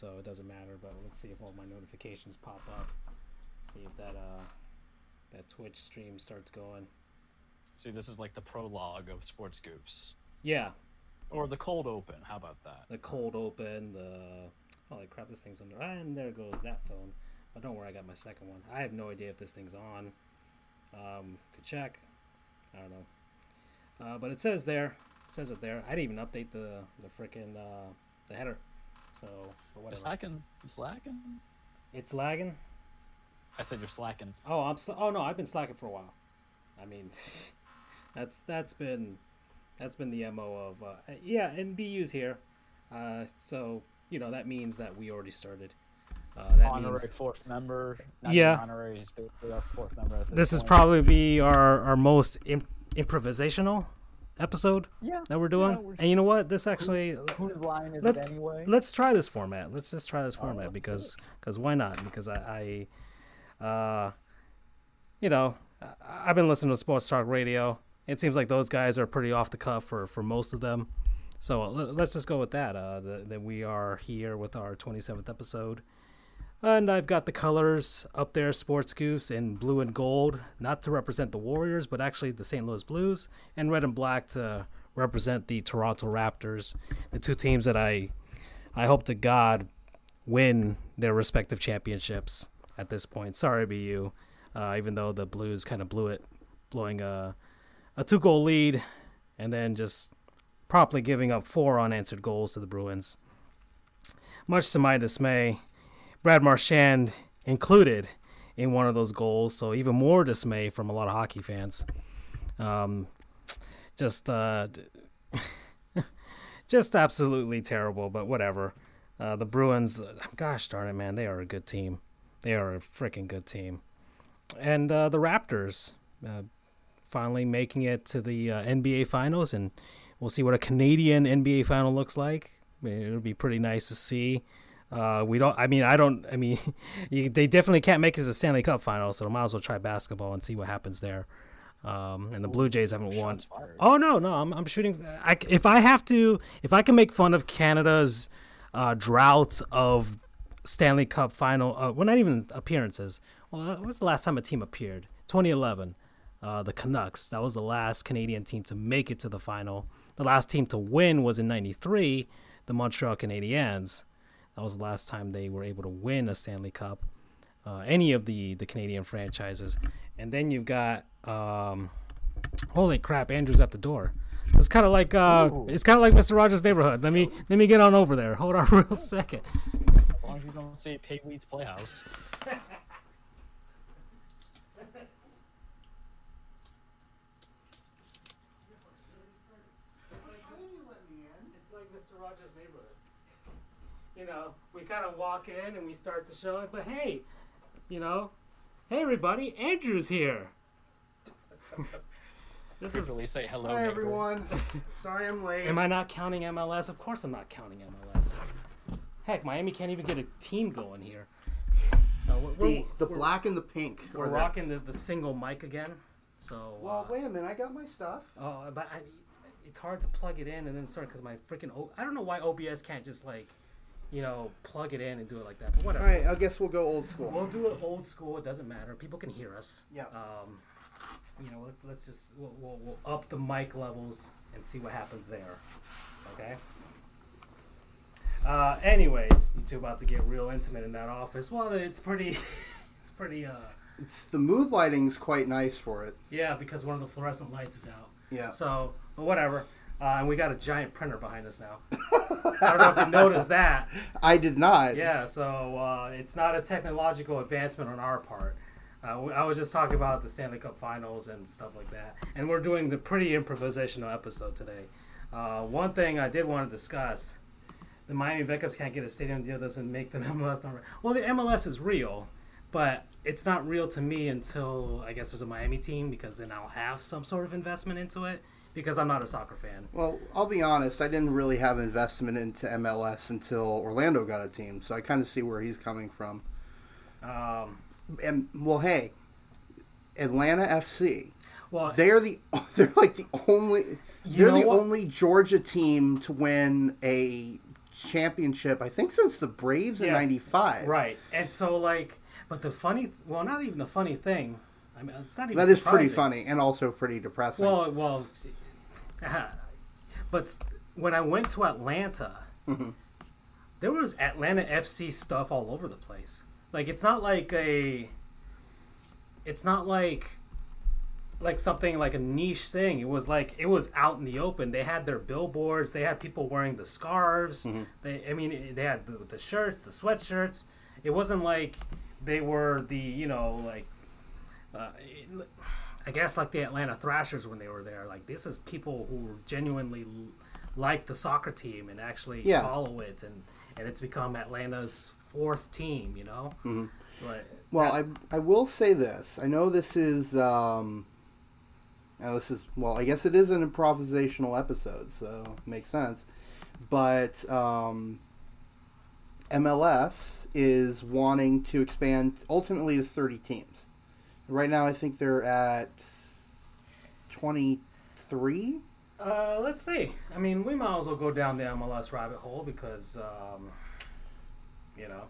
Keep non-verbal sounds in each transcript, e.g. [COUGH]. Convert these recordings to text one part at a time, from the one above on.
so it doesn't matter. But let's see if all my notifications pop up. See if that uh that Twitch stream starts going. See, this is like the prologue of Sports Goofs. Yeah, Or the cold open. How about that? the cold open, the holy crap, this thing's under. And there goes that phone. But don't worry, I got my second one. I have no idea if this thing's on. Um, could check. I don't know. Uh, but it says there. It says it there. I didn't even update the the freaking uh, the header. So, but It's whatever. slacking. It's slacking. It's lagging. I said you're slacking. Oh, I'm. Sl- oh no, I've been slacking for a while. I mean, [LAUGHS] that's that's been that's been the mo of uh, yeah, and BU's here. Uh, so you know that means that we already started. Uh, that honorary means fourth member. Not Yeah. honorary. He's basically our fourth member. This, this is probably be our our most imp- improvisational episode yeah. that we're doing. Yeah, we're- and you know what? This actually Whose line is Let- it anyway? let's try this format. Let's just try this format let's because because why not? Because I, I uh, you know, I- I've been listening to sports talk radio. It seems like those guys are pretty off the cuff for for most of them. So let- let's just go with that. Uh, that that we are here with our 27th episode. And I've got the colors up there, Sports Goofs in blue and gold, not to represent the Warriors, but actually the St. Louis Blues, and red and black to represent the Toronto Raptors, the two teams that I, I hope to God, win their respective championships at this point. Sorry, BU, uh, even though the Blues kind of blew it, blowing a, a two goal lead, and then just promptly giving up four unanswered goals to the Bruins. Much to my dismay, Brad Marchand included in one of those goals, so even more dismay from a lot of hockey fans. Um, just, uh, [LAUGHS] just absolutely terrible, but whatever. Uh, the Bruins, gosh darn it, man, they are a good team. They are a freaking good team. And uh, the Raptors, uh, finally making it to the uh, NBA Finals, and we'll see what a Canadian NBA Final looks like. It'll be pretty nice to see. Uh, we don't. I mean, I don't. I mean, [LAUGHS] you, they definitely can't make it to the Stanley Cup final, so might as well try basketball and see what happens there. Um, and the Blue Jays haven't won. Oh no, no, I'm, I'm shooting. I, if I have to, if I can make fun of Canada's uh, drought of Stanley Cup final, uh, well, not even appearances. Well, what's the last time a team appeared? 2011, uh, the Canucks. That was the last Canadian team to make it to the final. The last team to win was in '93, the Montreal Canadiens. That was the last time they were able to win a Stanley Cup. Uh, any of the the Canadian franchises, and then you've got um, holy crap, Andrew's at the door. It's kind of like uh, Ooh. it's kind of like Mr. Rogers' neighborhood. Let me let me get on over there. Hold on, [LAUGHS] real second. As long as you don't say Pee-wee's Playhouse. [LAUGHS] It's like Mr. Rogers' neighborhood. You know, we kind of walk in and we start the show, but hey, you know, hey everybody, Andrew's here. [LAUGHS] this Usually is. say hello. Hi neighbor. everyone. [LAUGHS] Sorry I'm late. Am I not counting MLS? Of course I'm not counting MLS. Heck, Miami can't even get a team going here. So we're, the we're, the we're- black and the pink. We're are the- rocking the, the single mic again. So. Well, uh, wait a minute. I got my stuff. Oh, but I, it's hard to plug it in and then start because my freaking o- I don't know why OBS can't just like, you know, plug it in and do it like that. But whatever. All right. I guess we'll go old school. We'll do it old school. It doesn't matter. People can hear us. Yeah. Um, you know, let's let's just we'll, we'll, we'll up the mic levels and see what happens there. Okay. Uh, anyways, you two about to get real intimate in that office. Well, it's pretty, [LAUGHS] it's pretty. Uh, It's the mood lighting's quite nice for it. yeah, because one of the fluorescent lights is out. Yeah. So, but whatever. Uh, and we got a giant printer behind us now. I don't know if you [LAUGHS] noticed that. I did not. Yeah, so uh, it's not a technological advancement on our part. Uh, I was just talking about the Stanley Cup Finals and stuff like that, and we're doing the pretty improvisational episode today. Uh, one thing I did want to discuss: the Miami Backups can't get a stadium deal doesn't make them [LAUGHS] MLS number. Well, the MLS is real, but it's not real to me until I guess there's a Miami team because then I'll have some sort of investment into it because I'm not a soccer fan. Well, I'll be honest. I didn't really have investment into MLS until Orlando got a team, so I kind of see where he's coming from. Um, And well, hey, Atlanta FC. well, They're the [LAUGHS] they're like the only they're the what? only Georgia team to win a championship. I think since the Braves in '95. Right. And so like, but the funny, well, not even the funny thing. I mean, it's not even. That is pretty funny and also pretty depressing. Well, well, [LAUGHS] but when I went to Atlanta, Mm-hmm. there was Atlanta FC stuff all over the place. Like it's not like a, it's not like, like something like a niche thing. It was like it was out in the open. They had their billboards. They had people wearing the scarves. Mm-hmm. They, I mean, they had the, the shirts, the sweatshirts. It wasn't like they were the you know like uh, it- I guess like the Atlanta Thrashers when they were there. Like this is people who genuinely like the soccer team and actually Yeah. follow it, and and it's become Atlanta's fourth team. You know, mm-hmm. but Well, I I will say this. I know this is um now this is well, I guess it is an improvisational episode, so it makes sense. But um MLS is wanting to expand ultimately to 30 teams. Right now I think they're at 23. uh, let's see. I mean, we might as well go down the MLS rabbit hole because um, you know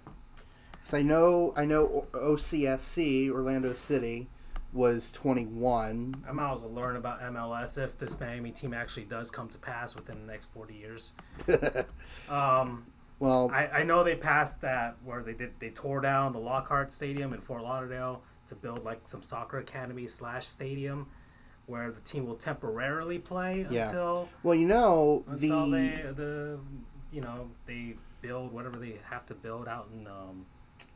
So I know I know OCSC Orlando City was 21. I might as well learn about MLS if this Miami team actually does come to pass within the next forty years. [LAUGHS] Um, well, I, I know they passed that where they did they tore down the Lockhart Stadium in Fort Lauderdale to build like some soccer academy slash stadium where the team will temporarily play Yeah. until well, you know until the they the you know they build whatever they have to build out in um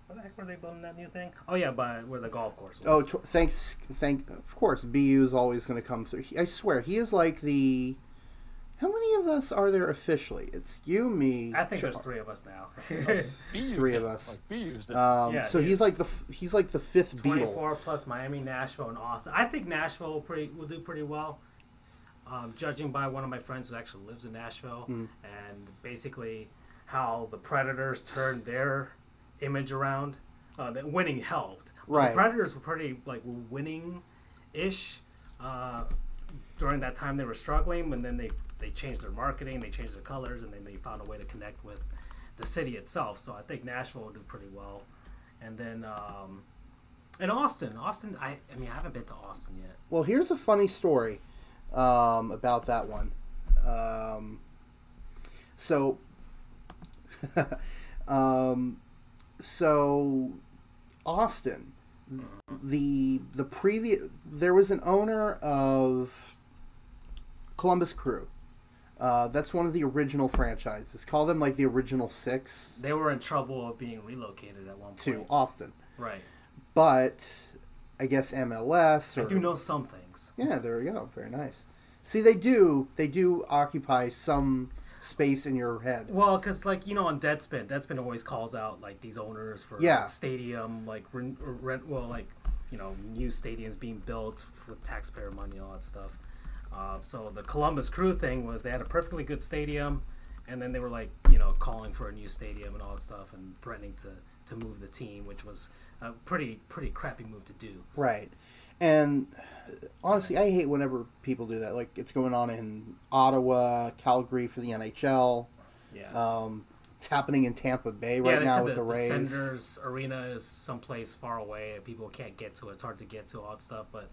where the heck were they building that new thing? Oh yeah, by where the golf course was. Oh, tw- thanks. Thank. Of course, BU is always going to come through. He- I swear, he is like the. How many of us are there officially? It's you, me. I think there's three of us now. [LAUGHS] Three of us. Like used it. Um, Yeah, so he he's like the f- he's like the fifth Beatle. 24 plus Miami, Nashville, and Austin. I think Nashville will, pretty, will do pretty well. Um, judging by one of my friends who actually lives in Nashville, Mm. and basically how the Predators turned their image around. Uh, that winning helped. Right. The Predators were pretty like winning ish uh, during that time they were struggling, and then they they changed their marketing, they changed their colors, and then they found a way to connect with the city itself. So I think Nashville will do pretty well, and then. Um, and Austin, Austin, I, I mean, I haven't been to Austin yet. Well, here's a funny story um, about that one. Um, so, [LAUGHS] um, so Austin, the the previous there was an owner of Columbus Crew. Uh, that's one of the original franchises. Call them like the original six They were in trouble of being relocated at one point. to Austin, Right. but I guess MLS. Or, I do know some things. Yeah, there we go. Very nice. See, they do they do occupy some space in your head. Well, because like you know, on Deadspin, Deadspin always calls out like these owners for Yeah. like, stadium, like rent, rent, well, like you know, new stadiums being built with taxpayer money, all that stuff. Uh, so the Columbus Crew thing was they had a perfectly good stadium, and then they were like you know calling for a new stadium and all that stuff, and threatening to to move the team, which was a pretty pretty crappy move to do. Right. And uh, honestly, I hate whenever people do that. Like it's going on in Ottawa, Calgary for the NHL. Yeah. Um, it's happening in Tampa Bay right they now with the, the Rays. Senators Arena is someplace far away. and People can't get to it. It's hard to get to all that stuff. But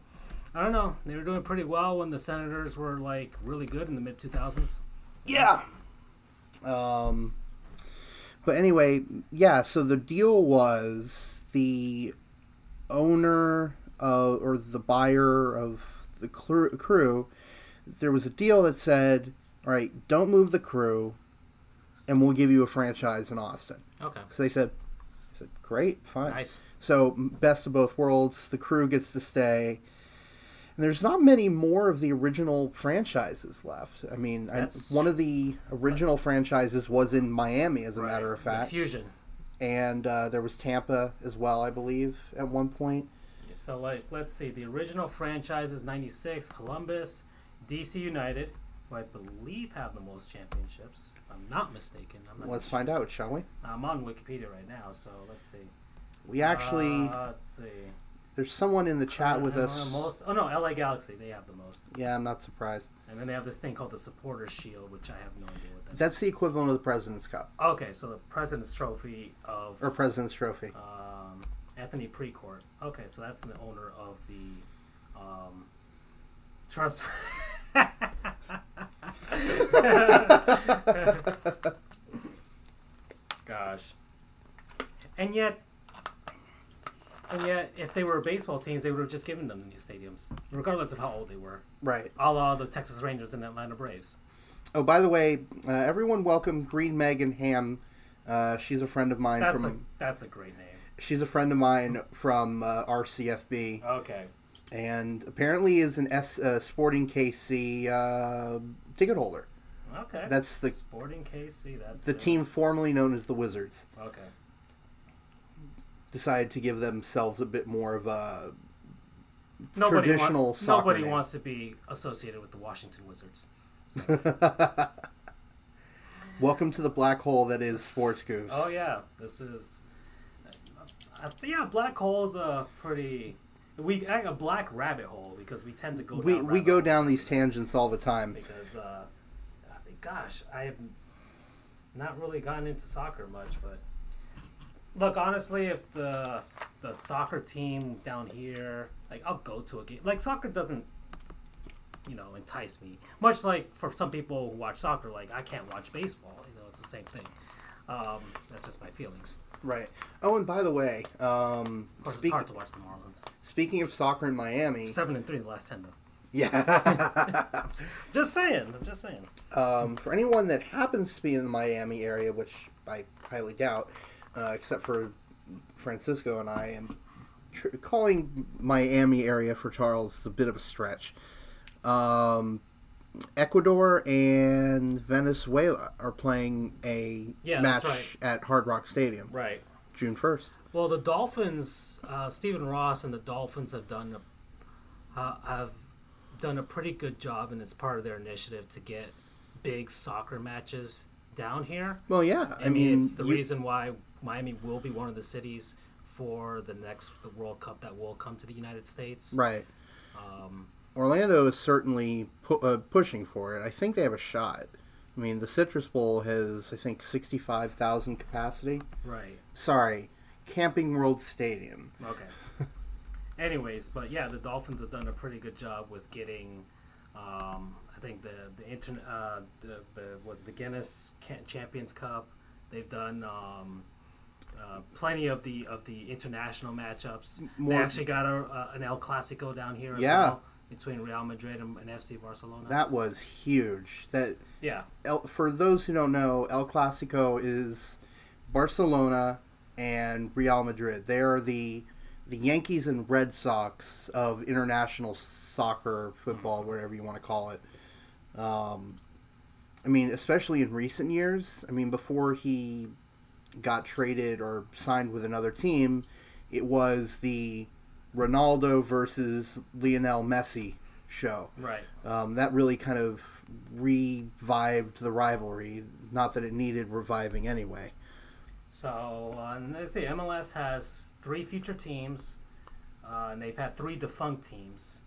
I don't know. They were doing pretty well when the Senators were like really good in the mid 2000s. Yeah. Um, but anyway, yeah. So the deal was the owner uh, or the buyer of the crew. There was a deal that said, "All right, don't move the crew, and we'll give you a franchise in Austin." Okay. So they said, I said "Great, fine." Nice. So best of both worlds. The crew gets to stay. And there's not many more of the original franchises left. I mean, I, one of the original franchises was in Miami, as a matter of The fact, Fusion. and uh, there was Tampa as well, I believe, at one point. So like, let's see. The original franchise is '96. Columbus, DC United, who I believe have the most championships, if I'm not mistaken. I'm not Let's find out, shall we? I'm on Wikipedia right now, so let's see. We actually, Uh, let's see. There's someone in the chat with us. Most, oh no, LA Galaxy. They have the most, Yeah, I'm not surprised. and then they have this thing called the Supporters Shield, which I have no idea what that. is. That's the equivalent of the President's Cup Okay, so the President's Trophy of or President's Trophy. um, Anthony Precourt. Okay, so that's the owner of the um, trust. [LAUGHS] Gosh, and yet, and yet, if they were baseball teams, they would have just given them the new stadiums, regardless of how old they were. Right. A la the Texas Rangers and Atlanta Braves. Oh, by the way, uh, everyone welcome Green Megan Ham. Uh, she's a friend of mine That's a from. that's a great name. She's a friend of mine from uh, RCFB, Okay. and apparently is an S uh, Sporting KC uh, ticket holder. Okay. That's the Sporting KC. That's the uh, team formerly known as the Wizards. Okay. Decided to give themselves a bit more of a Nobody Traditional want- soccer Nobody name. wants to be associated with the Washington Wizards. [LAUGHS] welcome to the black hole that is Sports Goofs. Oh yeah, this is. Uh, yeah, black hole is a pretty. We a black rabbit hole because we tend to go. we down we go down these tangents all the time. because, uh, gosh, I have not really gotten into soccer much, but look, honestly, if the the soccer team down here, like, I'll go to a game. Like, soccer doesn't, you know, entice me. Much like for some people who watch soccer, like, I can't watch baseball. You know, it's the same thing. Um, that's just my feelings. Right. Oh, and by the way, um, Of course, speak, it's hard to watch the Marlins. speaking of soccer in Miami, Seven and three in the last ten, though. yeah. [LAUGHS] Just saying. I'm just saying. um, for anyone that happens to be in the Miami area, which I highly doubt, uh, except for Francisco and I, and tr- calling Miami area for Charles is a bit of a stretch. Um, Ecuador and Venezuela are playing a Yeah, match right. at Hard Rock Stadium Right. June first. Well, the Dolphins, uh, Stephen Ross and the Dolphins have done a, uh, have done a pretty good job, and it's part of their initiative to get big soccer matches down here. Well, yeah. I, mean, it's the you- reason why Miami will be one of the cities for the next the World Cup that will come to the United States. right. Um, Orlando is certainly pu- uh, pushing for it. I think they have a shot. I mean, the Citrus Bowl has, I think, 65,000 capacity. right. Sorry, Camping World Stadium. Okay. [LAUGHS] Anyways, but yeah, the Dolphins have done a pretty good job with getting. Um, I think the the internet uh, the the was the Guinness Champions Cup. They've done um, uh, plenty of the of the international matchups. more- They actually got a, a, an El Clasico down here as Yeah. well between Real Madrid and, and FC Barcelona. That was huge. That yeah, El, for those who don't know, El Clasico is Barcelona and Real Madrid. They are the the Yankees and Red Sox of international soccer, football, whatever you want to call it. Um, I mean, especially in recent years. I mean, before he got traded or signed with another team, it was the Ronaldo versus Lionel Messi show. right. Um, that really kind of revived the rivalry. Not that it needed reviving anyway. So uh, and let's see, MLS has three future teams, uh, and they've had three defunct teams: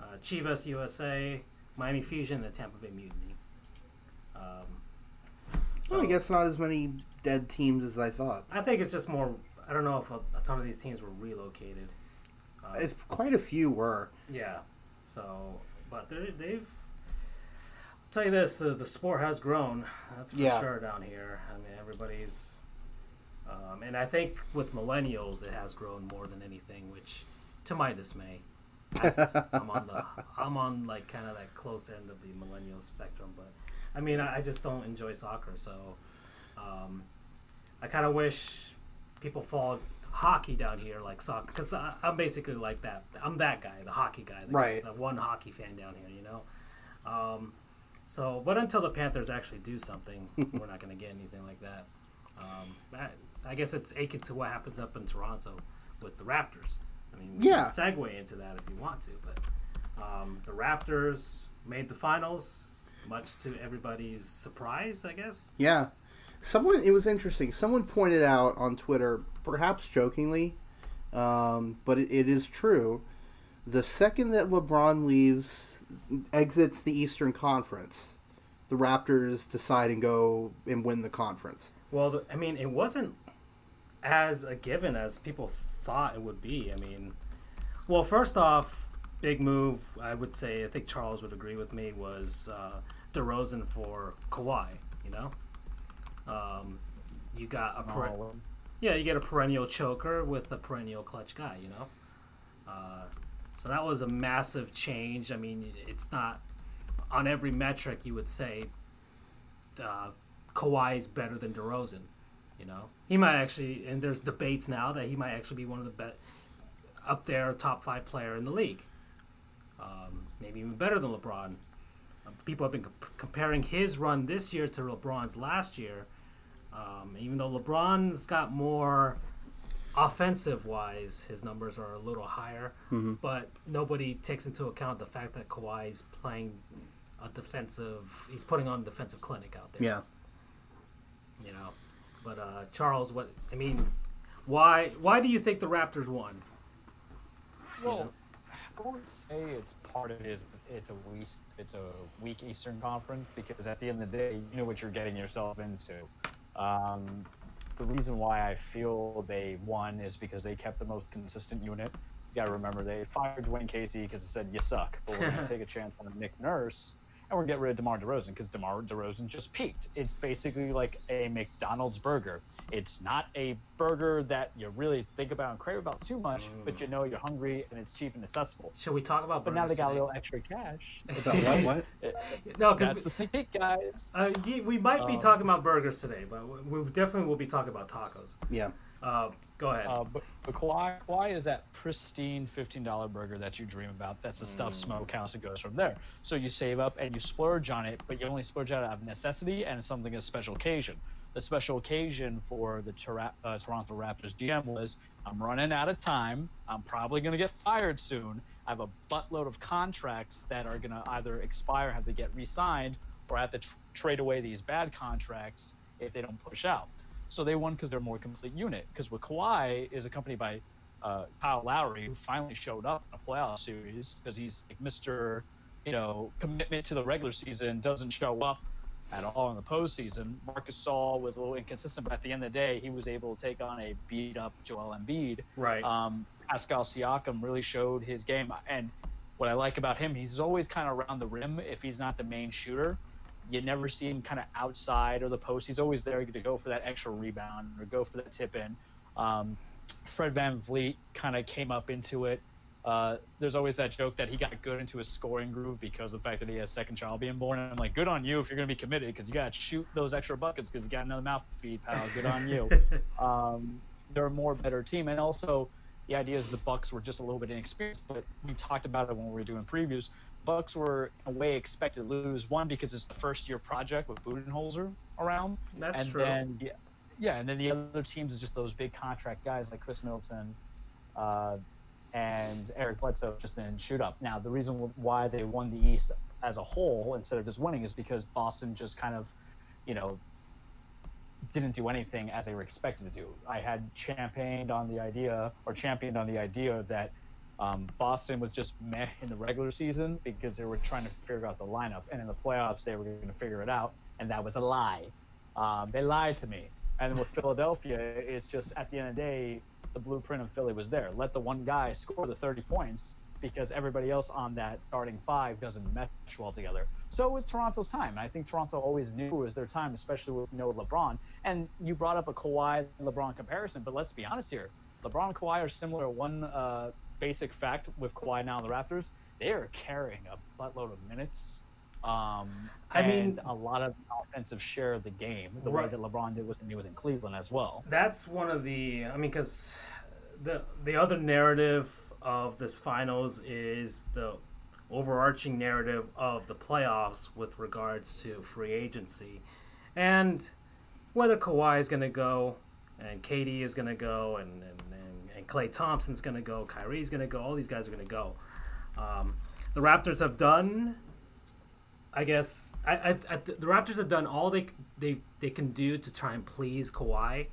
uh, Chivas USA, Miami Fusion, and the Tampa Bay Mutiny. Um, so Well, I guess not as many dead teams as I thought. I think it's just more. I don't know if a, a ton of these teams were relocated. Uh, If quite a few were. yeah. So, but they've. I'll tell you this: the, the sport has grown. That's for Yeah. sure down here. I mean, everybody's. Um, and I think with millennials, it has grown more than anything, which, to my dismay, [LAUGHS] I'm on the I'm on like kind of that close end of the millennial spectrum. But I mean, I, I just don't enjoy soccer, so um, I kind of wish people followed hockey down here like soccer because I'm basically like that. I'm that guy, the hockey guy, the, Right. the one hockey fan down here, you know. Um, so, but until the Panthers actually do something, [LAUGHS] we're not going to get anything like that. Um, I, I guess it's akin to what happens up in Toronto with the Raptors. I mean, Yeah. can segue into that if you want to, but um, the Raptors made the finals, much to everybody's surprise, I guess. Yeah. Someone, it was interesting. Someone pointed out on Twitter, perhaps jokingly, Um, but it, it is true. The second that LeBron leaves, exits the Eastern Conference, the Raptors decide and go and win the conference. Well, I mean, it wasn't as a given as people thought it would be. I mean, well, first off, big move. I would say I think Charles would agree with me was uh, DeRozan for Kawhi. You know, um, you got a per- Oh, yeah, you get a perennial choker with a perennial clutch guy. You know, uh, so that was a massive change. I mean, it's not on every metric you would say uh, Kawhi is better than DeRozan. You know, he might actually, and there's debates now that he might actually be one of the best up there, top five player in the league. Um, maybe even better than LeBron. Uh, people have been comp- comparing his run this year to LeBron's last year. Um, even though LeBron's got more offensive wise, his numbers are a little higher. But nobody takes into account the fact that Kawhi's playing a defensive. He's putting on a defensive clinic out there Yeah. you know. But uh, Charles, what I mean, why why do you think the Raptors won? Well, I won't say it's part of his. It's a weak. It's a weak Eastern Conference because at the end of the day, you know what you're getting yourself into. Um, the reason why I feel they won is because they kept the most consistent unit. You got to remember they fired Dwane Casey because they said you suck, but we're gonna [LAUGHS] take a chance on Nick Nurse and we're gonna get rid of DeMar DeRozan because DeMar DeRozan just peaked. It's basically like a McDonald's burger. It's not a burger that you really think about and crave about too much, but you know you're hungry and it's cheap and accessible. Should we talk about? But now they burgers got a little extra cash. [LAUGHS] About what? What? No, That's because the sneak peek, guys. uh, we might be Um, talking about burgers today, but we we definitely will be talking about tacos. Yeah. Uh, go ahead. Uh, but, but Kawhi, Kawhi is that pristine $15 burger that you dream about. That's the stuff smokehouse that goes from there. So you save up and you splurge on it, but you only splurge out of necessity and something a special occasion. The special occasion for the uh, Toronto Raptors GM was I'm running out of time. I'm probably going to get fired soon. I have a buttload of contracts that are going to either expire, have to get re signed, or I have to tr- trade away these bad contracts if they don't push out. So they won because they're a more complete unit. Because with Kawhi is accompanied by uh, Kyle Lowry, who finally showed up in a playoff series because he's like Mr. You know, commitment to the regular season doesn't show up at all in the postseason. Marc Gasol was a little inconsistent, but at the end of the day, he was able to take on a beat up Joel Embiid. right. Um, Pascal Siakam really showed his game, and what I like about him, he's always kind of around the rim if he's not the main shooter. You never see him kind of outside or the post. He's always there to go for that extra rebound or go for that tip in. Um, Fred VanVleet kind of came up into it. Uh, there's always that joke that he got good into his scoring groove because of the fact that he has second child being born. And I'm like, good on you if you're going to be committed because you got to shoot those extra buckets because you got another mouth to feed, pal. Good on you [LAUGHS] um, they're a more better team. And also, the idea is the Bucks were just a little bit inexperienced, but we talked about it when we were doing previews. Bucks were in a way expected to lose one because it's the first year project with Budenholzer around, That's and true. then yeah, yeah, and then the other teams is just those big contract guys like Khris Middleton, uh, and Eric Bledsoe just didn't shoot up. Now the reason why they won the East as a whole instead of just winning is because Boston just kind of, you know, didn't do anything as they were expected to do. I had champagned on the idea or championed on the idea that um, Boston was just meh in the regular season because they were trying to figure out the lineup, and in the playoffs they were going to figure it out, and that was a lie. Um, they lied to me. And with Philadelphia, it's just at the end of the day, the blueprint of Philly was there. Let the one guy score the 30 points because everybody else on that starting five doesn't mesh well together. So it was Toronto's time. And I think Toronto always knew it was their time, especially with know LeBron. And you brought up a Kawhi LeBron comparison, but let's be honest here. LeBron and Kawhi are similar. One uh, basic fact with Kawhi now in the Raptors, they are carrying a buttload of minutes. Um, I mean- a lot of offensive share of the game, the way that LeBron did when he was in Cleveland as well. That's one of the. I mean, because the the other narrative of this finals is the overarching narrative of the playoffs with regards to free agency, and whether Kawhi is going to go, and KD is going to go, and and, and, and Klay Thompson's going to go, Kyrie's going to go, all these guys are going to go. Um, the Raptors have done I guess I, I, I, the Raptors have done all they they they can do to try and please Kawhi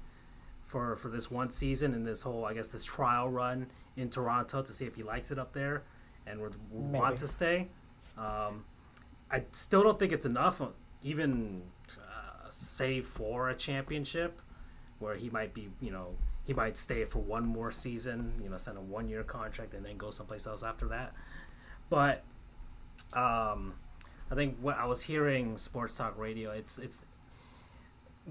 for for this one season and this whole I guess this trial run in Toronto to see if he likes it up there and would Maybe. want to stay. Um, I still don't think it's enough, even uh, save for a championship, where he might be, you know, he might stay for one more season, you know, sign a one year contract and then go someplace else after that. But um, I think what I was hearing sports talk radio, it's it's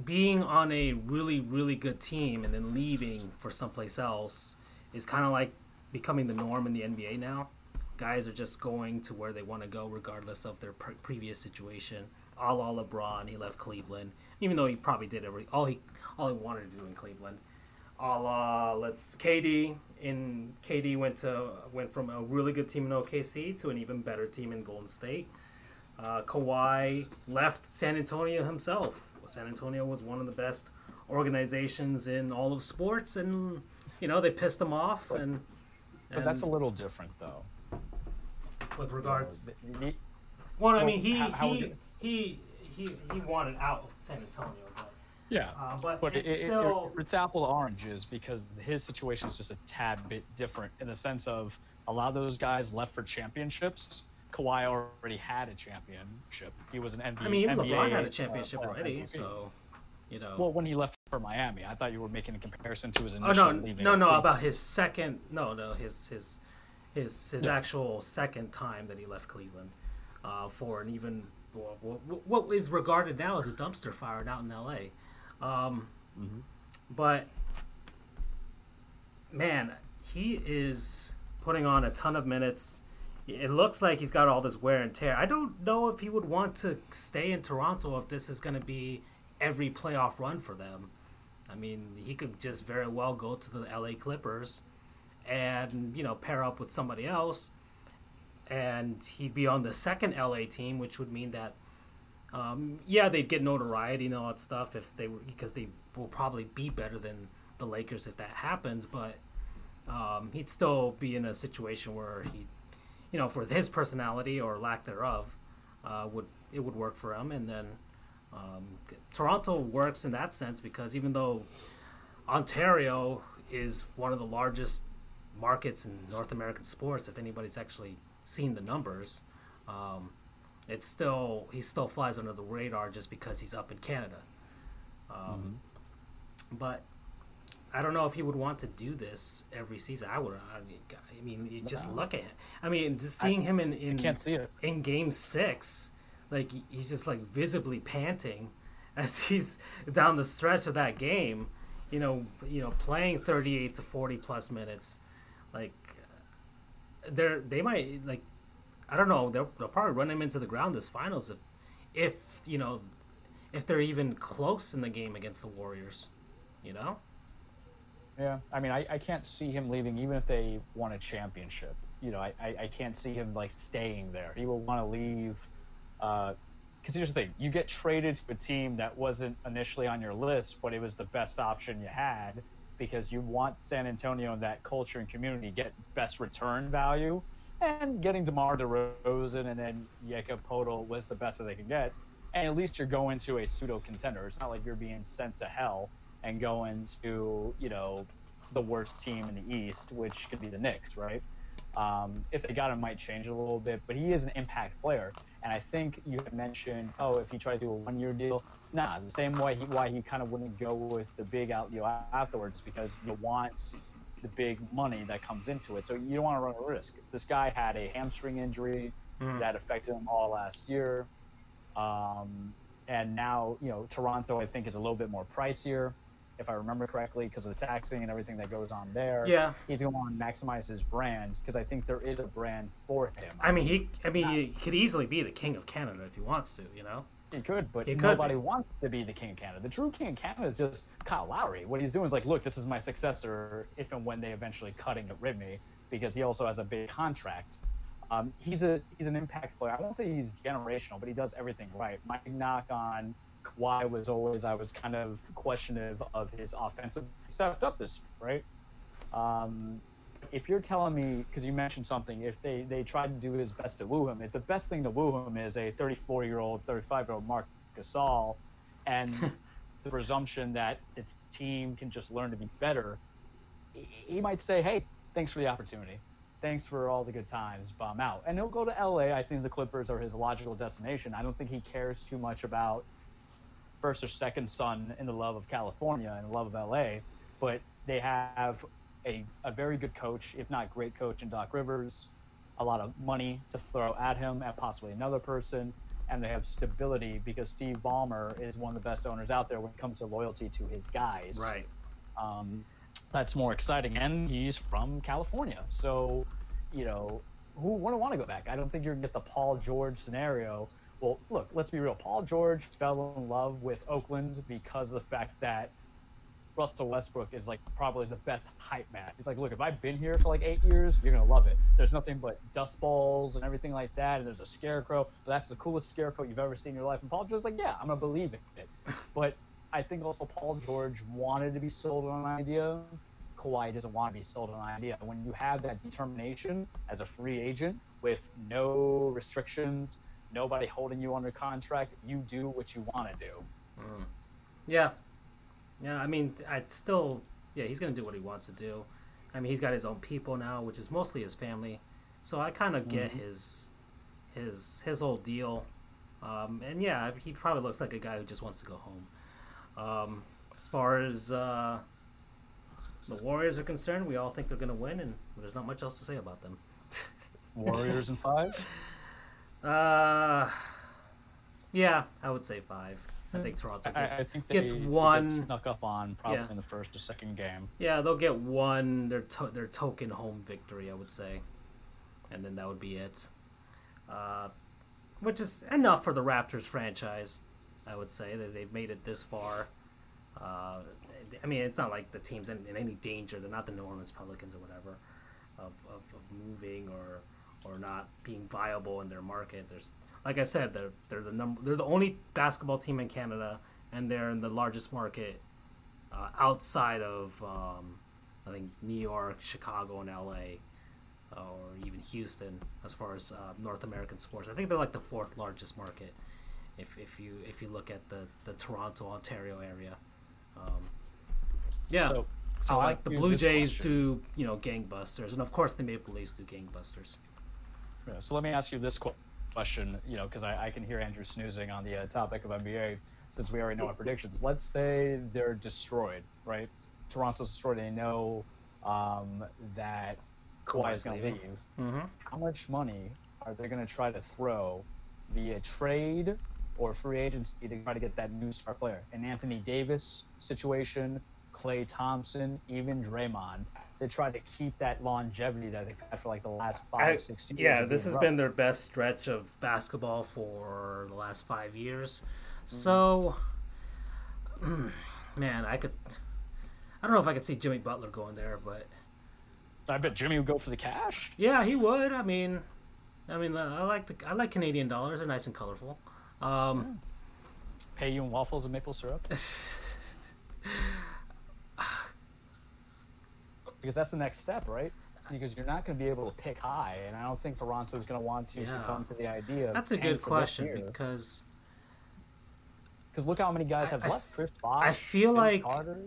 being on a really really good team and then leaving for someplace else is kind of like becoming the norm in the NBA now. Guys are just going to where they want to go regardless of their pre- previous situation. A la LeBron, he left Cleveland, even though he probably did every all he all he wanted to do in Cleveland. A la let's KD in KD went to went from a really good team in OKC to an even better team in Golden State. Uh, Kawhi left San Antonio himself. San Antonio was one of the best organizations in all of sports, and you know they pissed him off. And, But that's a little different, though. with regards. You know, the- Well, I mean, he how- how he, would he he he wanted out of San Antonio, but Yeah, uh, but, but it's it, it- still it's apple to oranges because his situation is just a tad bit different in the sense of a lot of those guys left for championships. Kawhi already had a championship. He was an MVP. I mean, even NBA, LeBron had a uh, championship player already, MVP. so you know. Well, when he left for Miami, I thought you were making a comparison to his initial. oh no, leaving. no, no, about his second. No, no, his his his his Yeah. actual second time that he left Cleveland uh, for an even what, what, what is regarded now as a dumpster fire out in L.A. Um, Mhm. But man, he is putting on a ton of minutes. It looks like he's got all this wear and tear. I don't know if he would want to stay in Toronto if this is going to be every playoff run for them. I mean, he could just very well go to the LA Clippers and, you know, pair up with somebody else and he'd be on the second LA team, which would mean that um, yeah, they'd get notoriety and all that stuff if they were because they will probably be better than the Lakers if that happens. But um, he'd still be in a situation where he, you know, for his personality or lack thereof, uh, would it would work for him. And then um, Toronto works in that sense because even though Ontario is one of the largest markets in North American sports, if anybody's actually seen the numbers. Um, it's still he still flies under the radar just because he's up in Canada. Um, But I don't know if he would want to do this every season. I would. I mean, I mean, you just No. look at. Him. I mean, just seeing him in in I can't see it. in Game Six, like he's just like visibly panting [LAUGHS] as he's down the stretch of that game. You know, you know, playing thirty-eight to forty plus minutes, like they're they might like I don't know they'll, they'll probably run him into the ground this finals if if you know if they're even close in the game against the Warriors, you know. Yeah, I mean, I, I can't see him leaving even if they won a championship. You know, I, I, I can't see him like staying there. He will want to leave. Uh, because here's the thing: you get traded to a team that wasn't initially on your list, but it was the best option you had because you want San Antonio and that culture and community get best return value. And getting DeMar DeRozan and then Jakob Poeltl was the best that they could get. And at least you're going to a pseudo contender. It's not like you're being sent to hell and going to you know the worst team in the East, which could be the Knicks, right? Um, if they got him, might change a little bit, but he is an impact player, and I think you had mentioned, oh, if he tried to do a one-year deal, nah, the same way he, why he kind of wouldn't go with the big out you know, afterwards because you want the big money that comes into it, so you don't want to run a risk. This guy had a hamstring injury Mm. that affected him all last year. Um, and now, you know, Toronto, I think, is a little bit more pricier, if I remember correctly, because of the taxing and everything that goes on there. Yeah, He's going to want to maximize his brand because I think there is a brand for him. I mean he I mean he could easily be the king of Canada if he wants to, you know. He could, but He could nobody be. wants to be the king of Canada. The true king of Canada is just Kyle Lowry. What he's doing is like, look, this is my successor if and when they eventually cut and get rid of me, because he also has a big contract. Um, he's a he's an impact player. I won't say he's generational, but he does everything right. My knock on Kawhi was always I was kind of questionative of his offensive stepped up this right. Um, if you're telling me because you mentioned something, if they they tried to do his best to woo him, if the best thing to woo him is a 34 year old, 35 year old Marc Gasol, and [LAUGHS] the presumption that its team can just learn to be better, he might say, "Hey, thanks for the opportunity, thanks for all the good times, I'm out." And he'll go to LA. I think the Clippers are his logical destination. I don't think he cares too much about first or second son in the love of California and the love of LA, but they have a, a very good coach, if not great coach, in Doc Rivers, a lot of money to throw at him and possibly another person, and they have stability because Steve Ballmer is one of the best owners out there when it comes to loyalty to his guys. Right. Um, that's more exciting, and he's from California, so you know who wouldn't want to go back? I don't think you're gonna get the Paul George scenario. Well, look, let's be real. Paul George fell in love with Oakland because of the fact that Russell Westbrook is like probably the best hype man. He's like, look, if I've been here for like eight years, you're gonna love it. There's nothing but dust balls and everything like that, and there's a scarecrow, but that's the coolest scarecrow you've ever seen in your life. And Paul George's like, yeah, I'm gonna believe in it. But I think also Paul George wanted to be sold on an idea. Kawhi doesn't want to be sold on an idea. When you have that determination as a free agent with no restrictions, nobody holding you under contract, you do what you want to do. Mm. Yeah, yeah. I mean, I still, yeah, he's gonna do what he wants to do. I mean, he's got his own people now, which is mostly his family. So I kind of get Mhm. his his his whole deal. Um, and yeah, he probably looks like a guy who just wants to go home. Um, as far as uh, the Warriors are concerned, we all think they're going to win, and there's not much else to say about them. [LAUGHS] Warriors in five. Uh, yeah, I would say five. I think Toronto I, I gets, think they gets they get one. snuck up on probably Yeah. in the first or second game. Yeah, they'll get one their to- their token home victory, I would say, and then that would be it. Uh, which is enough for the Raptors franchise, I would say that they've made it this far. Uh, I mean, it's not like the team's in, in any danger. They're not the New Orleans Pelicans or whatever, of, of, of moving or or not being viable in their market. There's like I said, they're they're the number they're the only basketball team in Canada, and they're in the largest market uh, outside of um, I think New York, Chicago, and L.A. uh, or even Houston as far as uh, North American sports. I think they're like the fourth largest market if, if you if you look at the, the Toronto, Ontario area. Um, yeah. So, I'll like the Blue Jays question. do you know gangbusters, and of course the Maple Leafs do gangbusters. Yeah, so let me ask you this question, you know, because I, I can hear Andrew snoozing on the uh, topic of NBA since we already know our [LAUGHS] predictions. Let's say they're destroyed, right? Toronto's destroyed. They know um, that Kawhi is going to leave. Mm-hmm. How much money are they going to try to throw via trade or free agency to try to get that new star player? An Anthony Davis situation, Klay Thompson, even Draymond. They try to keep that longevity that they've had for like the last five, I- six years. Yeah, this has rough. been their best stretch of basketball for the last five years. Mm-hmm. So, [CLEARS THROAT] man, I could. I don't know if I could see Jimmy Butler going there, but I bet Jimmy would go for the cash. yeah, he would. I mean, I mean, I like the I like Canadian dollars. They're nice and colorful. Um, Pay you in waffles and maple syrup. [LAUGHS] Because that's the next step, right? Because you're not going to be able to pick high, and I don't think Toronto's going to want to Yeah. succumb to the idea. Of that's a good question because Because look how many guys have I left. f- Chris I feel like- Carter.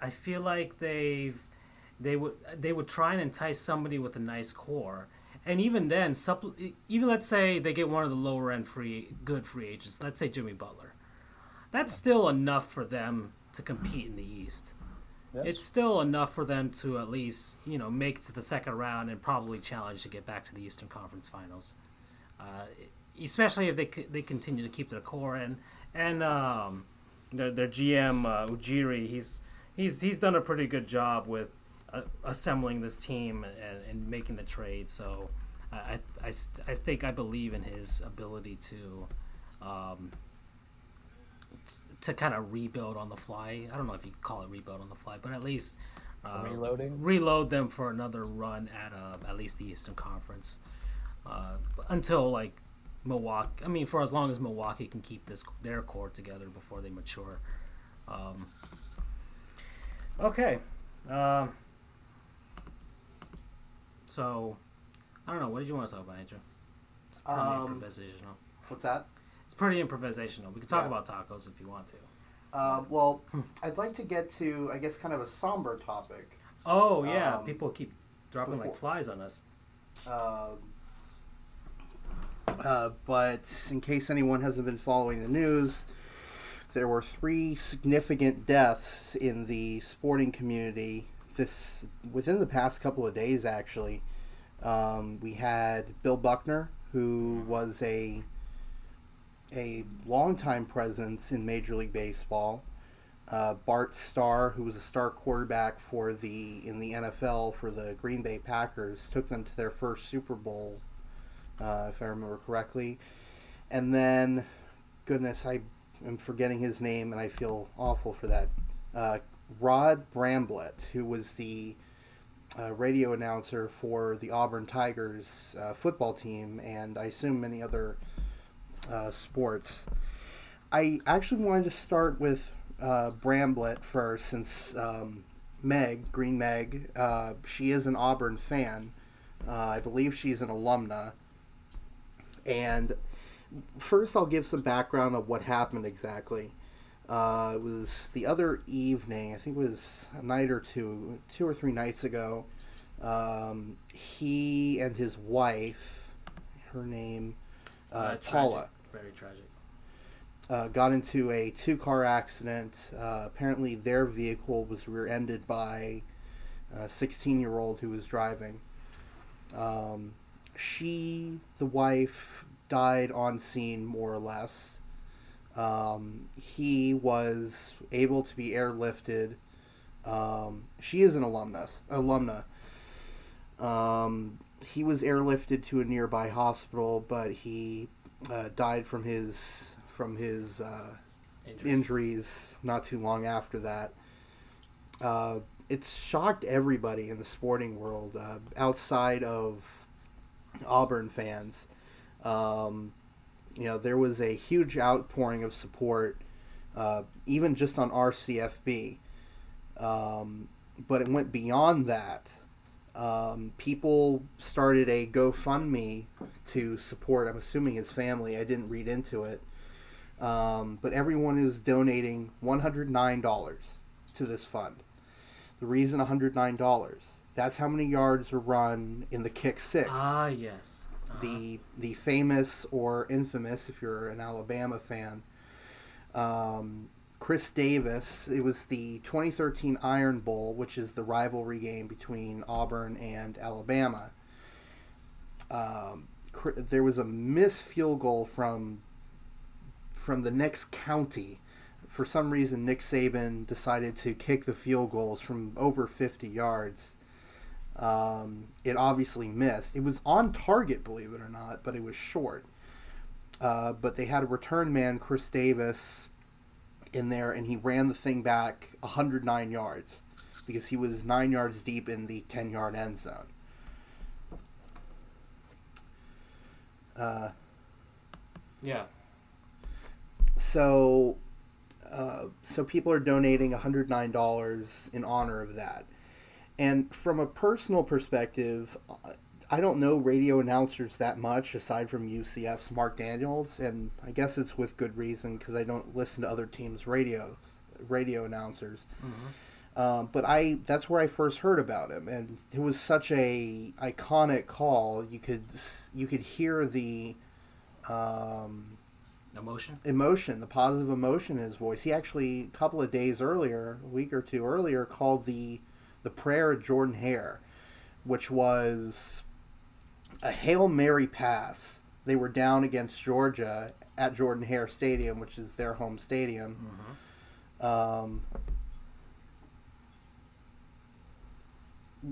I feel like they've they would they would try and entice somebody with a nice core, and even then, supple- even let's say they get one of the lower end free good free agents. Let's say Jimmy Butler. That's still enough for them to compete in the East. Yes. It's still enough for them to at least you know make it to the second round and probably challenge to get back to the Eastern Conference Finals. Uh, especially if they they continue to keep their core and and um, their their GM uh, Ujiri he's he's he's done a pretty good job with uh, assembling this team and, and making the trade. So I, I, I think I believe in his ability to um, to kind of rebuild on the fly. I don't know if you call it rebuild on the fly, but at least uh, Reloading? reload them for another run at uh, at least the Eastern Conference uh, until like Milwaukee. I mean, for as long as Milwaukee can keep this their core together before they mature. Um, okay, um, so I don't know. What did you want to talk about, Andrew? It's Um. What's that? Pretty improvisational. We can talk Yeah. about tacos if you want to. Uh, well, I'd like to get to, I guess, kind of a somber topic. Oh yeah, Um, people keep dropping like flies on us. Uh, uh, but in case anyone hasn't been following the news, there were three significant deaths in the sporting community this within the past couple of days. Actually, um, we had Bill Buckner, who was a a longtime presence in Major League Baseball. Uh, Bart Starr, who was a star quarterback for the in the NFL for the Green Bay Packers, took them to their first Super Bowl, uh, if I remember correctly. And then, goodness, I am forgetting his name, and I feel awful for that. Uh, Rod Bramblett, who was the uh, radio announcer for the Auburn Tigers uh, football team, and I assume many other uh, sports. I actually wanted to start with uh, Bramblett first, since um, Meg, Green Meg, uh, she is an Auburn fan. Uh, I believe she's an alumna. And first, I'll give some background of what happened exactly. Uh, it was the other evening, I think it was a night or two, two or three nights ago. Um, he and his wife, her name, uh, tragic. Paula, Very tragic. uh, got into a two car accident. Uh, apparently, their vehicle was rear ended by a 16 year old who was driving. Um, she, the wife, died on scene more or less. Um, he was able to be airlifted. Um, she is an alumnus, alumna. Um, he was airlifted to a nearby hospital, but he uh, died from his from his uh, Injuries. injuries not too long after that. Uh, it's shocked everybody in the sporting world uh, outside of Auburn fans. Um, you know, there was a huge outpouring of support, uh, even just on RCFB. Um, but it went beyond that. Um, people started a GoFundMe to support, I'm assuming his family. I didn't read into it. Um, but everyone is donating $109 to this fund. The reason $109, that's how many yards are run in the kick six Ah yes. Uh-huh. the the famous or infamous, if you're an Alabama fan, um, Chris Davis. It was the 2013 Iron Bowl, which is the rivalry game between Auburn and Alabama. Um, there was a missed field goal from from the next county. For some reason, Nick Saban decided to kick the field goals from over 50 yards. Um, it obviously missed. It was on target, believe it or not, but it was short. Uh, but they had a return man, Chris Davis, in there, and he ran the thing back 109 yards because he was nine yards deep in the 10 yard end zone. Uh, Yeah. so uh, so people are donating $109 in honor of that and from a personal perspective uh, i don't know radio announcers that much aside from ucf's marc daniels and i guess it's with good reason because i don't listen to other teams radios radio announcers um, but I that's where I first heard about him, and it was such a iconic call. You could you could hear the um, Emotion. emotion, the positive emotion in his voice. He actually, a couple of days earlier, a week or two earlier, called the the prayer of Jordan Hare, which was a hail mary pass. They were down against Georgia at Jordan Hare Stadium, which is their home stadium. Um,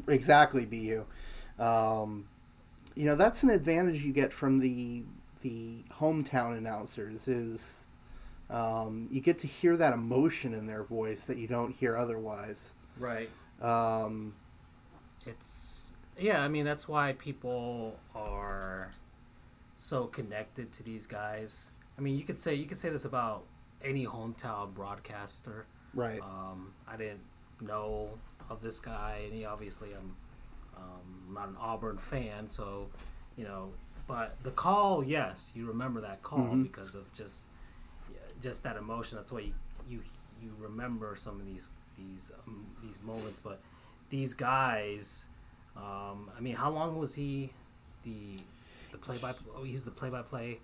exactly, Bu. Um, you know that's an advantage you get from the the hometown announcers is um, you get to hear that emotion in their voice that you don't hear otherwise. Right. Um, It's yeah. I mean that's why people are so connected to these guys. I mean you could say you could say this about any hometown broadcaster. right. Um, I didn't know of this guy, and he obviously I'm um, not an Auburn fan, so you know. But the call, yes, you remember that call Mhm. because of just just that emotion. That's why you you you remember some of these these um, these moments, but these guys. Um, I mean, how long was he the the play by? Oh, he's the play by play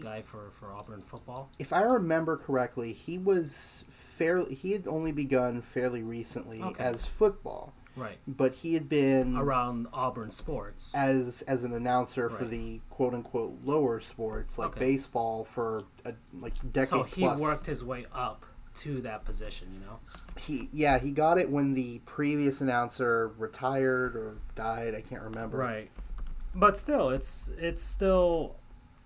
guy for for Auburn football. If I remember correctly, he was fairly. He had only begun fairly recently Okay. as football, Right but he had been around Auburn sports. as as an announcer for the quote unquote lower sports like Okay. baseball for a like decade so he plus. worked his way up to that position. You know. He yeah he got it when the previous announcer retired or died. I can't remember. Right. But still, it's it's still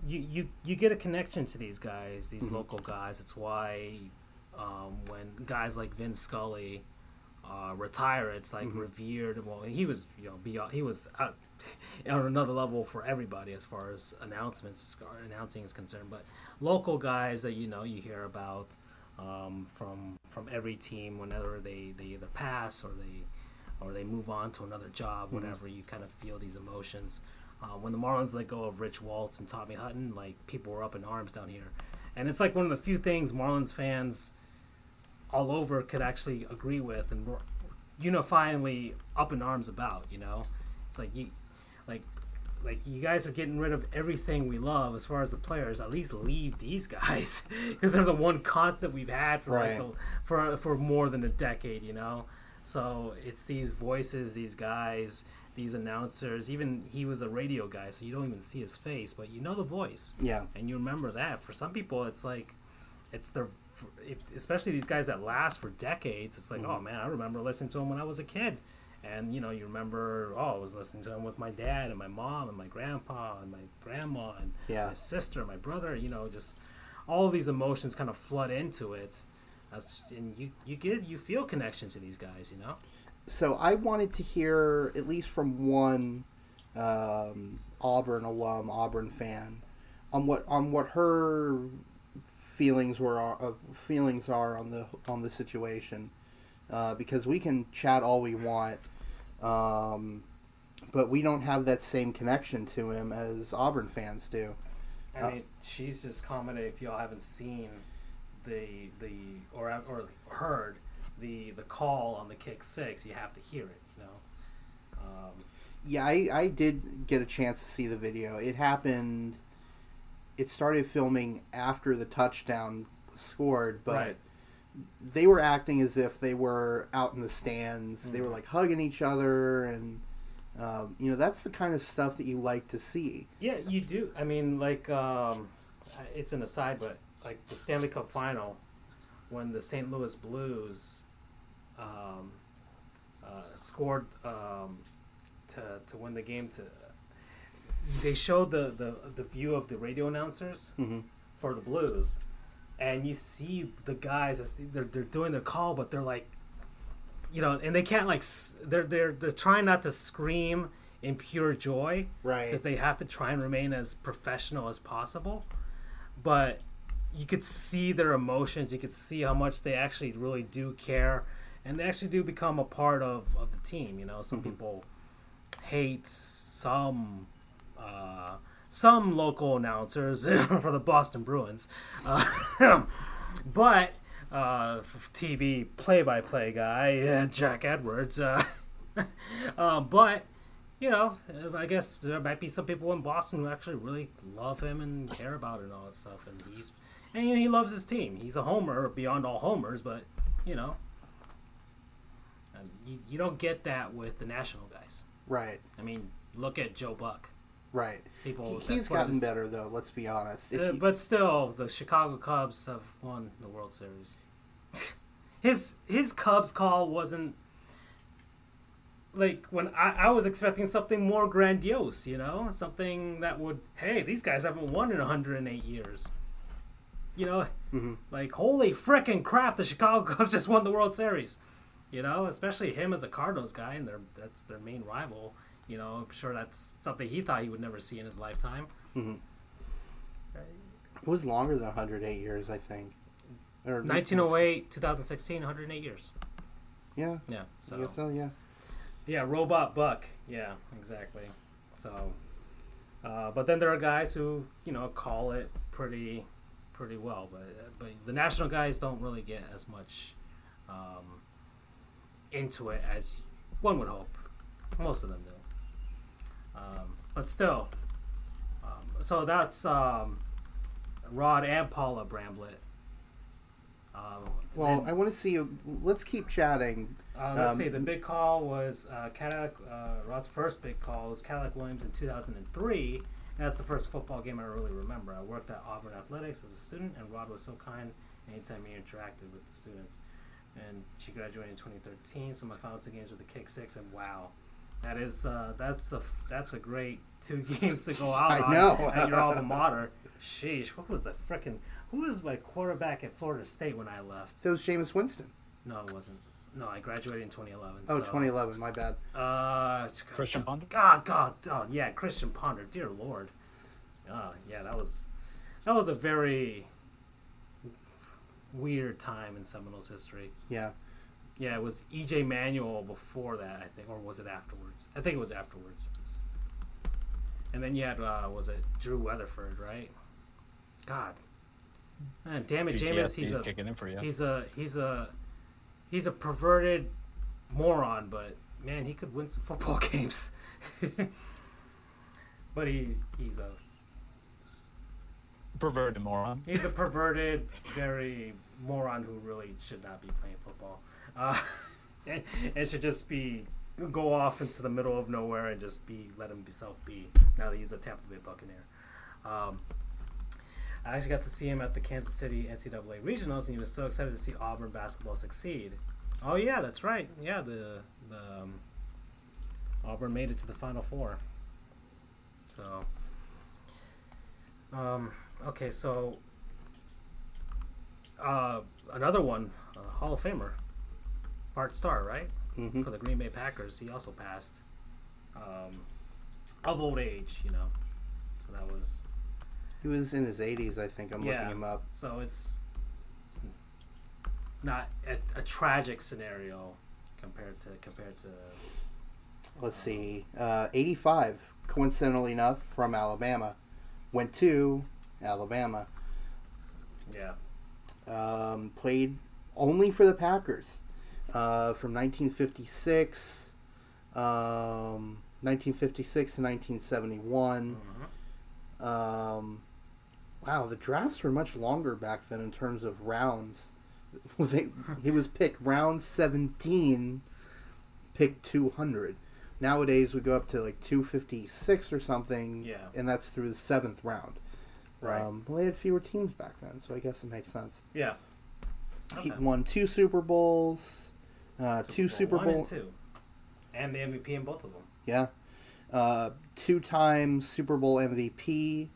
you you you get a connection to these guys, these local guys. It's why um, when guys like Vin Scully uh, retire, it's like revered. Well, he was you know beyond, he was out, [LAUGHS] on another level for everybody as far as announcements announcing is concerned. But local guys that you know you hear about um, from from every team whenever they they either pass or they or they move on to another job, whatever, you kind of feel these emotions. Uh, when the Marlins let go of Rich Waltz and Tommy Hutton, like people were up in arms down here, and it's like one of the few things Marlins fans all over could actually agree with and were unifyingly up in arms about. You know, it's like you, like, like you guys are getting rid of everything we love as far as the players. At least leave these [LAUGHS] guys because they're the one constant we've had for like Right. a, for for more than a decade. You know, so it's these voices, these guys. These announcers, even he was a radio guy, so you don't even see his face, but you know the voice Yeah. and you remember that. For some people, it's like, it's their, if, especially these guys that last for decades. It's like, oh Mm-hmm. man, I remember listening to him when I was a kid, and you know, you remember, oh, I was listening to him with my dad and my mom and my grandpa and my grandma and Yeah. my sister, my brother. You know, just all of these emotions kind of flood into it. That's, and you you get you feel connection to these guys. You know. So I wanted to hear at least from one um, Auburn alum, Auburn fan, on what on what her feelings were uh, feelings are on the on the situation, uh, because we can chat all we want, um, but we don't have that same connection to him as Auburn fans do. I Uh, mean, she's just commented if y'all haven't seen the the or or heard the the call on the kick six, you have to hear it. You know. Um, Yeah, I, I did get a chance to see the video. It happened. It started filming after the touchdown scored, but Right. They were acting as if they were out in the stands. They were Mm-hmm. like hugging each other, and um, you know that's the kind of stuff that you like to see. yeah, you do. I mean, like um, it's an aside, but like the Stanley Cup final when the St. Louis Blues um, uh, scored um, to to win the game to. They showed the, the, the view of the radio announcers Mhm. for the Blues, and you see the guys as they're they're doing their call, but they're like, you know, and they can't like they're they're they're trying not to scream in pure joy Right. because they have to try and remain as professional as possible, but you could see their emotions. You could see how much they actually really do care, and they actually do become a part of of the team. You know, some people hate some uh, some local announcers [LAUGHS] for the Boston Bruins, uh, [LAUGHS] but uh, TV play-by-play guy uh, [LAUGHS] Jack Edwards. Uh, uh, but you know, I guess there might be some people in Boston who actually really love him and care about it and all that stuff. And he's and you know, he loves his team. He's a homer beyond all homers, but you know, you, you don't get that with the national guys. Right. I mean, look at Joe Buck. Right. People, He- gotten better though. Let's be honest. Uh, but still, the Chicago Cubs have won the World Series. [LAUGHS] his his Cubs call wasn't like when I, I was expecting something more grandiose, you know, something that would hey, these guys haven't won in 108 years. You know, Mhm. like holy frickin' crap, the Chicago [LAUGHS] Cubs just won the World Series. You know, especially him as a Cardinals guy, and their that's their main rival. You know, I'm sure that's something he thought he would never see in his lifetime. it was longer than 108 years, I think. Or 1908, 2016, 108 years. Yeah. Yeah. So so. Yeah. yeah, Robot Buck. Yeah, exactly. So, uh, but then there are guys who you know call it pretty, pretty well, but but the national guys don't really get as much um, into it as one would hope. Most of them do, um, but still. Um, so that's um, Rod and Paula Bramblett. Um, Well, and- I want to see you. Let's keep chatting. uh, let's Um, see. The big call was uh, Cadillac. Uh, Rod's first big call was Cadillac Williams in 2003. And that's the first football game I really remember. I worked at Auburn Athletics as a student, and Rod was so kind anytime he interacted with the students. And she graduated in 2013. So my final two games were the kick six, and wow, that is uh, that's a that's a great two [LAUGHS] games to go out I on know. at your alma [LAUGHS] mater. Sheesh, what was the frickin' who was my quarterback at Florida State when I left? That was Jameis Winston. No, it wasn't. No, I graduated in 2011. Oh, so, 2011. My bad. Uh, Christian Ponder? God, God, oh, yeah, Christian Ponder. Dear Lord. Oh, yeah, that was that was a very weird time in Seminoles history. Yeah. Yeah, it was EJ Manuel before that, I think, or was it afterwards? I think it was afterwards. And then you had, uh, was it Drew Weatherford, right? God, man, damn it, Jameis, he's a kicking in for you. he's a he's a he's a perverted moron, but man, he could win some football [LAUGHS] games. but he he's a Perverted moron. he's a perverted, very moron who really should not be playing football, uh, [LAUGHS] and should just be go off into the middle of nowhere and just be let himself be. Now that he's a Tampa Bay Buccaneer. Um, I actually got to see him at the Kansas City NCAA regionals, and he was so excited to see Auburn basketball succeed. Oh yeah, that's right. Yeah, the the um, Auburn made it to the Final Four. So, um, okay, so uh, another one, uh, Hall of Famer, Bart Starr, right? hmm For the Green Bay Packers, he also passed um, of old age, you know. So that was He was in his 80s, I think. I'm Yeah. looking him up. so it's, it's not a, a tragic scenario compared to compared to Let's see. Uh, 85, coincidentally enough, from Alabama. Went to Alabama. yeah Um, played only for the Packers uh, from 1956, um, 1956 to 1971. Mhm. Um, wow, the drafts were much longer back then in terms of rounds. [LAUGHS] they, he was picked round 17, pick 200. Nowadays, we go up to like 256 or something, Yeah. and that's through the seventh round. Right. Um, well, they had fewer teams back then, so I guess it makes sense. yeah He won two Super Bowls, uh, two Super one Bowl, and two, and the MVP in both of them. yeah, uh, two-time Super Bowl MVP.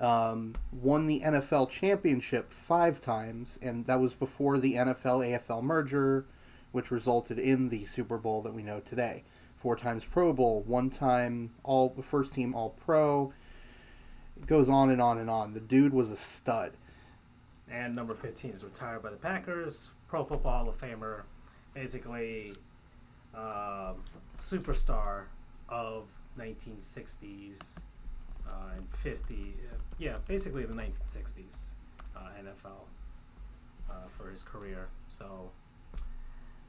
Um, won the NFL championship five times, and that was before the NFL AFL merger, which resulted in the Super Bowl that we know today. Four times Pro Bowl, one time All First Team All Pro. It goes on and on and on. The dude was a stud. And number 15 is retired by the Packers, Pro Football Hall of Famer, basically um, superstar of 1960s uh, and 50, uh, yeah, basically the 1960s uh, NFL uh, for his career. So,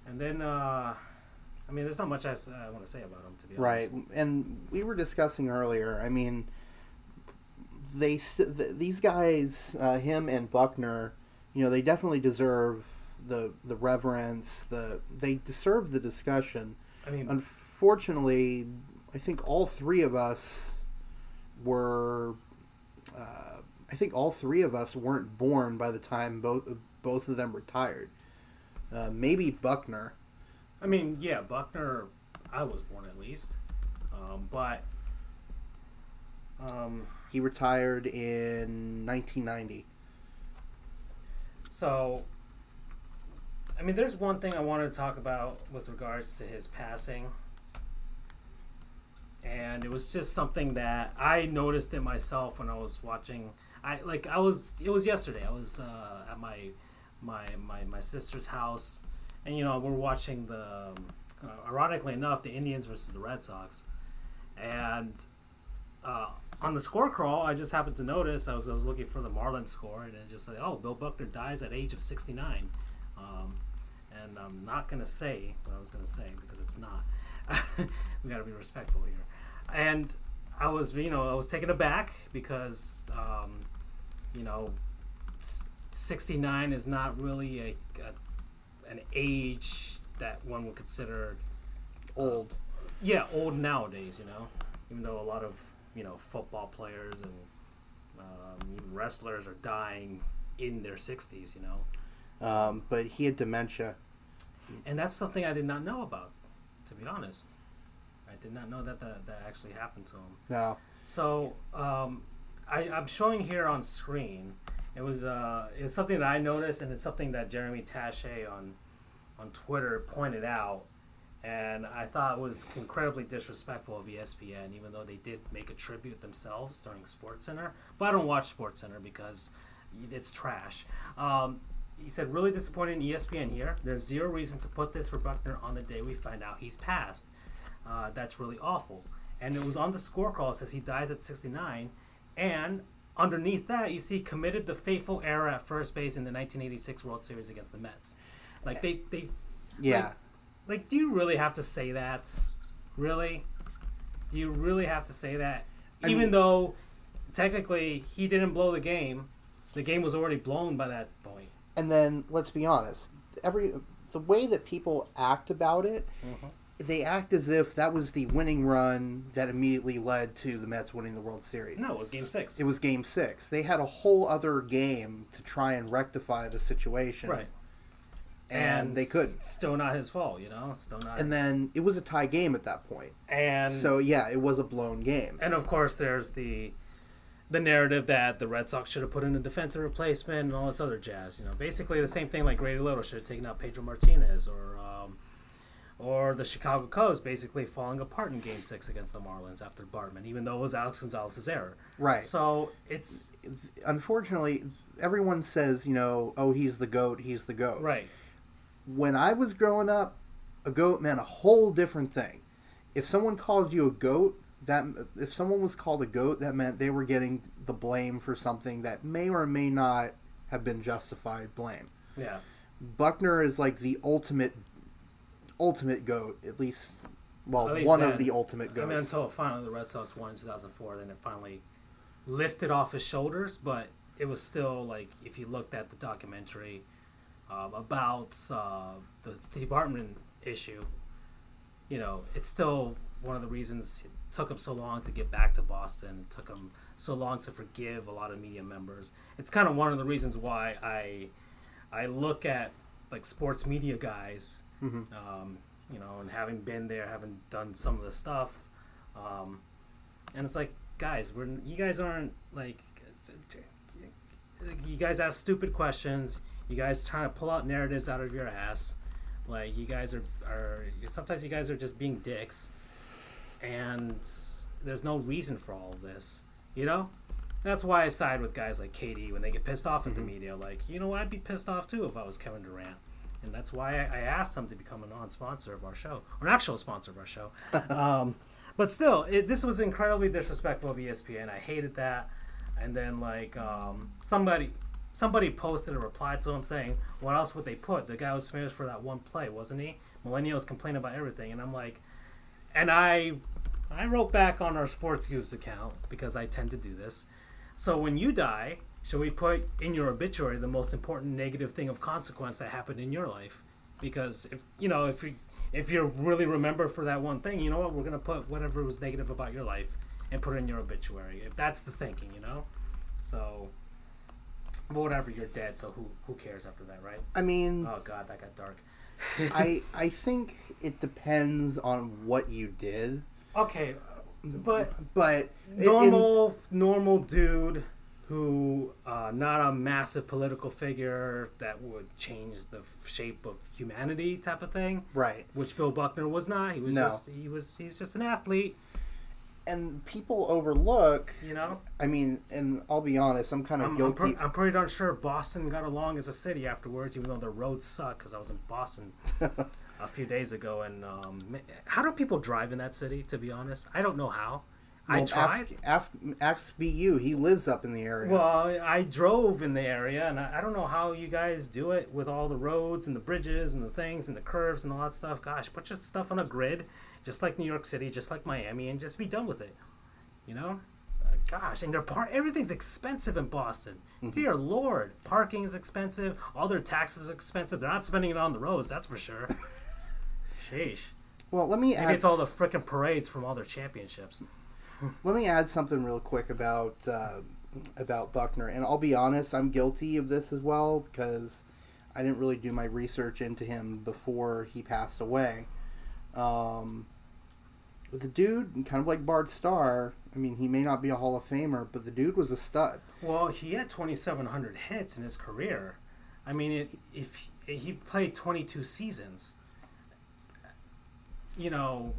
and then, I mean, there's not much I, want to say about him, to be honest. Right, and we were discussing earlier. I mean, they th- these guys, uh, him and Buckner, you know, they definitely deserve the the reverence. The they deserve the discussion. I mean, Unfortunately, I think all three of us were. Uh, I think all three of us weren't born by the time both both of them retired. Uh, maybe Buckner. I mean, yeah, Buckner. I was born at least, um, but um, He retired in 1990. so I mean, there's one thing I wanted to talk about with regards to his passing, and it was just something that I noticed in myself when I was watching. I like I was. It was yesterday. I was uh, at my my my my sister's house, and you know we're watching the. Um, uh, ironically enough, the Indians versus the Red Sox, and uh, on the score crawl, I just happened to notice I was I was looking for the Marlins score, and it just said, "Oh, Bill Buckner dies at age of 69." Um, and I'm not gonna say what I was gonna say because it's not. [LAUGHS] we got to be respectful here. And I was, you know, I was taken aback because, um, you know, 69 is not really a, a, an age that one would consider old. Yeah, old nowadays. You know, even though a lot of you know football players and um, even wrestlers are dying in their 60s. You know, um, but he had dementia, and that's something I did not know about. To be honest, I did not know that that, that actually happened to him. No. So um, I, I'm showing here on screen. It was uh, it was something that I noticed, and it's something that Jeremy Taché on on Twitter pointed out, and I thought was incredibly disrespectful of ESPN, even though they did make a tribute themselves during SportsCenter. But I don't watch SportsCenter because it's trash. Um, he said, really disappointed in ESPN here. There's zero reason to put this for Buckner on the day we find out he's passed. Uh, that's really awful. And it was on the score call. It says he dies at 69. And underneath that, you see committed the fateful error at first base in the 1986 World Series against the Mets. Like they, they, yeah. Like, like, do you really have to say that? Really? Do you really have to say that? I Even mean, though technically he didn't blow the game, the game was already blown by that point. And then let's be honest, every the way that people act about it, mm-hmm they act as if that was the winning run that immediately led to the Mets winning the World Series. No, it was Game Six. It was Game Six. They had a whole other game to try and rectify the situation. Right. And, and they could. Still not his fault, you know. Still not. And then it was a tie game at that point. And so yeah, it was a blown game. And of course, there's the the narrative that the Red Sox should have put in a defensive replacement and all this other jazz. You know, basically the same thing like Grady Little should have taken out Pedro Martinez or um, or the Chicago Cubs basically falling apart in Game Six against the Marlins after Bartman, even though it was Alex Gonzalez's error. Right. So it's unfortunately everyone says you know oh he's the goat he's the goat. Right. When I was growing up, a goat meant a whole different thing. If someone called you a goat, that if someone was called a goat, that meant they were getting the blame for something that may or may not have been justified blame. Yeah. Buckner is like the ultimate ultimate goat, at least. Well, at least one then, of the ultimate goats. I mean, until finally the Red Sox won in 2004, then it finally lifted off his shoulders. But it was still like, if you looked at the documentary um, about uh, the Steve Bartman issue, you know, it's still one of the reasons took him so long to get back to Boston. It took him so long to forgive a lot of media members. It's kind of one of the reasons why I I look at like sports media guys Mm-hmm. Um, you know, and having been there, having done some of the stuff, um, and it's like, guys, we're you guys aren't like, you guys ask stupid questions. You guys trying to pull out narratives out of your ass. Like you guys are are sometimes you guys are just being dicks, and there's no reason for all of this. You know, that's why I side with guys like KD when they get pissed off at mm-hmm. the media. Like, you know, I'd be pissed off too if I was Kevin Durant and that's why I, I asked him to become a non-sponsor of our show, or an actual sponsor of our show. [LAUGHS] um, but still, it, this was incredibly disrespectful of ESPN. I hated that. And then like um, somebody somebody posted a reply to him saying, "What else would they put? The guy was famous for that one play, wasn't he?" Millennials complain about everything, and I'm like, and I I wrote back on our Sports Goofs account because I tend to do this. So when you die, should we put in your obituary the most important negative thing of consequence that happened in your life? Because if you know if you if you're really remembered for that one thing, you know what? We're gonna put whatever was negative about your life and put it in your obituary. If that's the thinking, you know. So, whatever, you're dead. So who who cares after that, right? I mean, oh god, that got dark. [LAUGHS] I [LAUGHS] I think it depends on what you did. Okay, but but normal in, normal dude who uh, not a massive political figure that would change the shape of humanity type of thing right which bill buckner was not he was no. just he was he's just an athlete and people overlook you know i mean and i'll be honest i'm kind of I'm, guilty I'm, pre- I'm, pretty darn sure boston got along as a city afterwards even though the roads suck because i was in boston [LAUGHS] a few days ago and um, how do people drive in that city to be honest i don't know how I Well, tried. Ask, ask ask BU. He lives up in the area. Well, I drove in the area, and I, I don't know how you guys do it with all the roads and the bridges and the things and the curves and all that stuff. Gosh, put your stuff on a grid, just like New York City, just like Miami, and just be done with it. You know? Uh, gosh, and their par- everything's expensive in Boston. Dear Lord, parking is expensive. All their taxes are expensive. They're not spending it on the roads, that's for sure. [LAUGHS] Sheesh. well, let me Maybe add. it's all the frickin' parades from all their championships. [LAUGHS] Let me add something real quick about uh, about Buckner, and I'll be honest, I'm guilty of this as well because I didn't really do my research into him before he passed away. Um, but the dude, kind of like Bart Starr, I mean, he may not be a Hall of Famer, but the dude was a stud. Well, he had 2,700 hits in his career. I mean, it, if he played 22 seasons, you know,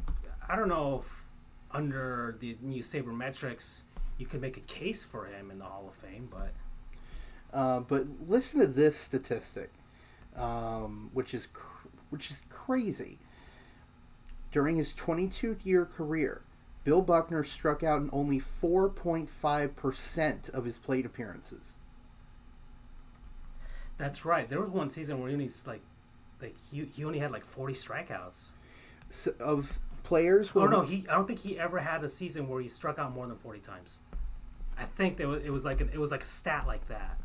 I don't know if under the new sabermetrics you could make a case for him in the Hall of Fame, but Uh, but listen to this statistic, um, which is cr- which is crazy. During his 22-year career, Bill Buckner struck out in only 4.5 percent of his plate appearances. that's right. There was one season where he only like, like he, he only had like 40 strikeouts. So, of players with Oh no, he I don't think he ever had a season where he struck out more than 40 times. I think there was, it was like an, it was like a stat like that.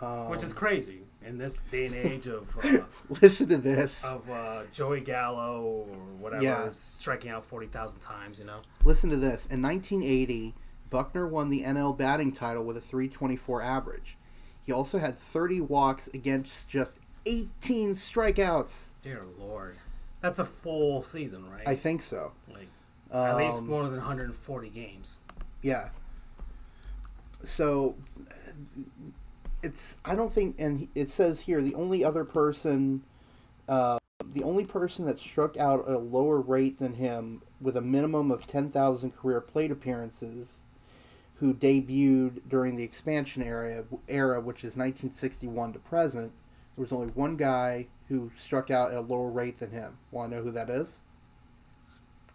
um, which is crazy in this day and age of uh, [LAUGHS] listen to this. of uh, Joey Gallo or whatever Yeah. striking out forty thousand times. You know, Listen to this. In 1980, Buckner won the NL batting title with a 324 average. He also had 30 walks against just 18 strikeouts. dear lord, that's a full season, right? I think so. like at least Um, more than 140 games. Yeah. So it's I don't think and it says here the only other person uh, the only person that struck out at a lower rate than him with a minimum of 10,000 career plate appearances who debuted during the expansion era era which is 1961 to present there was only one guy who struck out at a lower rate than him. Want to know who that is?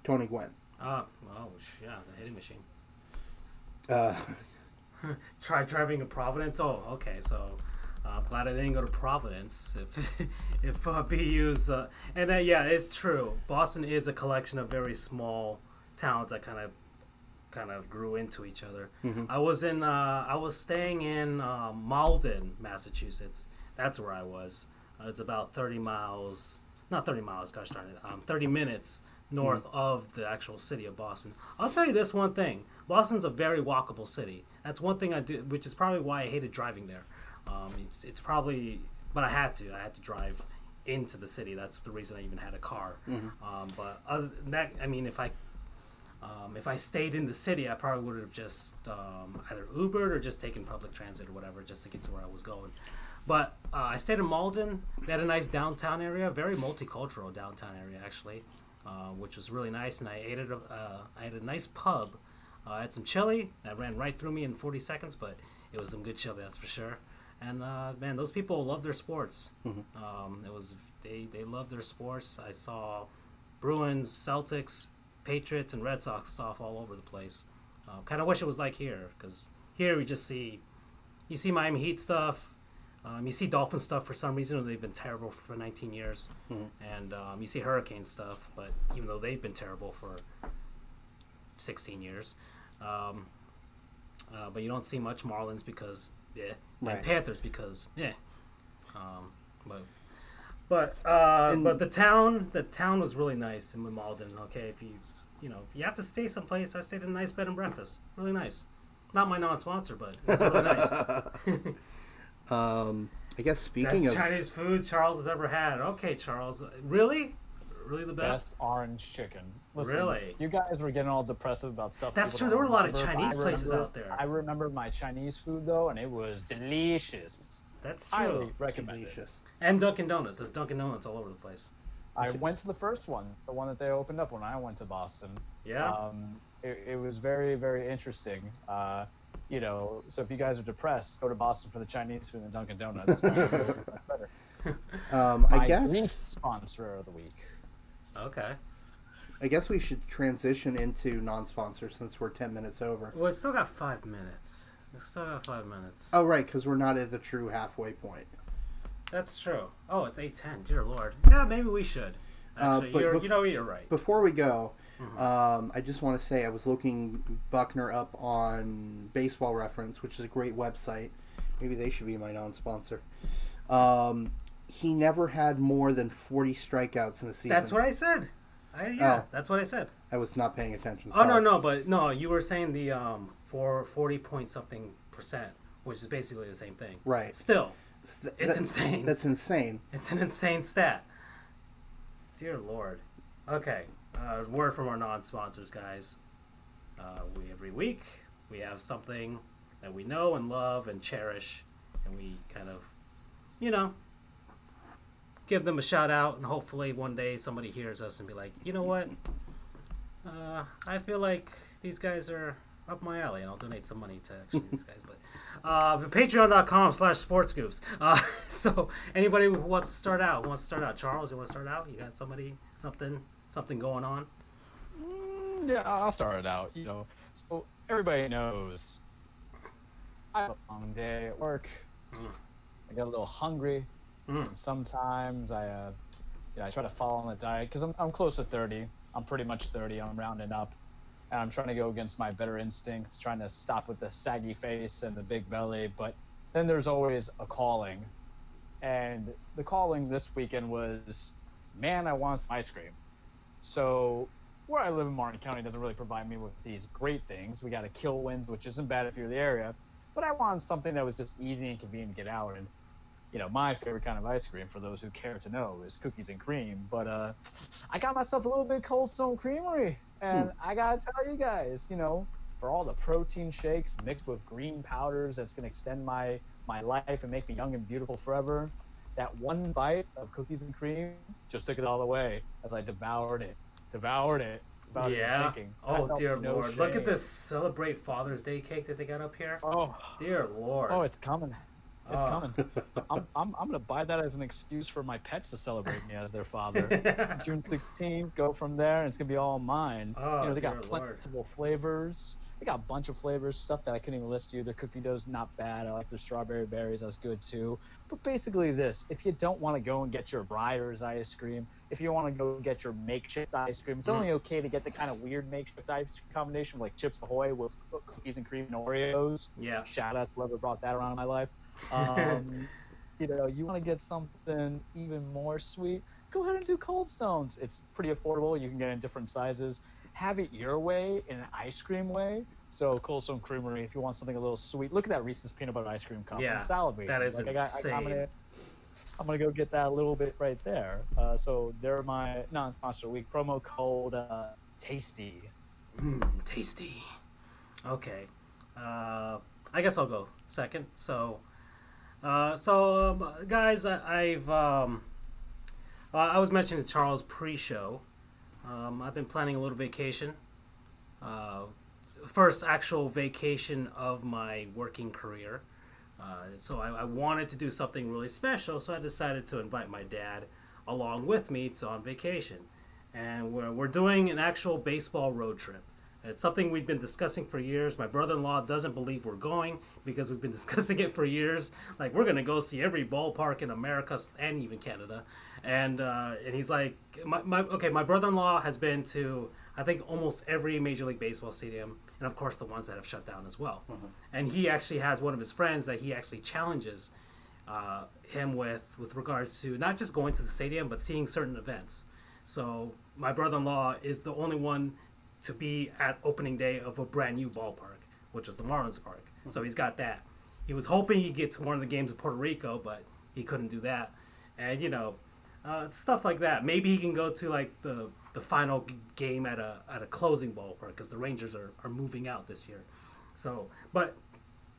Tony Gwynn. Ah, oh sh- yeah, the hitting machine. Uh, [LAUGHS] [LAUGHS] Try driving to Providence. Oh, okay. So uh, I'm glad I didn't go to Providence. If [LAUGHS] if uh, BU's uh, and uh, yeah, it's true. Boston is a collection of very small towns that kind of kind of grew into each other. I was in uh, I was staying in uh, Malden, Massachusetts. That's where I was. Uh, it's about 30 miles, not 30 miles, gosh darn it, um, 30 minutes north of the actual city of Boston. I'll tell you this one thing: Boston's a very walkable city. That's one thing I do, which is probably why I hated driving there. Um, it's it's probably, but I had to. I had to drive into the city. That's the reason I even had a car. Um, but other than that, I mean, if I um, if I stayed in the city, I probably would have just um, either Ubered or just taken public transit or whatever just to get to where I was going. But uh, I stayed in Malden. They had a nice downtown area, very multicultural downtown area actually, uh, which was really nice. And I ate at a, uh, I had a nice pub. Uh, I had some chili that ran right through me in 40 seconds, but it was some good chili, that's for sure. And uh, man, those people love their sports. Um, it was they they love their sports. I saw Bruins, Celtics, Patriots, and Red Sox stuff all over the place. Uh, kind of wish it was like here, because here we just see, you see Miami Heat stuff, um, you see Dolphin stuff for some reason. They've been terrible for 19 years, and um, you see Hurricane stuff, but even though they've been terrible for 16 years, um, uh, but you don't see much Marlins because yeah, Right. and Panthers because yeah, um, but. But uh, And- but the town the town was really nice in Malden. Okay, if you you know if you have to stay someplace, I stayed in a nice bed and breakfast. Really nice. Not my non-sponsor, but it was really nice. [LAUGHS] um, I guess speaking of Chinese food Charles has ever had. Okay, Charles, really, really the best. Best orange chicken. Listen, Really? You guys were getting all depressive about stuff. That's true, there were a lot of Chinese I places out there. I remember my Chinese food though, and it was delicious. That's Highly true. recommend it. delicious. And Dunkin' Donuts. There's Dunkin' Donuts all over the place. I went to the first one, the one that they opened up when I went to Boston. Yeah. Um, it, it was very, very interesting. Uh, you know, so if you guys are depressed, go to Boston for the Chinese food and Dunkin' Donuts. [LAUGHS] Better. Um, I My guess drink sponsor of the week. Okay. I guess we should transition into non-sponsor since we're ten minutes over. Well, we still got five minutes. We still got five minutes. Oh, right, because we're not at the true halfway point. That's true. Oh, it's eight ten. Dear Lord. Yeah, maybe we should. Uh, Actually, but you're, bef- you know you're right. Before we go, Mm-hmm. um, I just want to say I was looking Buckner up on Baseball Reference, which is a great website. Maybe they should be my non-sponsor. Um, he never had more than forty strikeouts in a season. That's what I said. I, yeah, Oh. that's what I said. I was not paying attention. Oh no, no, but no, you were saying the um for forty point something percent, which is basically the same thing. Right. Still, It's that- insane. That's insane. it's an insane stat. Dear Lord. Okay, uh, word from our non-sponsors, guys. Uh, we every week we have something that we know and love and cherish, and we kind of, you know, give them a shout out, and hopefully one day somebody hears us and be like, you know what? Uh, I feel like these guys are up my alley, and I'll donate some money to actually these guys. But uh, patreon.com slash sportsgoofs. Uh, [LAUGHS] so anybody who wants to start out, wants to start out, Charles, you want to start out? You got somebody, something, something going on? Mm, Yeah, I'll start it out. You know, so everybody knows I have a long day at work. Mm. I get a little hungry, Mm. sometimes I, uh, you know, I try to follow on the diet because I'm I'm close to 30. I'm pretty much 30. I'm rounding up, and I'm trying to go against my better instincts, trying to stop with the saggy face and the big belly. But then there's always a calling, and the calling this weekend was, man, I want some ice cream. So where I live in Martin County doesn't really provide me with these great things. We got a Kilwins, which isn't bad if you're the area, but I wanted something that was just easy and convenient to get out. And you know, my favorite kind of ice cream, for those who care to know, is cookies and cream. But uh, I got myself a little bit Cold Stone Creamery, and I gotta tell you guys, you know, for all the protein shakes mixed with green powders, that's gonna extend my my life and make me young and beautiful forever. That one bite of cookies and cream just took it all away as I devoured it, devoured it. without yeah. thinking. Oh dear no Lord! Look at this celebrate Father's Day cake that they got up here. Oh, Dear Lord! oh, it's coming. It's Oh. coming. [LAUGHS] I'm, I'm, I'm gonna buy that as an excuse for my pets to celebrate me as their father. [LAUGHS] June 16th, go from there, and it's gonna be all mine. Oh, you know, they got plentiful flavors. They got a bunch of flavors, stuff that I couldn't even list to you. Their cookie dough's not bad. I like their strawberry berries, that's good too. But basically, this: if you don't want to go and get your Ryder's ice cream, if you want to go get your makeshift ice cream, it's Mm. only okay to get the kind of weird makeshift ice cream combination like Chips Ahoy with cookies and cream and Oreos. yeah. Shout out to whoever brought that around in my life. Um, [LAUGHS] you know, you want to get something even more sweet, go ahead and do Cold Stones. It's pretty affordable. You can get it in different sizes. Have it your way in an ice cream way. So Cold Stone Creamery, if you want something a little sweet, look at that Reese's peanut butter ice cream cup. Yeah, salivating. that is like, I got, I, I'm gonna, I'm gonna go get that a little bit right there. Uh, so they're my non-sponsor week promo code uh, Tasty. Mm, tasty. Okay. Uh, I guess I'll go second. So, uh, so um, guys, I, I've um, uh, I was mentioning to Charles pre-show. Um, I've been planning a little vacation. Uh, first actual vacation of my working career. Uh, so I, I wanted to do something really special, so I decided to invite my dad along with me to on vacation, and we're we're doing an actual baseball road trip. It's something we've been discussing for years. My brother-in-law doesn't believe we're going because we've been [LAUGHS] discussing it for years. Like we're gonna go see every ballpark in America and even Canada, and uh, and he's like, my, my okay, my brother-in-law has been to I think almost every Major League Baseball stadium, and of course the ones that have shut down as well. And he actually has one of his friends that he actually challenges uh, him with with regards to not just going to the stadium but seeing certain events. So my brother-in-law is the only one to be at opening day of a brand new ballpark, which is the Marlins Park. So he's got that. He was hoping he'd get to one of the games in Puerto Rico, but he couldn't do that. And you know, uh, stuff like that. Maybe he can go to like the the final game at a at a closing ballpark because the Rangers are, are moving out this year. So, but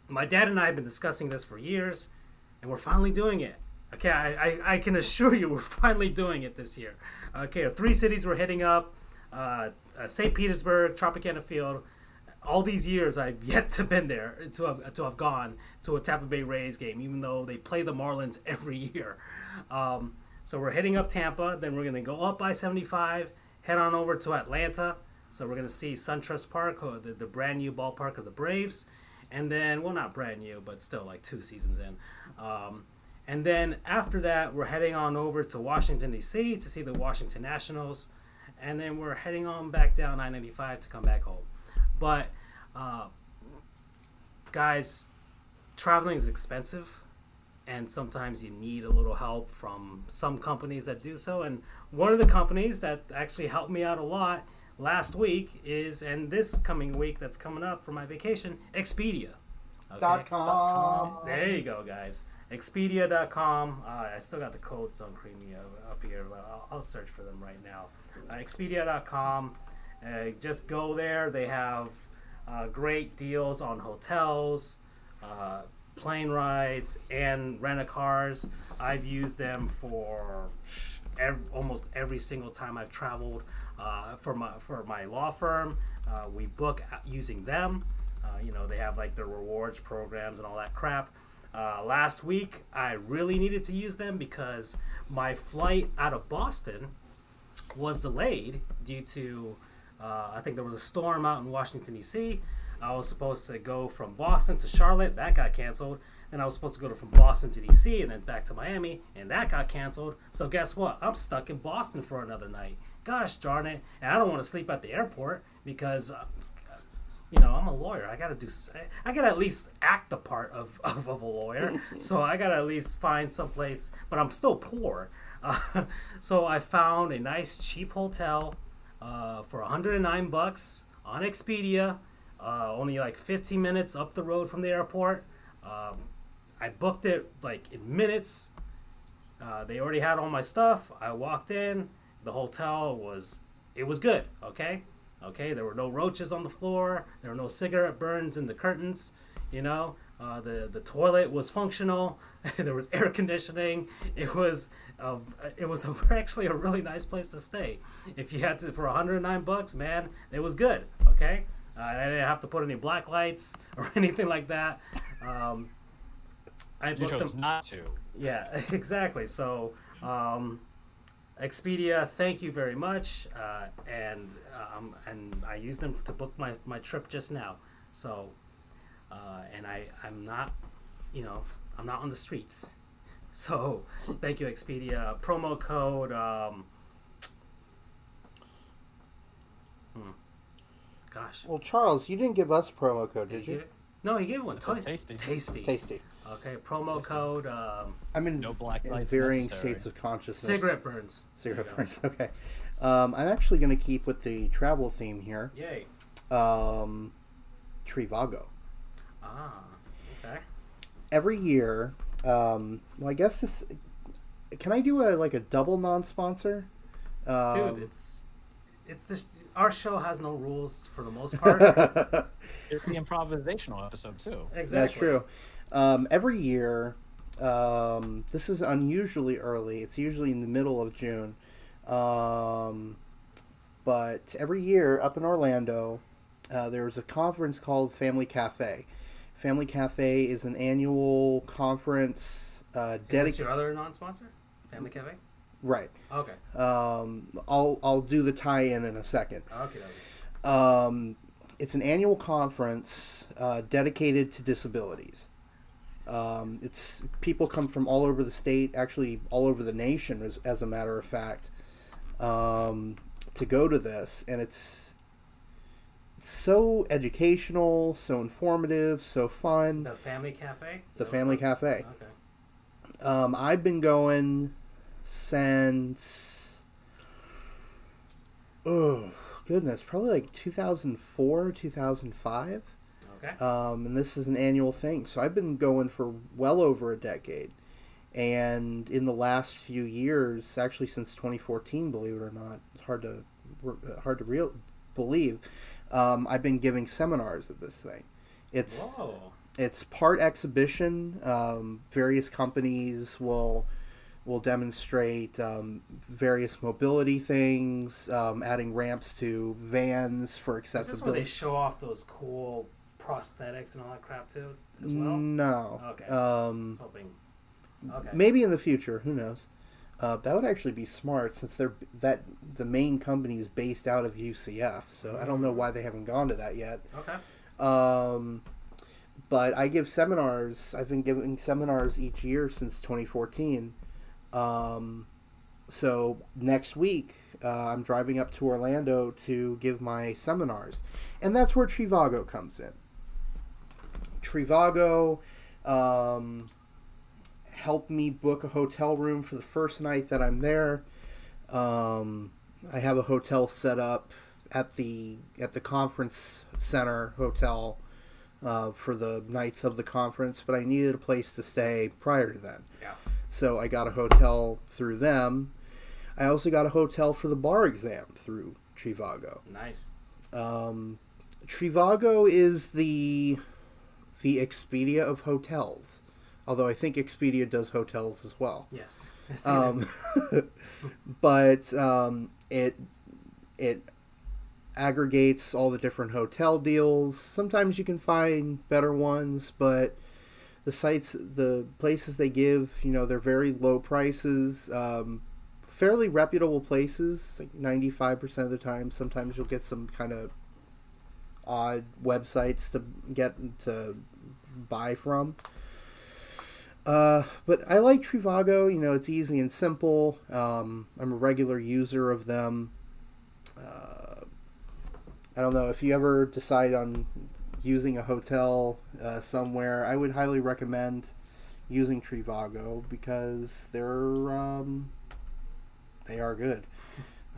my dad and I have been discussing this for years, and we're finally doing it. Okay, I, I, I can assure you we're [LAUGHS] finally doing it this year. Okay, three cities we're hitting up: uh, uh, St. Petersburg, Tropicana Field. All these years, I've [LAUGHS] yet to been there to have to have gone to a Tampa Bay Rays game, even though they play the Marlins [LAUGHS] every year. Um, so we're heading up Tampa, then we're gonna go up by 75, head on over to Atlanta. So we're gonna see SunTrust Park, the, the brand new ballpark of the Braves, and then well, not brand new, but still like two seasons in. Um, and then after that, we're heading on over to Washington D.C. to see the Washington Nationals, and then we're heading on back down I-95 to come back home. But uh, guys, traveling is expensive and sometimes you need a little help from some companies that do so and one of the companies that actually helped me out a lot last week is and this coming week that's coming up for my vacation expedia okay? Dot com. there you go guys expedia.com uh, i still got the codes don't up, up here but I'll, I'll search for them right now uh, expedia.com uh, just go there they have uh, great deals on hotels uh, plane rides and rent a cars. I've used them for almost every single time I've traveled uh, for my for my law firm. We book using them. You know they have like their rewards programs and all that crap. Uh, last week I really needed to use them because my flight out of Boston was delayed due to uh, I think there was a storm out in Washington D.C. I was supposed to go from Boston to Charlotte. That got canceled. And I was supposed to go to, from Boston to DC and then back to Miami, and that got canceled. So guess what? I'm stuck in Boston for another night. Gosh darn it! And I don't want to sleep at the airport because, you know, I'm a lawyer. I gotta do. I gotta at least act the part of, [LAUGHS] of, of a lawyer. [LAUGHS] so I gotta at least find someplace. But I'm still poor. Uh, [LAUGHS] so I found a nice cheap hotel uh, for 109 bucks on Expedia uh, only like 15 minutes up the road from the airport. Um, I booked it like in minutes. Uh, they already had all my stuff. I walked in. The hotel was it was good. Okay, okay. There were no roaches on the floor. There were no cigarette burns in the curtains. You know, uh, the the toilet was functional. [LAUGHS] there was air conditioning. It was uh, it was a, [LAUGHS] actually a really nice place to stay. If you had to for 109 bucks, man, it was good. Okay. Uh, I didn't have to put any black lights [LAUGHS] or anything like that. Um, I you chose them. not to. Yeah, exactly. So, um, Expedia, thank you very much, uh, and um, and I used them to book my, my trip just now. So, uh, and I I'm not, you know, I'm not on the streets. [LAUGHS] So, thank you, Expedia. Promo code. Um, hmm. Gosh. Well, Charles, you didn't give us a promo code, did, did you? No, he gave one. T- tasty. Tasty. Tasty. Okay, promo tasty. code. Um, I'm in, no black in varying necessary. states of consciousness. Cigarette burns. Cigarette burns. [LAUGHS] Okay. Um, I'm actually going to keep with the travel theme here. Yay. Um, Trivago. Ah. Okay. Every year, um, well, I guess this. Can I do a like a double non-sponsor? Um, Dude, it's it's this our show has no rules for the most part. [LAUGHS] it's the improvisational episode too. Exactly. That's true. Um, every year, um, this is unusually early. It's usually in the middle of June. Um, but every year up in Orlando, uh, there's a conference called Family Cafe. Family Cafe is an annual conference. Uh, dedicated. Is this your other non-sponsor, Family Cafe? Right. Okay. Um, I'll I'll do the tie-in in a second. Okay. Um, it's an annual conference uh, dedicated to disabilities. Um, it's people come from all over the state, actually all over the nation, as, as a matter of fact, um, to go to this, and it's so educational, so informative, so fun. The Family Cafe. The Family Cafe. Okay. Um, I've been going since oh goodness, probably like 2004, 2005. Okay. Um, and this is an annual thing, so I've been going for well over a decade. And in the last few years, actually since 2014, believe it or not, it's hard to hard to real believe. Um, I've been giving seminars at this thing. It's Whoa. it's part exhibition. Um, various companies will will demonstrate um, various mobility things, um, adding ramps to vans for accessibility. Is this where they show off those cool prosthetics and all that crap too, as well? No. Okay. Um, hoping. Okay. Maybe in the future. Who knows? Uh, that would actually be smart since they're that the main company is based out of UCF. So I don't know why they haven't gone to that yet. Okay. Um, but I give seminars. I've been giving seminars each year since 2014. Um, so next week, uh, I'm driving up to Orlando to give my seminars, and that's where Trivago comes in. Trivago um, helped me book a hotel room for the first night that I'm there. Um, I have a hotel set up at the at the conference center hotel uh, for the nights of the conference, but I needed a place to stay prior to then. Yeah. So I got a hotel through them. I also got a hotel for the bar exam through Trivago. Nice. Um, Trivago is the the Expedia of hotels, although I think Expedia does hotels as well. Yes. Yes, they do. Um, [LAUGHS] but um, it it aggregates all the different hotel deals. Sometimes you can find better ones, but the sites, the places they give, you know, they're very low prices. Um, fairly reputable places, like ninety five percent of the time. Sometimes you'll get some kind of odd websites to get to buy from. Uh, but I like Trivago. You know, it's easy and simple. Um, I'm a regular user of them. Uh, I don't know if you ever decide on using a hotel uh, somewhere. I would highly recommend using Trivago because they're um, they are good.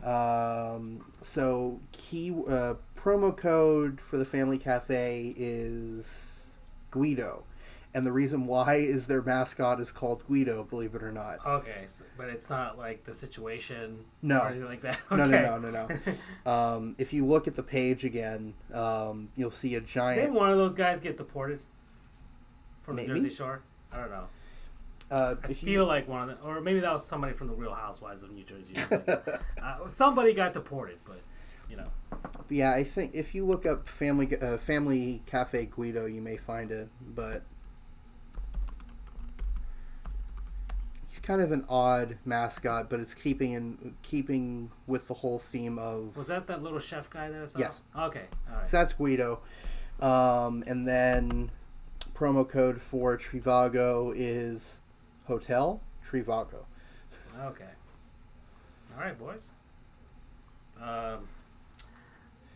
Um, so key uh, promo code for the Family Cafe is Guido, and the reason why is their mascot is called Guido. Believe it or not. Okay, so, but it's not like the situation No. or anything like that. No, Okay. no, no, no, no. [LAUGHS] um, if you look at the page again, um, you'll see a giant. Did one of those guys get deported from the Jersey Shore? I don't know. Uh, I feel you, like one of them, or maybe that was somebody from the Real Housewives of New Jersey. [LAUGHS] uh, somebody got deported, but you know, yeah, I think if you look up family uh, family cafe Guido, you may find it. But kind of an odd mascot, but it's keeping in keeping with the whole theme of was that that little chef guy there? So? Yes. Okay. All right. So that's Guido. Um, and then promo code for Trivago is Hotel Trivago. Okay. All right, boys. Um,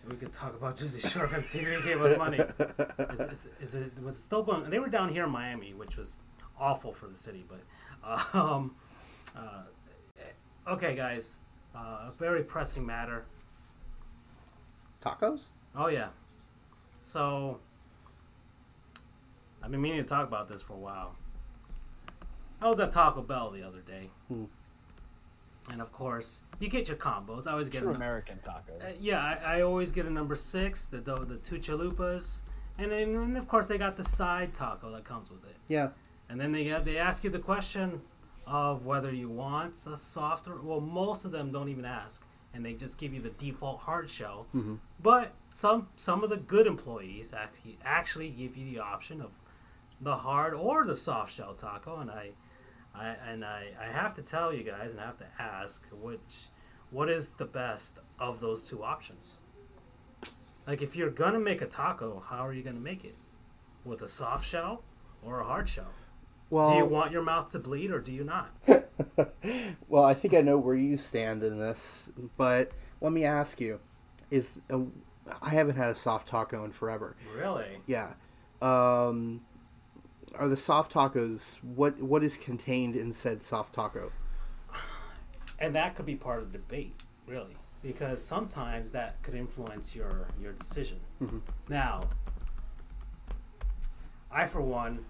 we could talk about Jersey Shore if MTV gave us money. [LAUGHS] Is, is, is it was still going? They were down here in Miami, which was awful for the city. But [LAUGHS] um, uh, okay, guys, uh, a very pressing matter. Tacos? Oh yeah. So I've been meaning to talk about this for a while. I was at Taco Bell the other day. Hmm. And of course, you get your combos. I always get True a, American tacos. uh, yeah, I, I always get a number six, the the, the two chalupas, and then and of course they got the side taco that comes with it. Yeah. And then they they ask you the question of whether you want a softer. Well, most of them don't even ask, and they just give you the default hard shell. Mhm. But some some of the good employees actually actually give you the option of the hard or the soft shell taco, and I. I, and I, I have to tell you guys, and I have to ask, which, what is the best of those two options? Like, if you're gonna make a taco, how are you gonna make it? With a soft shell or a hard shell? Well, do you want your mouth to bleed or do you not? [LAUGHS] well, I think I know where you stand in this, but let me ask you: Is uh, I haven't had a soft taco in forever. Really? Yeah. Um, are the soft tacos what what is contained in said soft taco? And that could be part of the debate, really, because sometimes that could influence your your decision. Mhm. Now, I for one.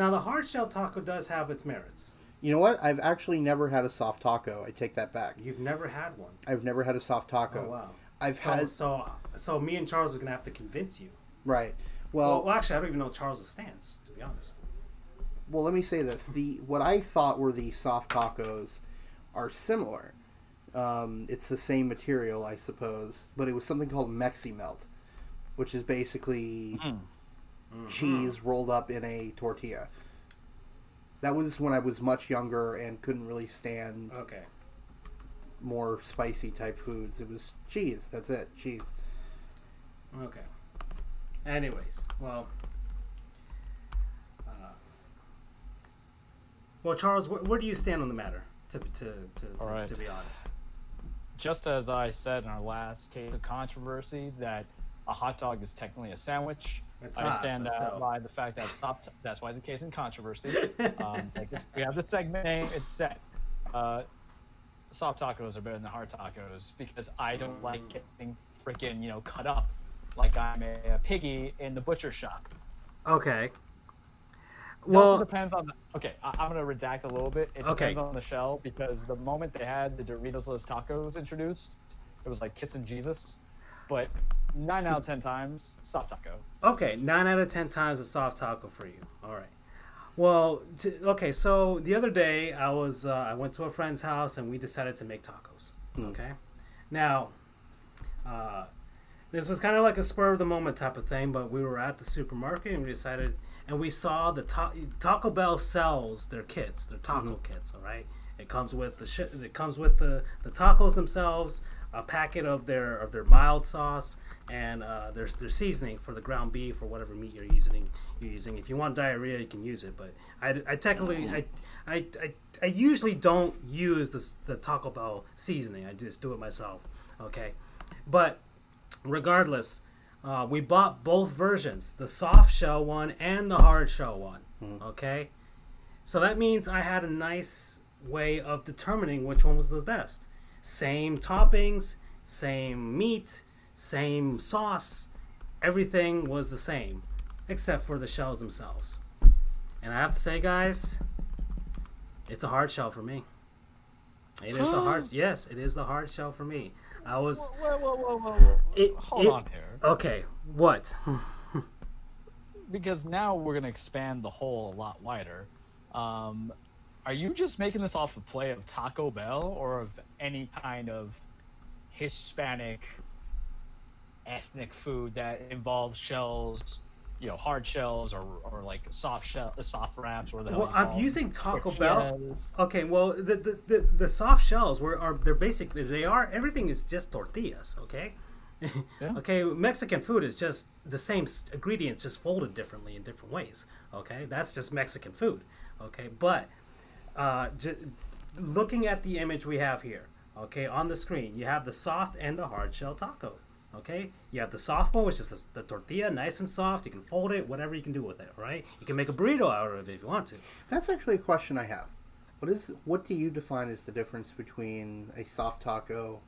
Now the hard shell taco does have its merits. You know what? I've actually never had a soft taco. I take that back. You've never had one. I've never had a soft taco. Oh wow. I've So, had so so me and Charles are gonna have to convince you. right. Well, Well, well, actually, I don't even know Charles' stance, to be honest. well, let me say this: the what I thought were the soft tacos are similar. Um, it's the same material, I suppose, but it was something called Mexi Melt, which is basically Mm. Mhm. cheese rolled up in a tortilla. That was when I was much younger and couldn't really stand Okay. more spicy type foods. It was cheese. That's it. Cheese. Okay. Anyways, well. Uh, well, Charles, where, where do you stand on the matter? To to to, to, All right. to be honest. Just as I said in our last case of controversy, that a hot dog is technically a sandwich. It's I not, stand uh, by the fact that soft, that's why it's a case in controversy. [LAUGHS] Um, like this, we have the segment name. It's set. Uh, soft tacos are better than hard tacos because I don't like getting freaking you know cut up like I'm a, a piggy in the butcher shop. Okay. Well it also depends on the. Okay, I, I'm gonna redact a little bit. It Okay. depends on the shell because the moment they had the Doritos Locos Tacos introduced, it was like kissing Jesus. But nine out of ten times, soft taco. okay, nine out of ten times a soft taco for you. All right. Well, t- okay. So the other day, I was uh, I went to a friend's house and we decided to make tacos. Okay. Now, uh, this was kind of like a spur of the moment type of thing, but we were at the supermarket and we decided, and we saw the ta- Taco Bell sells their kits, their taco kits. All right, it comes with the shit. It comes with the the tacos themselves, a packet of their of their mild sauce, and uh, their their seasoning for the ground beef or whatever meat you're using. You're using. If you want diarrhea, you can use it, but I, I technically I, I, I, I usually don't use the the Taco Bell seasoning. I just do it myself. Okay, but regardless, uh, we bought both versions the soft shell one and the hard shell one. Okay? So that means I had a nice way of determining which one was the best. Same toppings, same meat, same sauce, everything was the same except for the shells themselves. And I have to say, guys, it's a hard shell for me. It is the hard. Yes, it is the hard shell for me. I was Whoa, whoa, whoa, whoa, whoa. It- Hold it- on here, okay. What? because now we're gonna expand the hole a lot wider. Um, are you just making this off a play of Taco Bell or of any kind of Hispanic ethnic food that involves shells, you know, hard shells or, or like soft shell, soft wraps, or the Well, I'm using Taco Bell. Okay, well, the the, the, the soft shells were are they're basically they are everything is just tortillas. Okay. [LAUGHS] Yeah. Okay, Mexican food is just the same ingredients, just folded differently in different ways. Okay, that's just Mexican food. Okay, but uh, j- looking at the image we have here, okay, on the screen, you have the soft and the hard shell taco. Okay, you have the soft one, which is the, the tortilla, nice and soft. You can fold it, whatever you can do with it. Right? You can make a burrito out of it if you want to. That's actually a question I have. What is what do you define as the difference between a soft taco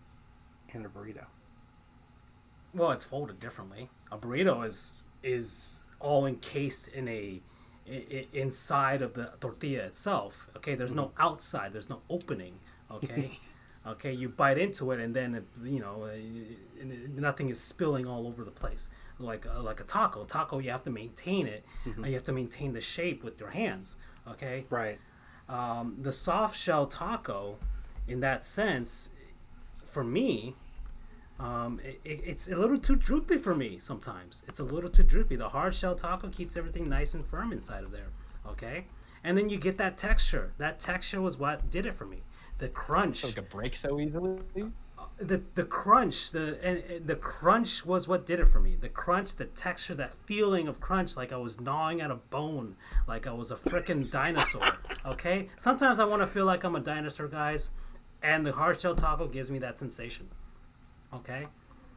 and a burrito? Well, it's folded differently. A burrito is is all encased in a inside of the tortilla itself. Okay, there's no mm-hmm. outside. There's no opening. Okay, [LAUGHS] okay. You bite into it, and then it, you know, uh, nothing is spilling all over the place. Like uh, like a taco. Taco, you have to maintain it. and You have to maintain the shape with your hands. Okay Right. um, the soft shell taco, in that sense, for me, um, it- it's a little too droopy for me sometimes. It's a little too droopy. The hard shell taco keeps everything nice and firm inside of there. Okay, and then you get that texture. That texture was what did it for me. The crunch. It could break so easily. the the crunch the and, and the crunch was what did it for me. The crunch the texture that feeling of crunch like i was gnawing at a bone like i was a freaking dinosaur [LAUGHS] okay? Sometimes i want to feel like i'm a dinosaur guys and the hard shell taco gives me that sensation okay?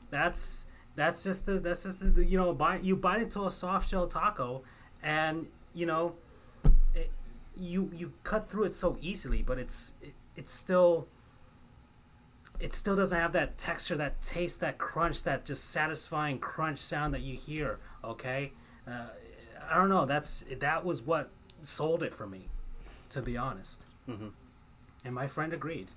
That's that's just the that's just the you know bite you bite into a soft shell taco and you know it, you you cut through it so easily but it's it, it's still it still doesn't have that texture, that taste, that crunch, that just satisfying crunch sound that you hear. Okay, uh, I don't know. That's that was what sold it for me, to be honest. Mm-hmm. And my friend agreed.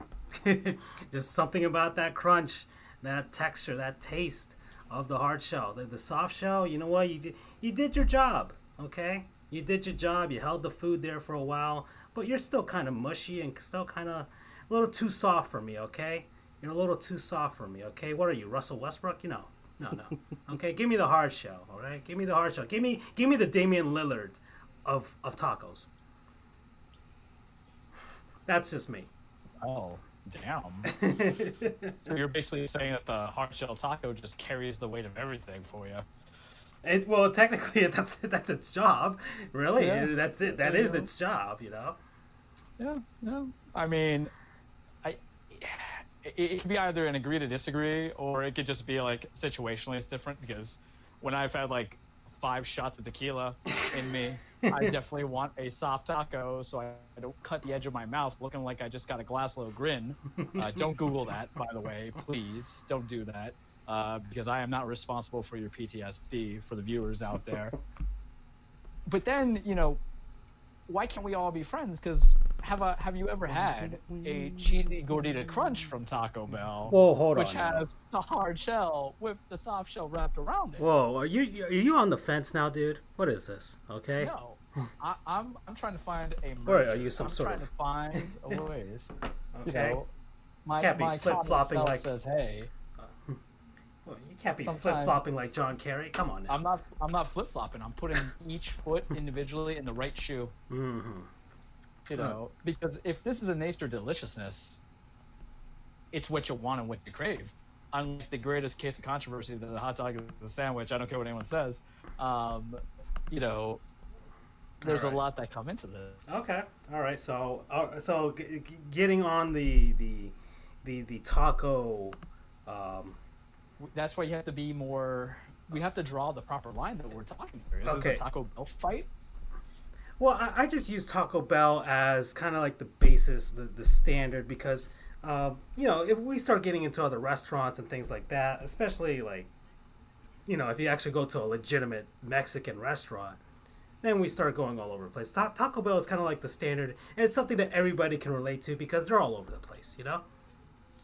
[LAUGHS] just something about that crunch, that texture, that taste of the hard shell, the, the soft shell. You know what? You did, you did your job. Okay, you did your job. You held the food there for a while, but you're still kind of mushy and still kind of a little too soft for me. Okay. You're a little too soft for me, okay? What are you, Russell Westbrook? You know, no, no. [LAUGHS] Okay, give me the hard shell, all right? Give me the hard shell. Give me, give me the Damian Lillard of of tacos. That's just me. Oh, damn. [LAUGHS] so you're basically saying that the hard shell taco just carries the weight of everything for you. It, well, technically, [LAUGHS] that's that's its job. Really, Yeah. that's it. That There is go. its job. You know. Yeah, yeah. I mean, I it, it could be either an agree to disagree, or it could just be like situationally it's different. Because when I've had like five shots of tequila in me, [LAUGHS] I definitely want a soft taco, so I, don't cut the edge of my mouth looking like I just got a Glasgow grin. Uh, don't Google that, by the way, please. Don't do that. Uh, because I am not responsible for your PTSD for the viewers out there. [LAUGHS] but then, you know, why can't we all be friends? Because have a have you ever had a cheesy gordita crunch from Taco Bell, Whoa, hold which on. now. has the hard shell with the soft shell wrapped around it? Whoa, are you are you on the fence now, dude? What is this? Okay. No, I, I'm I'm trying to find a merger. Or are you some I'm sort trying of- to find [LAUGHS] a ways. You Okay. know, my Can't be flip-flopping common like- self says, hey, Well, you can't be Sometimes- flip flopping like John Kerry. Come on now. I'm not I'm not flip flopping. I'm putting each foot individually in the right shoe. Mm hmm You know, because if this is a nature deliciousness, it's what you want and what you crave. Unlike the greatest case of controversy that the hot dog is a sandwich, I don't care what anyone says. Um, you know, there's Alright. a lot that come into this. Okay. All right. So, uh, so g- g- getting on the the the the taco. Um, That's why you have to be more. We have to draw the proper line that we're talking here. Is Okay. this a Taco Bell fight? Well, I, I just use Taco Bell as kind of like the basis, the the standard, because um, you know if we start getting into other restaurants and things like that, especially like you know if you actually go to a legitimate Mexican restaurant. Then we start going all over the place. Ta- Taco Bell is kind of like the standard, and it's something that everybody can relate to because they're all over the place, you know.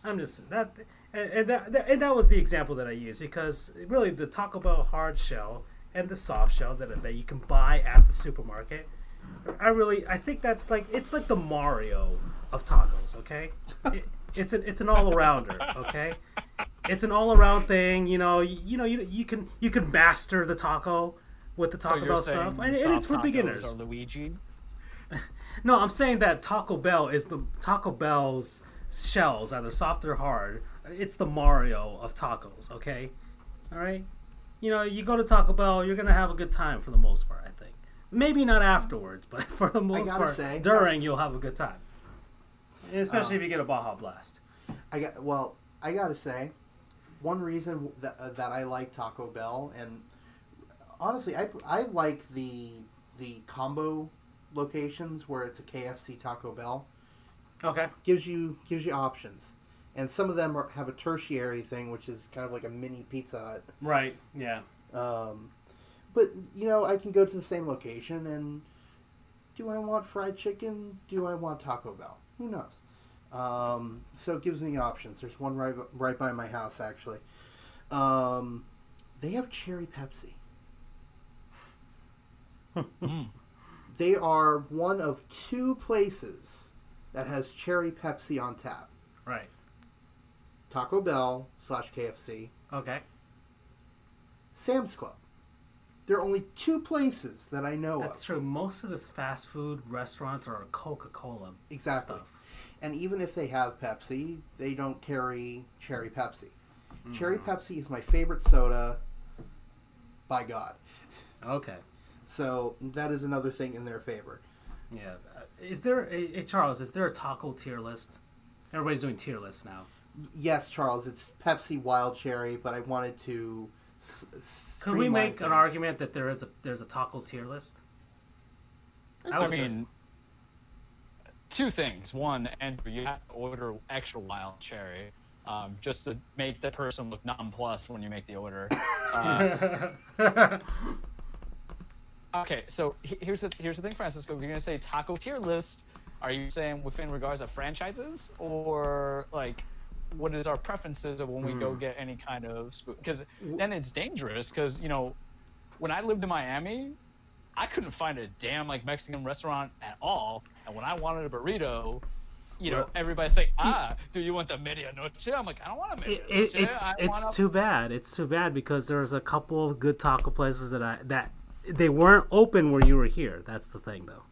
I'm just that, and, and that- and that was the example that I used because really the Taco Bell hard shell and the soft shell that that you can buy at the supermarket. I really, I think that's like it's like the Mario of tacos. Okay, it, it's an it's an all arounder. Okay, it's an all around thing. You know, you, you know you you can you can master the taco with the Taco so Bell stuff, and, and it's for beginners. Are Luigi? [LAUGHS] No, I'm saying that Taco Bell is the Taco Bell's shells, either soft or hard. It's the Mario of tacos, okay? All right? You know, you go to Taco Bell, you're going to have a good time for the most part, I think. Maybe not afterwards, but [LAUGHS] for the most part, say- during, you'll have a good time. And especially Oh. if you get a Baja Blast. I got well. I gotta say, one reason that uh, that I like Taco Bell, and honestly, I I like the the combo locations where it's a KFC Taco Bell. Okay. gives you gives you options, and some of them are, have a tertiary thing, which is kind of like a mini Pizza Hut. Right, yeah. Um, but you know, I can go to the same location and do I want fried chicken? Do I want Taco Bell? Who knows? Um, so it gives me options. There's one right right by my house actually. Um, they have cherry Pepsi. Mm. They are one of two places that has cherry Pepsi on tap. Right. Taco Bell slash KFC, Okay. Sam's Club. There are only two places that I know of. That's of. true. Most of this fast food restaurants are Coca Cola Exactly. stuff. And even if they have Pepsi, they don't carry cherry Pepsi. Cherry Pepsi is my favorite soda. By God. Okay. So that is another thing in their favor. Yeah. Uh, Is there, a, a Charles, is there a taco tier list? Everybody's doing tier lists now. Yes, Charles, it's Pepsi Wild Cherry, but I wanted to. S- s- Could we make things. an argument that there is a there's a taco tier list? I would say- mean, two things. One, Andrew, you have to order extra wild cherry, um, just to make the person look nonplussed when you make the order. [LAUGHS] Uh, [LAUGHS] okay, so here's the here's the thing, Francisco. If you're gonna say taco tier list, are you saying within regards of franchises or like? What is our preferences of when we go get any kind of food? because then it's dangerous because you know when I lived in Miami, I couldn't find a damn like Mexican restaurant at all. And when I wanted a burrito, you know, Well- everybody's say, "Ah, do you want the medianoche?" I'm like, "I don't want a medianoche. it, it's it's a- too bad. It's too bad because there's a couple of good taco places that I that they weren't open where you were here. That's the thing, though.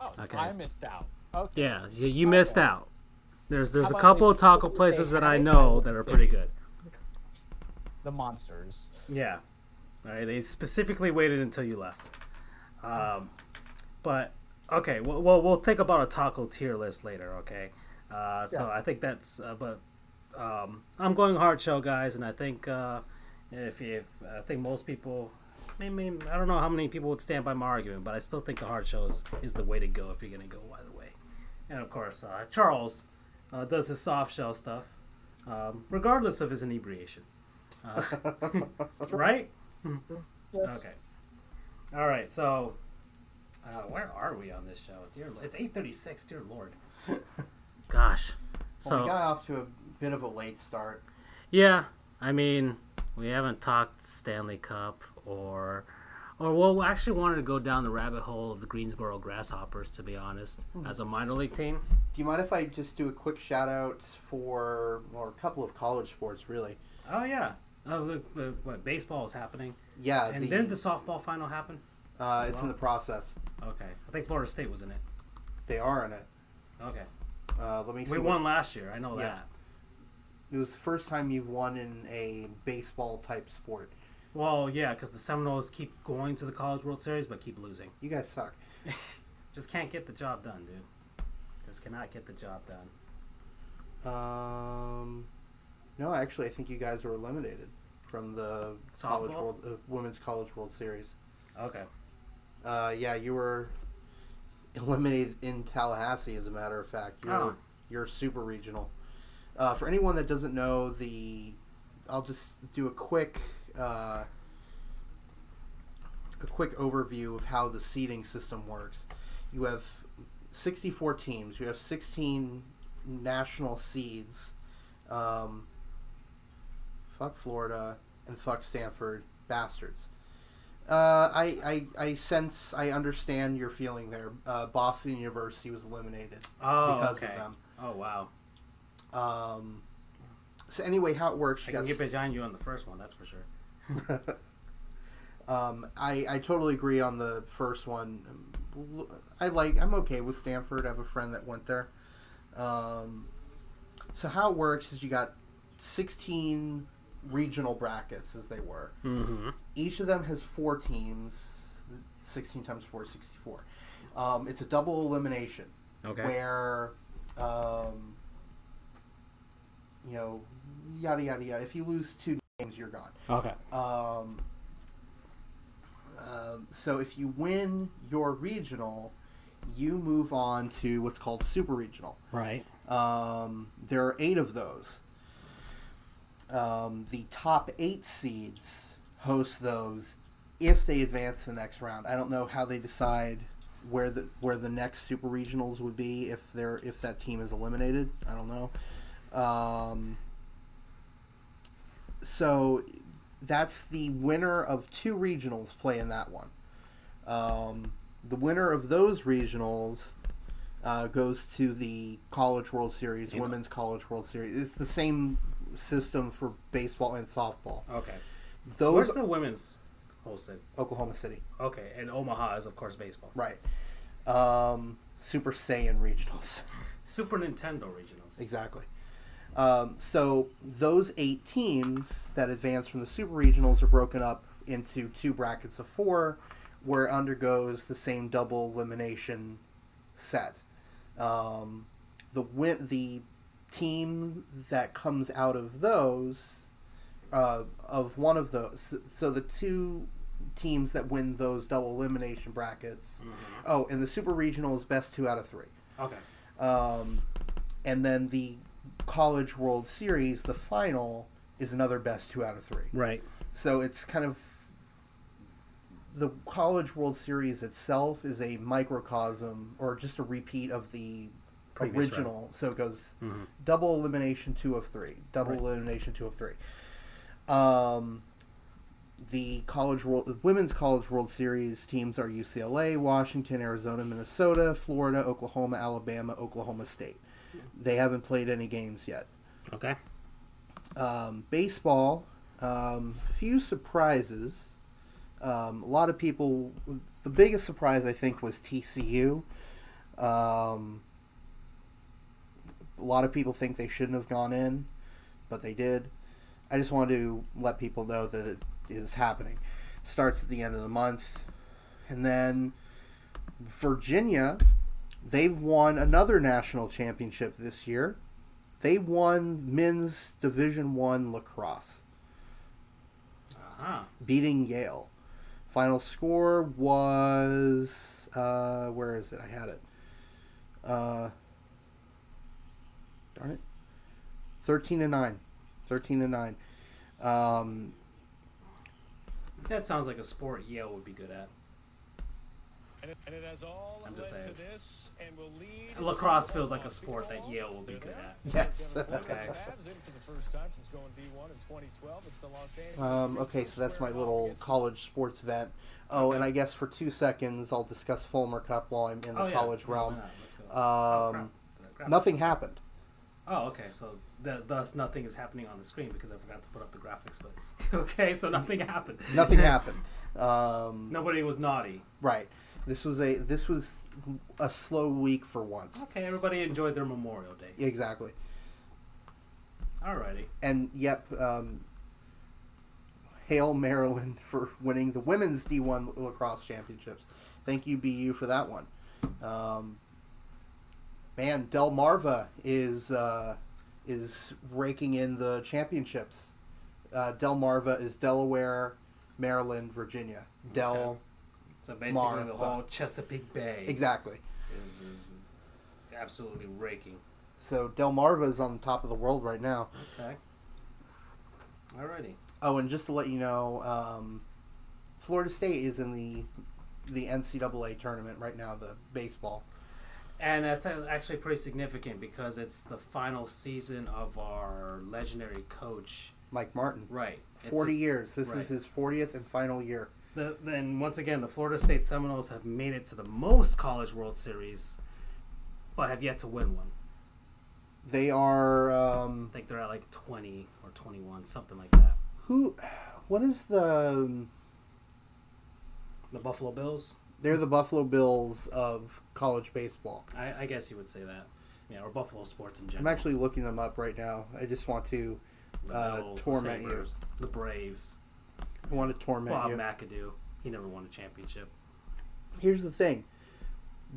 Oh, okay. I missed out. Okay. Yeah, you, you missed Okay. out. There's there's How a couple of taco places that I know that are pretty good. The monsters. Yeah. All right, they specifically waited until you left. Um, but okay, well, well, we'll think about a taco tier list later. Okay. Uh, so Yeah. I think that's. Uh, but um, I'm going hard shell, guys, and I think uh, if if I think most people. I mean, I don't know how many people would stand by my argument, but I still think the hard shell is, is the way to go if you're going to go either way. And of course, uh, Charles uh, does his soft shell stuff, um, regardless of his inebriation. Uh, [LAUGHS] right? Yes. Okay. All right. So, uh, where are we on this show? Dear, it's eight thirty-six. Dear Lord. [LAUGHS] Gosh. So well, we got off to a bit of a late start. yeah, I mean, we haven't talked Stanley Cup or, or well, we actually wanted to go down the rabbit hole of the Greensboro Grasshoppers. To be honest, as a minor league team. Do you mind if I just do a quick shout out for or a couple of college sports, really? Oh yeah. Oh, look, look, what baseball is happening, Yeah, and the, didn't the softball final happen? uh, it's in the process. Okay, I think Florida State was in it. They are in it. Okay, Uh, let me see. we what- won last year. I know Yeah. that. It was the first time you've won in a baseball type sport. Well, yeah, because the Seminoles keep going to the College World Series but keep losing. You guys suck. [LAUGHS] Just can't get the job done, dude. Just cannot get the job done. Um, no, actually, I think you guys were eliminated from the college world, uh, women's college world series. Okay. Uh, yeah, you were eliminated in Tallahassee, as a matter of fact. You're, Oh. you're super regional. Uh, for anyone that doesn't know, the I'll just do a quick uh, a quick overview of how the seeding system works. You have 64 teams. You have 16 national seeds. Um, fuck Florida and fuck Stanford, bastards. Uh, I, I, I sense, I understand your feeling there. Uh, Boston University was eliminated Oh, because okay. of them. Oh, wow. Um, so anyway, how it works? I can get behind you on the first one, that's for sure. [LAUGHS] um, I, I totally agree on the first one. I like. I'm okay with Stanford. I have a friend that went there. Um, so how it works is you got 16 regional brackets as they were. Mm-hmm. Each of them has four teams. 16 times 4 is 64. Um, it's a double elimination Okay. where, um, you know, yada yada yada. If you lose two games, you're gone. Okay. Um, um, so if you win your regional, you move on to what's called super regional. Right. Um, there are eight of those. Um, the top eight seeds host those if they advance the next round. I don't know how they decide where the where the next super regionals would be if they're if that team is eliminated. I don't know. Um, so that's the winner of two regionals playing that one. Um, the winner of those regionals uh, goes to the College World Series, Yeah. Women's College World Series. It's the same system for baseball and softball. Okay. Those Where's the women's hosted? Oklahoma City, Okay, and Omaha is of course baseball. right? Um, Super Saiyan regionals, [LAUGHS] Super Nintendo regionals. exactly. Um, so those eight teams that advance from the Super Regionals are broken up into two brackets of four, where it undergoes the same double elimination set. Um, the win the team that comes out of those uh, of one of those so the two teams that win those double elimination brackets oh and the super regional is best two out of three Okay. um, and then the college world series the final is another best two out of three Right. so it's kind of the College World Series itself is a microcosm or just a repeat of the Previous original. So it goes Mhm. double elimination two of three, double Right. elimination two of three. Um, the college world, the women's college World Series teams are UCLA, Washington, Arizona, Minnesota, Florida, Oklahoma, Alabama, Oklahoma State. They haven't played any games yet. Okay. Um, baseball, um, few surprises. Um, a lot of people. The biggest surprise I think was TCU. Um, A lot of people think they shouldn't have gone in, but they did. I just wanted to let people know that it is happening. Starts at the end of the month. And then Virginia, they've won another national championship this year. They won men's Division 1 lacrosse, Uh-huh. beating Yale. Final score was uh, where is it? I had it. Uh, darn it. 13 to 9. 13 to 9. Um, That sounds like a sport Yale would be good at. And it, and it has all I'm just saying. to this and will lead Lacrosse feels like a sport that Yale will be good at. yes. Okay. Cavs in for the first time since going D1 in 2012. It's the Los Angeles Um, okay, so that's my little college sports event. Oh, and I guess for two seconds I'll discuss Fulmer Cup while I'm in the Oh, yeah. college Yeah, realm. not? Oh, Um, crap. Graphics. nothing happened. Oh, okay. So th- thus nothing is happening on the screen because I forgot to put up the graphics. But [LAUGHS] okay, so nothing happened. Nothing [LAUGHS] happened. Um, Nobody was naughty. Right. This was a this was a slow week for once. Okay, everybody enjoyed their Memorial Day. Exactly. Alrighty. And yep, um, hail Maryland [LAUGHS] for winning the women's D1 lacrosse championships. Thank you BU for that one. Um, man, Delmarva is uh, is raking in the championships. Uh, Delmarva is Delaware, Maryland, Virginia. Del So basically, the whole Chesapeake Bay exactly. is, is absolutely raking. So Delmarva is on the top of the world right now. Okay. Alrighty. Oh, and just to let you know, um, Florida State is in the the NCAA tournament right now, the baseball. And that's actually pretty significant because it's the final season of our legendary coach. Mike Martin, Right. Forty his- years. This right. is his fortieth and final year. The, then once again, the Florida State Seminoles have made it to the most College World Series, but have yet to win one. They are um, I think they're at like twenty or twenty-one, something like that. who? What is the? um, The Buffalo Bills. They're the Buffalo Bills of college baseball. I, I guess you would say that. Yeah, or Buffalo sports in general. I'm actually looking them up right now. I just want to. the uh, Bills, torment the you. The Braves, I want to torment Bob you. McAdoo. He never won a championship. Here's the thing.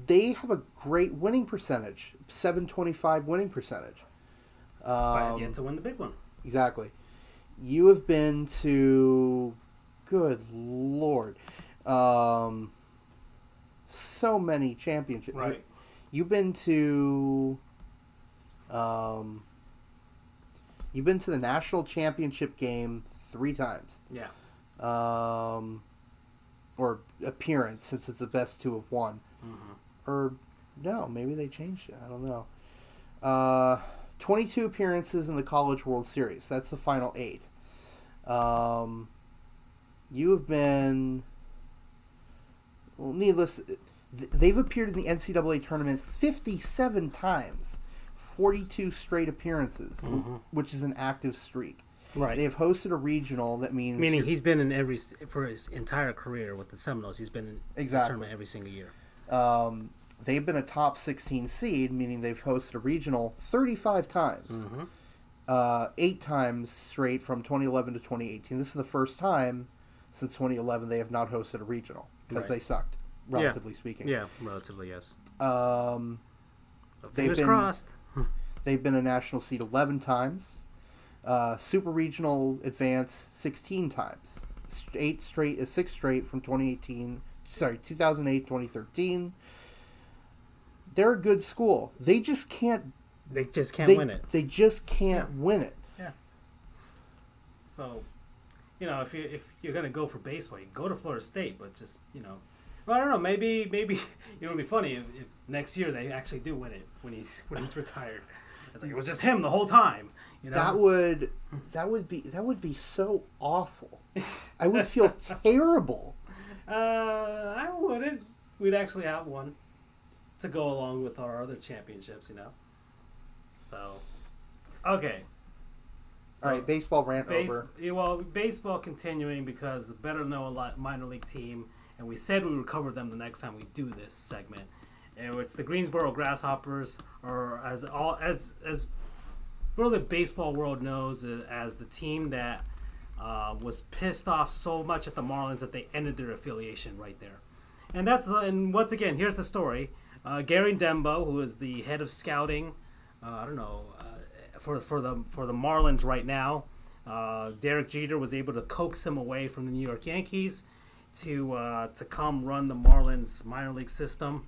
They have a great winning percentage, 725 winning percentage. But Um, yet to win the big one. Exactly. You have been to, good lord, um, so many championships. Right. You've been to, um, you've been to the national championship game three times, Yeah. Um, or appearance since it's the best two of one, hmm or no, maybe they changed it. I don't know. Uh, 22 appearances in the College World Series. That's the final eight. Um, you have been. Well, needless. They've appeared in the NCAA tournament 57 times, 42 straight appearances, Mhm. which is an active streak. Right. They have hosted a regional. That means Meaning he's been in every for his entire career with the Seminoles. He's been in the tournament every single year. Um, they've been a top 16 seed, meaning they've hosted a regional 35 times. Mm-hmm. Uh, eight times straight from 2011 to 2018. This is the first time since 2011 they have not hosted a regional because Right. they sucked, relatively speaking. Yeah, relatively yes. Um, They've Fingers been- crossed. they've been a national seed 11 times. Uh, super regional advance 16 times. Eight straight, uh, six straight from 2018. Sorry, 2008, 2013. They're a good school. They just can't. They just can't they, win it. They just can't win it. Yeah. So, you know, if you if you're gonna go for baseball, you go to Florida State, but just you know, well, I don't know. Maybe maybe [LAUGHS] you know, it'd be funny if, if next year they actually do win it when he's when he's [LAUGHS] retired. It's like it was just him the whole time. You know, That would that would be that would be so awful. I would feel [LAUGHS] terrible. uh, I wouldn't. We'd actually have one to go along with our other championships. You know. So, okay. So- All right, baseball rant Base, over. well, baseball continuing because better know a lot minor league team, and we said we would cover them the next time we do this segment. and it's the Greensboro Grasshoppers, or as all as as well the baseball world knows as the team that uh, was pissed off so much at the Marlins that they ended their affiliation right there. And that's uh, and once again, here's the story. Uh, Gary Denbo, who is the head of scouting, uh, I don't know, uh, for for the for the Marlins right now. Uh, Derek Jeter was able to coax him away from the New York Yankees to to come run the Marlins minor league system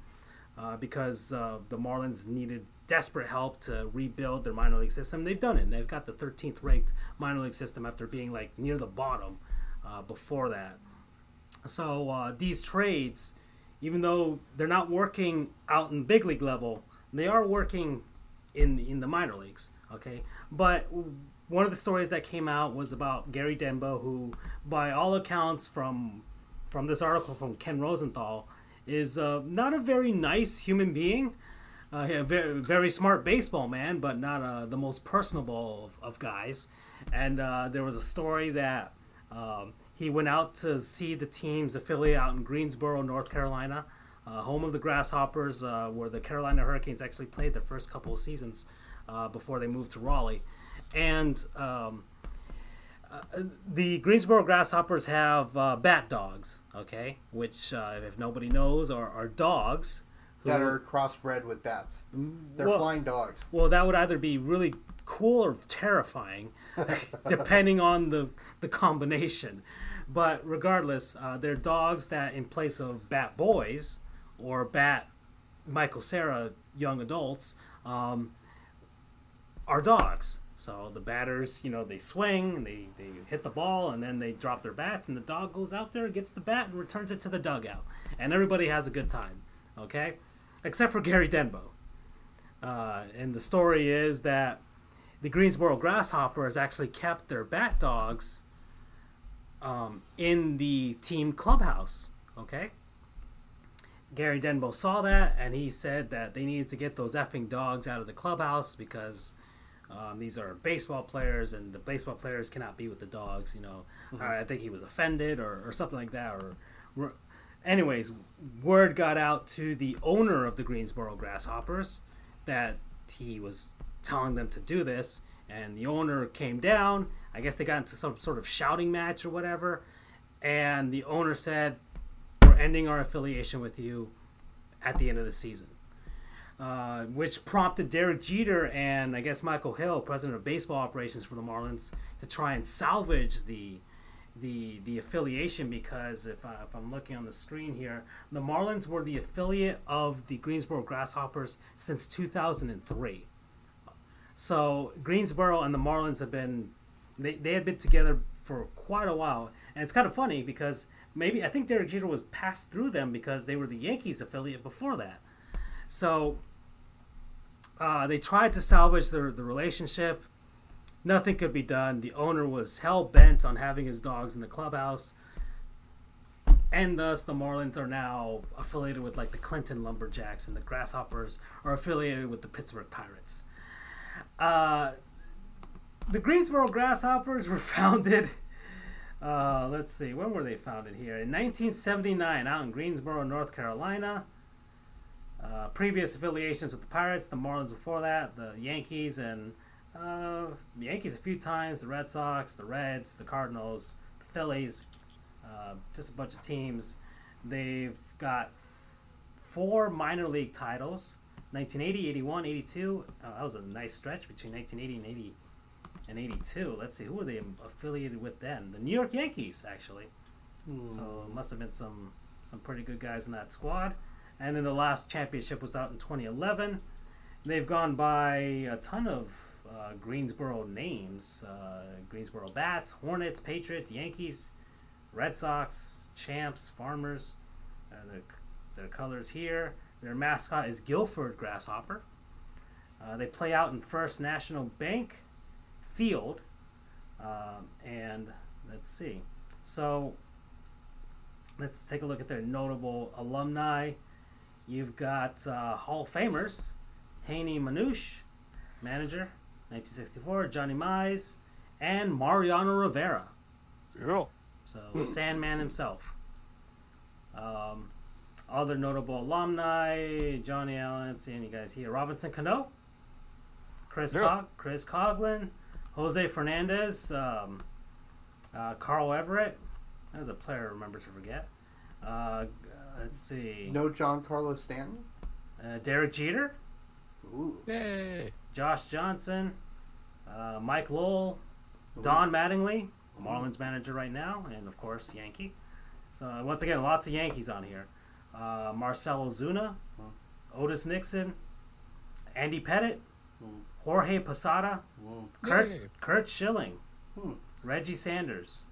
because the Marlins needed desperate help to rebuild their minor league system. They've done it. They've got the 13th ranked minor league system after being like near the bottom uh, before that. So uh, these trades, even though they're not working out in big league level, they are working in in the minor leagues. Okay, but one of the stories that came out was about Gary Denbo, who, by all accounts from from this article from Ken Rosenthal, is uh, not a very nice human being. Uh, a very, very smart baseball man, but not uh, the most personable of, of guys. And uh, there was a story that um, he went out to see the team's affiliate out in Greensboro, North Carolina, uh, home of the Grasshoppers, uh, where the Carolina Hurricanes actually played their first couple of seasons uh, before they moved to Raleigh. And um, uh, the Greensboro Grasshoppers have uh, bat dogs, okay, which uh, if nobody knows are, are dogs that are crossbred with bats. They're Well- flying dogs. Well, that would either be really cool or terrifying, [LAUGHS] depending on the, the combination. But regardless, uh, they're dogs that, in place of bat boys or bat Michael Sarah young adults, um, are dogs. So the batters, you know, they swing and they, they hit the ball and then they drop their bats and the dog goes out there, gets the bat and returns it to the dugout. And everybody has a good time, okay? Except for Gary Denbo. Uh, and the story is that the Greensboro Grasshoppers actually kept their bat dogs um, in the team clubhouse. Okay. Gary Denbo saw that and he said that they needed to get those effing dogs out of the clubhouse because um, these are baseball players and the baseball players cannot be with the dogs. You know, I think he was offended or, or something like that. Or anyways, word got out to the owner of the Greensboro Grasshoppers that he was telling them to do this, and the owner came down. I guess they got into some sort of shouting match or whatever, and the owner said, "We're ending our affiliation with you at the end of the season." Uh, which prompted Derek Jeter and I guess Michael Hill, president of baseball operations for the Marlins, to try and salvage the the the affiliation because if, I, if I'm looking on the screen here, the Marlins were the affiliate of the Greensboro Grasshoppers since 2003. So Greensboro and the Marlins have been they, they had been together for quite a while, and it's kind of funny because maybe I think Derek Jeter was passed through them because they were the Yankees affiliate before that. So uh, they tried to salvage the the relationship nothing could be done. The owner was hell bent on having his dogs in the clubhouse. And thus, the Marlins are now affiliated with like the Clinton Lumberjacks, and the Grasshoppers are affiliated with the Pittsburgh Pirates. Uh, the Greensboro Grasshoppers were [LAUGHS] founded. Uh, let's see, when were they founded here? In 1979, out in Greensboro, North Carolina. Uh, previous affiliations with the Pirates, the Marlins before that, the Yankees, and uh, the Yankees a few times, the Red Sox, the Reds, the Cardinals, the Phillies, uh, just a bunch of teams. They've got four minor league titles 1980, 81, 82. Uh, that was a nice stretch between 1980 and 80 and 82. Let's see, who were they affiliated with then? The New York Yankees, actually. So it must have been some some pretty good guys in that squad. And then the last championship was out in 2011. They've gone by a ton of uh, Greensboro names: uh, Greensboro Bats, Hornets, Patriots, Yankees, Red Sox, Champs, Farmers. Uh, their, their colors here. Their mascot is Guilford Grasshopper. Uh, they play out in First National Bank Field, um, and let's see. So let's take a look at their notable alumni. You've got uh, Hall of Famers, Heinie Manush, manager, 1964, Johnny Mize, and Mariano Rivera. Yeah. So Sandman himself. Um, other notable alumni: Johnny Allen, seeing you guys here. Robinson Cano, Chris Yeah. Cog- Chris Coghlan, Jose Fernandez, um, uh, Carl Everett. That was a player I remember to forget. Uh, let's see. No Giancarlo Stanton. Uh, Derek Jeter, Ooh. Yay. Josh Johnson, uh, Mike Lowell, Don Mattingly, Marlins manager right now, and of course Yankee. So uh, once again, lots of Yankees on here. Uh, Marcell Ozuna, Otis Nixon, Andy Pettitte, Hmm. Jorge Posada. Kurt, Yay. Curt Schilling, Hmm. Reggie Sanders,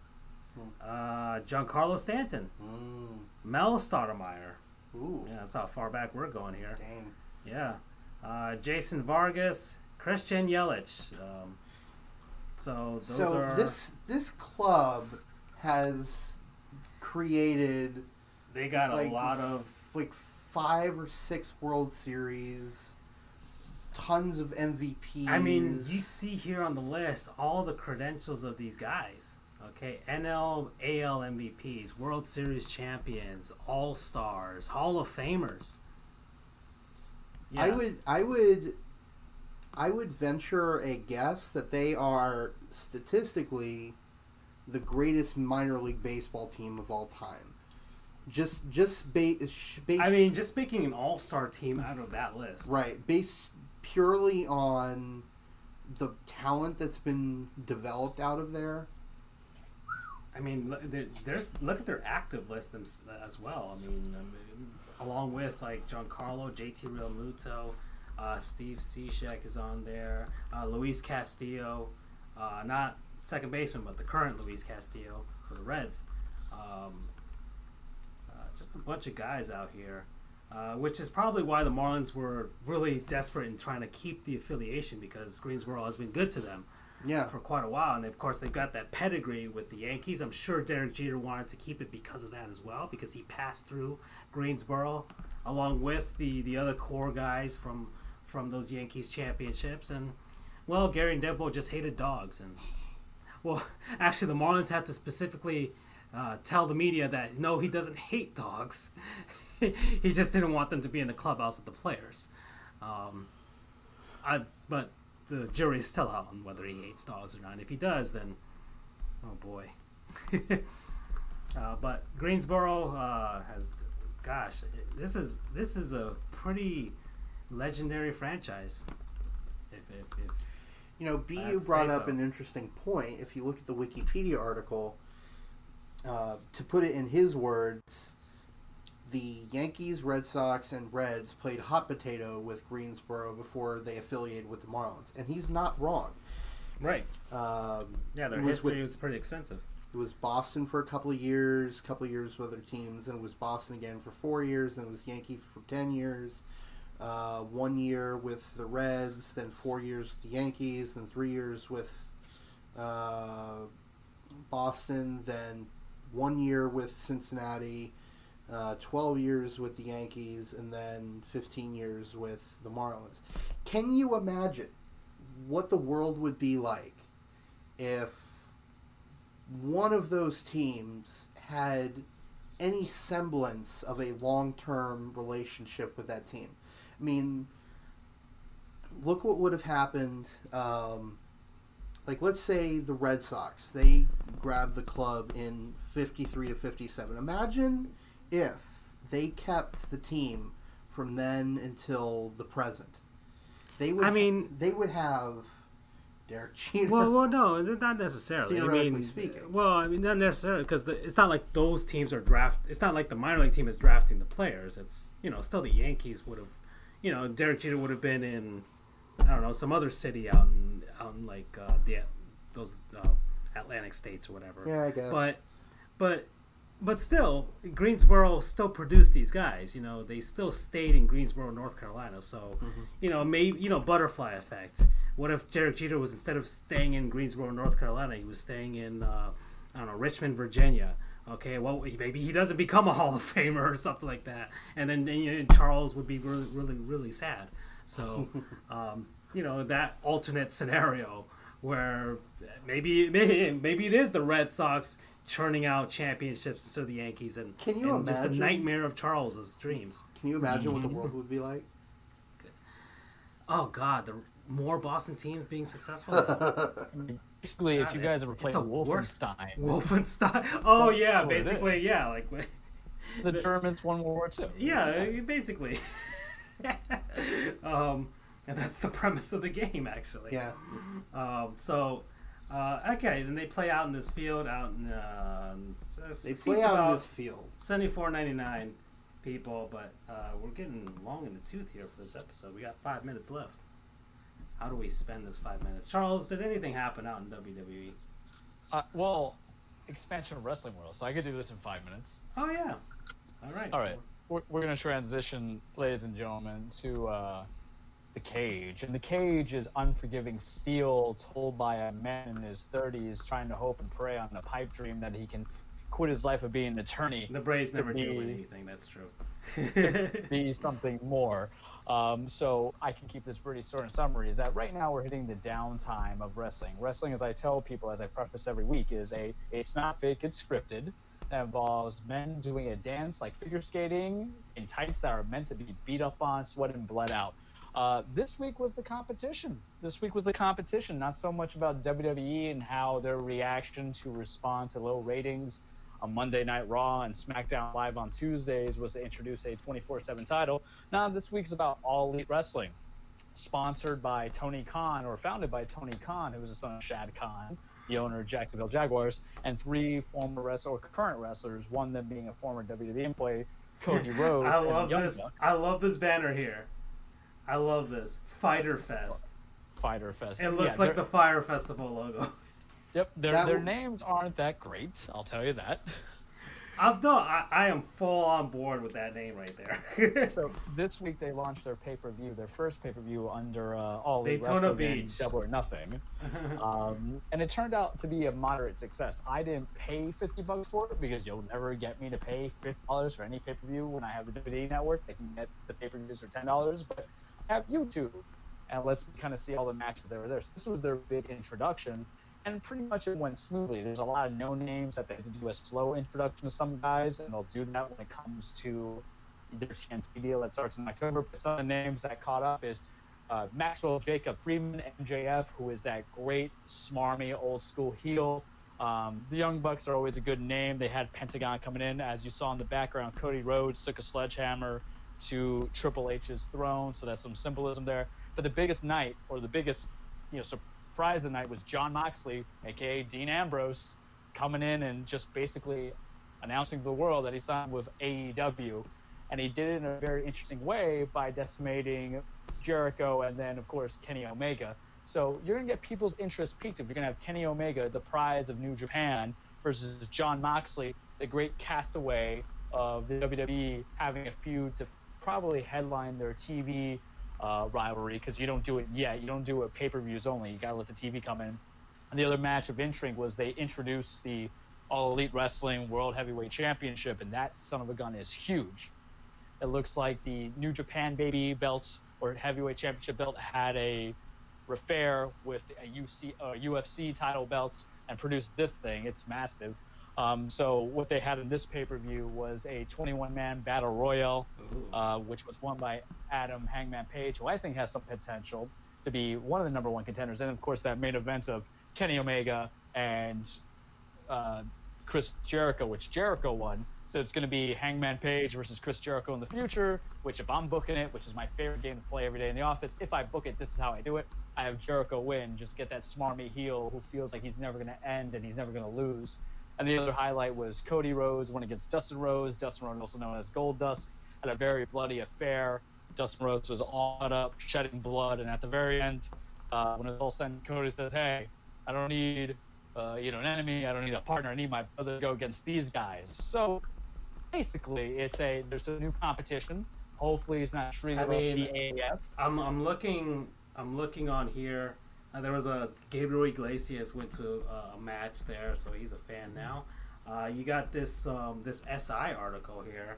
uh, Giancarlo Stanton, Mm. Mel Stottlemyre. Ooh. Yeah, that's how far back we're going here. Dang. Yeah. Uh, Jason Vargas, Christian Yelich. Um, so those so are this this club has created they got like a lot of like five or six World Series, tons of MVPs. I mean, you see here on the list all the credentials of these guys. Okay, NL, AL MVPs, World Series champions, All Stars, Hall of Famers. I would I would I would venture a guess that they are statistically the greatest minor league baseball team of all time. Just just based I mean, just making an All Star team out of that list. right based purely on the talent that's been developed out of there. I mean, there's look at their active list as well. I mean, I mean, along with like Giancarlo, JT Realmuto, uh, Steve Cishek is on there, uh, Luis Castillo, uh, not second baseman, but the current Luis Castillo for the Reds. Um, uh, just a bunch of guys out here, uh, which is probably why the Marlins were really desperate in trying to keep the affiliation because Greensboro has been good to them Yeah. for quite a while, and of course they've got that pedigree with the Yankees. I'm sure Derek Jeter wanted to keep it because of that as well, because he passed through Greensboro along with the the other core guys from from those Yankees championships, and well, Gary Denbo just hated dogs, and well, [LAUGHS] actually the Marlins had to specifically uh, tell the media that no, he doesn't hate dogs. [LAUGHS] he just didn't want them to be in the clubhouse with the players. Um, I, but the jury is still out on whether he hates dogs or not. If he does, then oh boy. [LAUGHS] uh, but Greensboro uh, has, gosh, this is this is a pretty legendary franchise. If if, if You know, BU brought up so. an interesting point. If you look at the Wikipedia article, uh, to put it in his words, the Yankees, Red Sox, and Reds played hot potato with Greensboro before they affiliated with the Marlins, and he's not wrong. right, Um, yeah, their was history with- was pretty extensive. It was Boston for a couple of years, a couple of years with other teams, and it was Boston again for four years, and it was Yankee for ten years. Uh, one year with the Reds, then four years with the Yankees, then three years with uh, Boston, then one year with Cincinnati, uh, 12 years with the Yankees, and then 15 years with the Marlins. Can you imagine what the world would be like if one of those teams had any semblance of a long term relationship with that team. I mean, look what would have happened. Um, like, let's say the Red Sox, they grabbed the club in 53 to 57. Imagine if they kept the team from then until the present. They would, I mean- they would have Derek Jeter. Well, well, no, not necessarily. I Theoretically mean, speaking. well, I mean, not necessarily because it's not like those teams are draft. It's not like the minor league team is drafting the players. It's you know still the Yankees would have, you know, Derek Jeter would have been in, I don't know, some other city out in out in like uh, the those uh, Atlantic states or whatever. Yeah, I guess. But, but, but still, Greensboro still produced these guys. You know, they still stayed in Greensboro, North Carolina. So, Mm-hmm. you know, maybe you know, butterfly effect. What if Derek Jeter was instead of staying in Greensboro, North Carolina, he was staying in, uh, I don't know, Richmond, Virginia. Okay, well, maybe he doesn't become a Hall of Famer or something like that, and then, you know, Charles would be really, really, really sad. So, [LAUGHS] um, you know, that alternate scenario where maybe maybe [LAUGHS] maybe it is the Red Sox churning out championships instead of the Yankees, and Can you and just a nightmare of Charles's dreams. Can you imagine what the world would be like? Oh God, the more Boston teams being successful. [LAUGHS] Basically, if you guys it's- ever it's played Wolfenstein, Wolfenstein. [LAUGHS] Oh yeah, That's what it basically yeah, like [LAUGHS] the Germans won World War II. yeah, basically. um, and that's the premise of the game, actually. Yeah. Um, so, uh, okay, then they play out in this field out in. Uh, They play out in this field. Seventy-four ninety-nine people, but uh, we're getting long in the tooth here for this episode. We got five minutes left. How do we spend this five minutes? Charles, did anything happen out in? WWE? Uh, well, expansion of Wrestling World, so I could do this in five minutes. Oh yeah. All right. All so- right, we're, we're going to transition, ladies and gentlemen, to uh, the cage. And the cage is unforgiving steel told by a man in his 30s trying to hope and pray on a pipe dream that he can quit his life of being an attorney The Braves never do anything. That's true. to [LAUGHS] be something more. Um, so I can keep this pretty short and summary. Is that right now we're hitting the downtime of wrestling. Wrestling, as I tell people, as I preface every week, is a it's not fake, it's scripted. That involves men doing a dance like figure skating in tights that are meant to be beat up on, sweat and bled out. Uh, this week was the competition. This week was the competition, not so much about WWE and how their reaction to respond to low ratings on Monday Night Raw and SmackDown Live on Tuesdays was to introduce a 24 7 title. Now, this week's about All Elite Wrestling, sponsored by Tony Khan or founded by Tony Khan, who was the son of Shad Khan, the owner of Jacksonville Jaguars, and three former wrestlers or current wrestlers, one of them being a former WWE employee, Cody [LAUGHS] Rhodes. I love this. Bucks. I love this banner here. I love this Fyter Fest. Fyter Fest. It looks Yeah, like they're- the Fire Festival logo. [LAUGHS] Yep, their, That their w- names aren't that great, I'll tell you that. [LAUGHS] I'm done. I, I am full on board with that name right there. [LAUGHS] So this week they launched their pay per view, their first pay per view under uh, All Elite Daytona Wrestling and Beach. Double or Nothing, um, and it turned out to be a moderate success. I didn't pay fifty bucks for it because you'll never get me to pay fifty dollars for any pay per view when I have the WWE network. They can get the pay per views for ten dollars, but I have YouTube, and let's kind of see all the matches that were there. So this was their big introduction. And pretty much it went smoothly. There's a lot of no names that they had to do a slow introduction to some guys, and they'll do that when it comes to their TNT deal that starts in October. But some of the names that caught up is uh, Maxwell Jacob Freeman, MJF, who is that great, smarmy, old school heel. Um, the Young Bucks are always a good name. They had Pentagon coming in. As you saw in the background, Cody Rhodes took a sledgehammer to Triple H's throne, so that's some symbolism there. But the biggest night, or the biggest, you know, surprise of the night was Jon Moxley, aka Dean Ambrose, coming in and just basically announcing to the world that he signed with AEW. And he did it in a very interesting way by decimating Jericho and then, of course, Kenny Omega. So you're going to get people's interest peaked if you're going to have Kenny Omega, the prize of New Japan, versus Jon Moxley, the great castaway of the WWE, having a feud to probably headline their TV uh, rivalry because you don't do it yet. You don't do it pay per views only. You got to let the TV come in. And the other match of intrigue was they introduced the All Elite Wrestling World Heavyweight Championship, and that son of a gun is huge. It looks like the New Japan Baby belts or heavyweight championship belt had a refair with a UC, uh, UFC title belt and produced this thing. It's massive. Um, so what they had in this pay-per-view was a 21-man battle royal, uh, which was won by Adam Hangman Page, who I think has some potential to be one of the number one contenders. And of course, that main event of Kenny Omega and uh, Chris Jericho, which Jericho won. So it's going to be Hangman Page versus Chris Jericho in the future. Which, if I'm booking it, which is my favorite game to play every day in the office, if I book it, this is how I do it. I have Jericho win, just get that smarmy heel who feels like he's never going to end and he's never going to lose. And the other highlight was Cody Rhodes went against Dustin Rhodes. Dustin Rhodes, also known as Gold Dust, had a very bloody affair. Dustin Rhodes was all up, shedding blood, and at the very end, uh, when it was all said, Cody says, "Hey, I don't need, uh, you know, an enemy. I don't need a partner. I need my brother to go against these guys." So basically, it's a there's a new competition. Hopefully, it's not treated I mean- the AAF. I'm I'm looking I'm looking on here. Uh, there was a Gabriel Iglesias went to uh, a match there, so he's a fan now. Uh, you got this um, this SI article here,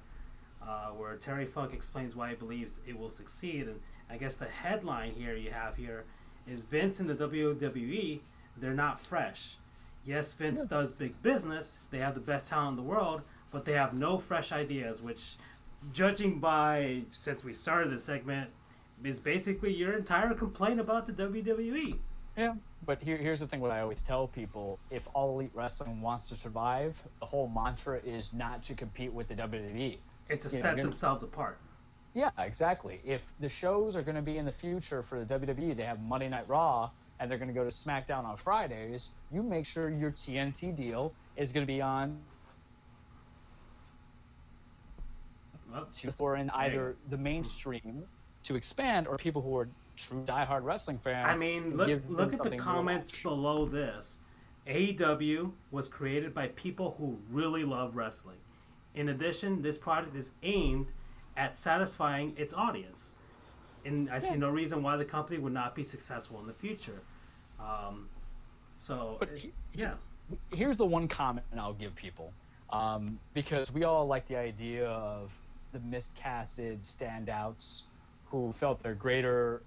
uh, where Terry Funk explains why he believes it will succeed, and I guess the headline here you have here is Vince and the WWE, they're not fresh. Yes, Vince does big business. They have the best talent in the world, but they have no fresh ideas, which, judging by since we started this segment, is basically your entire complaint about the. WWE. Yeah, but here, here's the thing: what I always tell people: if All Elite Wrestling wants to survive, the whole mantra is not to compete with the WWE. It's to You know, set gonna- themselves apart. Yeah, exactly. If the shows are going to be in the future for the WWE, they have Monday Night Raw, and they're going to go to SmackDown on Fridays. You make sure your TNT deal is going to be on Well, for in either the mainstream to expand or people who are true diehard wrestling fans. I mean, look look at the comments below this. AEW was created by people who really love wrestling. In addition, this product is aimed at satisfying its audience, and I see no reason why the company would not be successful in the future. Um, so, But he- yeah, here's the one comment I'll give people, um, because we all like the idea of the miscasted standouts who felt they're greater.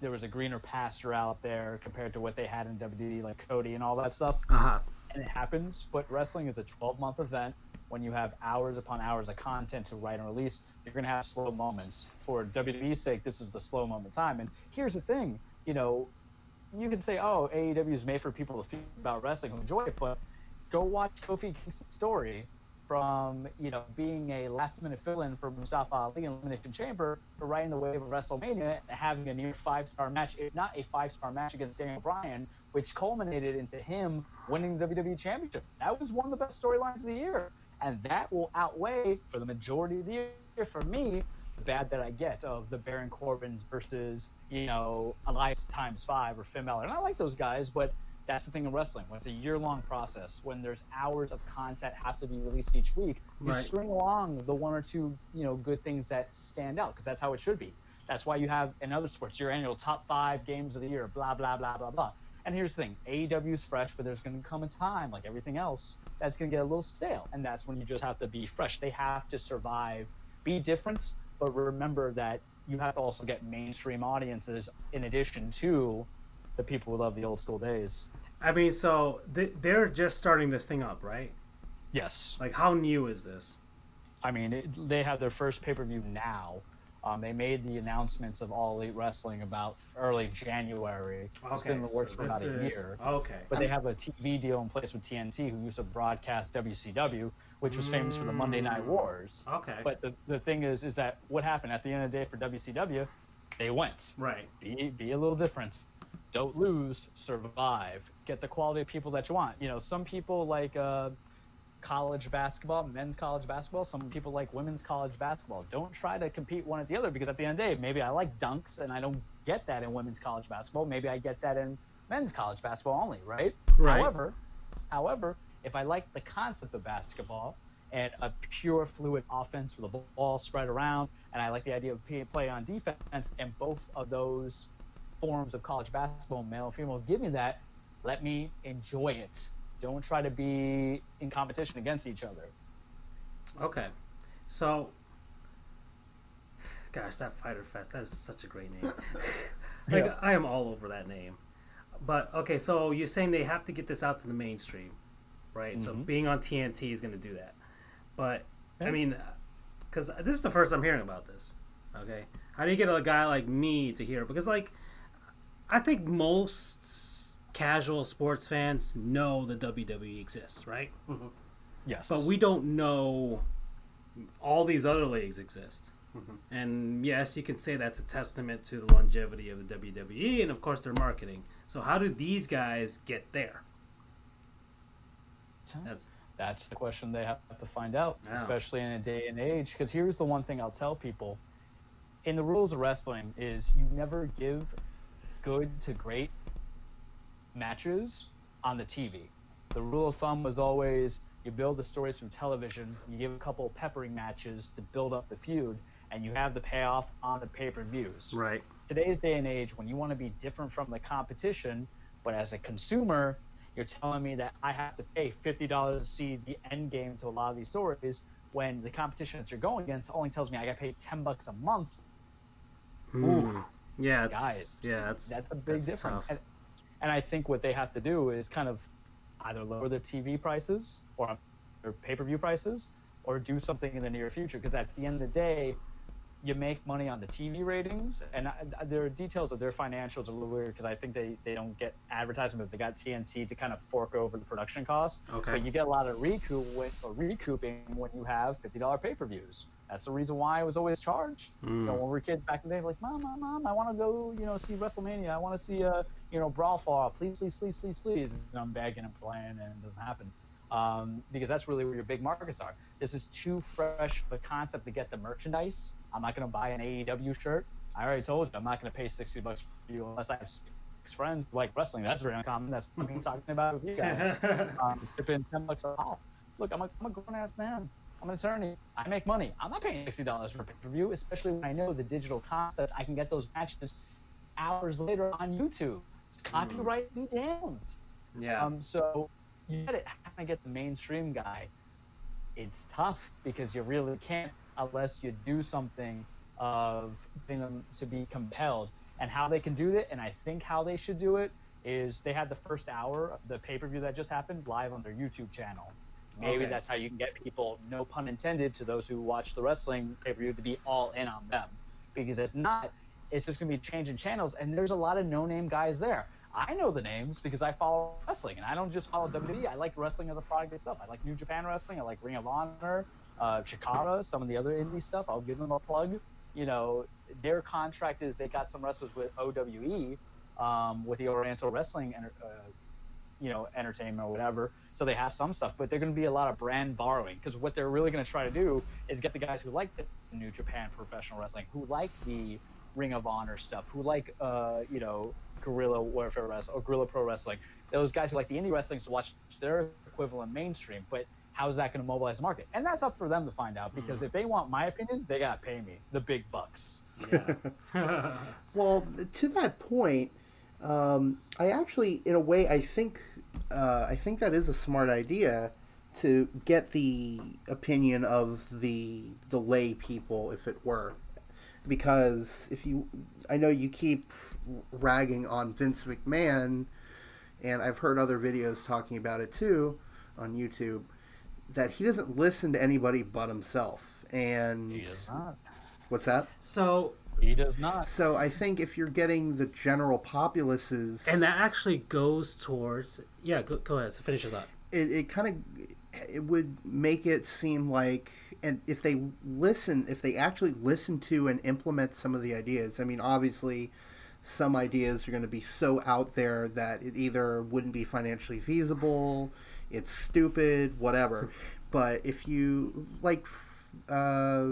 There was a greener pasture out there compared to what they had in WWE, like Cody and all that stuff. uh huh. And it happens, but wrestling is a 12 month event. When you have hours upon hours of content to write and release, you're going to have slow moments. For WWE's sake, this is the slow moment time. And here's the thing, you know, you can say, oh, AEW is made for people to feel about wrestling who enjoy it, but go watch Kofi Kingston's story from, you know, being a last minute fill in for Mustafa Ali in Elimination Chamber to riding the wave of WrestleMania having a near five star match, if not a five star match against Daniel Bryan, which culminated into him winning the WWE Championship. That was one of the best storylines of the year. And that will outweigh, for the majority of the year, for me, the bad that I get of the Baron Corbins versus, you know, Elias times five or Finn Balor. And I like those guys, but that's the thing in wrestling. When it's a year long process, when there's hours of content have to be released each week, you Right. string along the one or two, you know, good things that stand out because that's how it should be. That's why you have in other sports your annual top five games of the year, blah blah blah blah blah. And here's the thing: AEW is fresh, but there's going to come a time, like everything else, that's going to get a little stale, and that's when you just have to be fresh. They have to survive, be different, but remember that you have to also get mainstream audiences in addition to the people who love the old school days. I mean, so they, they're just starting this thing up, right? Yes, Like, how new is this? I mean it, they have their first pay per view now. Um, they made the announcements of All Elite Wrestling about early January. It's been in the so works for about a is- year. Okay. But they have a TV deal in place with TNT, who used to broadcast WCW, which was famous for the Monday Night Wars. Okay. But the, the thing is, is that what happened at the end of the day for WCW? They went. right. Be, be a little different. Don't lose. Survive. Get the quality of people that you want. You know, some people like uh, college basketball, men's college basketball. Some people like women's college basketball. Don't try to compete one at the other because at the end of the day, maybe I like dunks and I don't get that in women's college basketball. Maybe I get that in men's college basketball only, right? Right. However, however, if I like the concept of basketball and a pure fluid offense with the ball spread around, and I like the idea of play on defense, and both of those forms of college basketball, male and female, give me that. Let me enjoy it. Don't try to be in competition against each other. Okay. So, gosh, that Fyter Fest, that is such a great name. [LAUGHS] like, Yeah. I am all over that name. But, okay, so you're saying they have to get this out to the mainstream, right? So, Mhm. being on TNT is going to do that. But, I mean, because this is the first I'm hearing about this, okay? How do you get a guy like me to hear? Because, like, I think most casual sports fans know the WWE exists, right? Yes. but we don't know all these other leagues exist. Mm-hmm. And yes, you can say that's a testament to the longevity of the WWE and, of course, their marketing. So, how do these guys get there? That's, That's the question they have to find out, Yeah. especially in a day and age. Because here's the one thing I'll tell people: in the rules of wrestling, is you never give good to great matches on the TV. The rule of thumb was always you build the stories from television, you give a couple of peppering matches to build up the feud, and you have the payoff on the pay-per-views right. today's day and age when you want to be different from the competition but as a consumer you're telling me that i have to pay $50 to see the end game to a lot of these stories when the competition that you're going against only tells me i got paid 10 bucks a month hmm. Ooh. Yeah, it's, guys. yeah, that's that's a big that's difference. And, and I think what they have to do is kind of either lower their TV prices or their pay-per-view prices, or do something in the near future. Because at the end of the day, you make money on the TV ratings, and I, there are details of their financials are a little weird because I think they, they don't get advertisement, but they got TNT to kind of fork over the production costs. Okay. But you get a lot of recoup when, or recouping when you have fifty dollar pay-per-views. That's the reason why I was always charged. You know, when we were kids back in the day, like, mom, mom, mom, I want to go, you know, see WrestleMania. I want to see uh, you know, Brawl Fall. Please, please, please, please, please. And I'm begging and playing, and it doesn't happen. Um, because that's really where your big markets are. This is too fresh of a concept to get the merchandise. I'm not going to buy an AEW shirt. I already told you, I'm not going to pay 60 bucks for you unless I have six friends who like wrestling. That's very uncommon. That's what I'm talking about with you guys. [LAUGHS] um, tipping 10 bucks a pop. Look, I'm a, I'm a grown ass man. I'm an attorney. I make money. I'm not paying sixty dollars for a pay per view, especially when I know the digital concept. I can get those matches hours later on YouTube. It's copyright be damned. yeah. Um, so you get it. How can I get the mainstream guy? It's tough because you really can't unless you do something of getting them to be compelled. And how they can do that, and I think how they should do it, is they had the first hour of the pay per view that just happened live on their YouTube channel. Maybe Okay. that's how you can get people, no pun intended, to those who watch the wrestling pay per view to be all in on them. Because if not, it's just going to be changing channels, and there's a lot of no name guys there. I know the names because I follow wrestling, and I don't just follow WWE. I like wrestling as a product itself. I like New Japan Wrestling. I like Ring of Honor, uh, Chikara, some of the other indie stuff. I'll give them a plug. You know, their contract is they got some wrestlers with OWE, um, with the Oriental Wrestling, uh, you know, entertainment or whatever. So they have some stuff, but they're going to be a lot of brand borrowing because what they're really going to try to do is get the guys who like the New Japan professional wrestling, who like the Ring of Honor stuff, who like, uh, you know, Guerrilla Warfare Wrestling or Guerrilla Pro Wrestling. Those guys who like the indie wrestling to watch their equivalent mainstream. But how is that going to mobilize the market? And that's up for them to find out because if they want my opinion, they got to pay me the big bucks. yeah. [LAUGHS] Well, to that point, um, I actually, in a way, I think, uh, I think that is a smart idea to get the opinion of the the lay people, if it were, because if you, I know you keep ragging on Vince McMahon, and I've heard other videos talking about it too on YouTube, that he doesn't listen to anybody but himself. And He does not. what's that? so He does not. So I think if you're getting the general populace's, and that actually goes towards yeah. Go, go ahead. So finish your thought. it, it kind of it would make it seem like, and if they listen, if they actually listen to and implement some of the ideas, I mean, obviously, some ideas are going to be so out there that it either wouldn't be financially feasible, it's stupid, whatever. But if you like uh,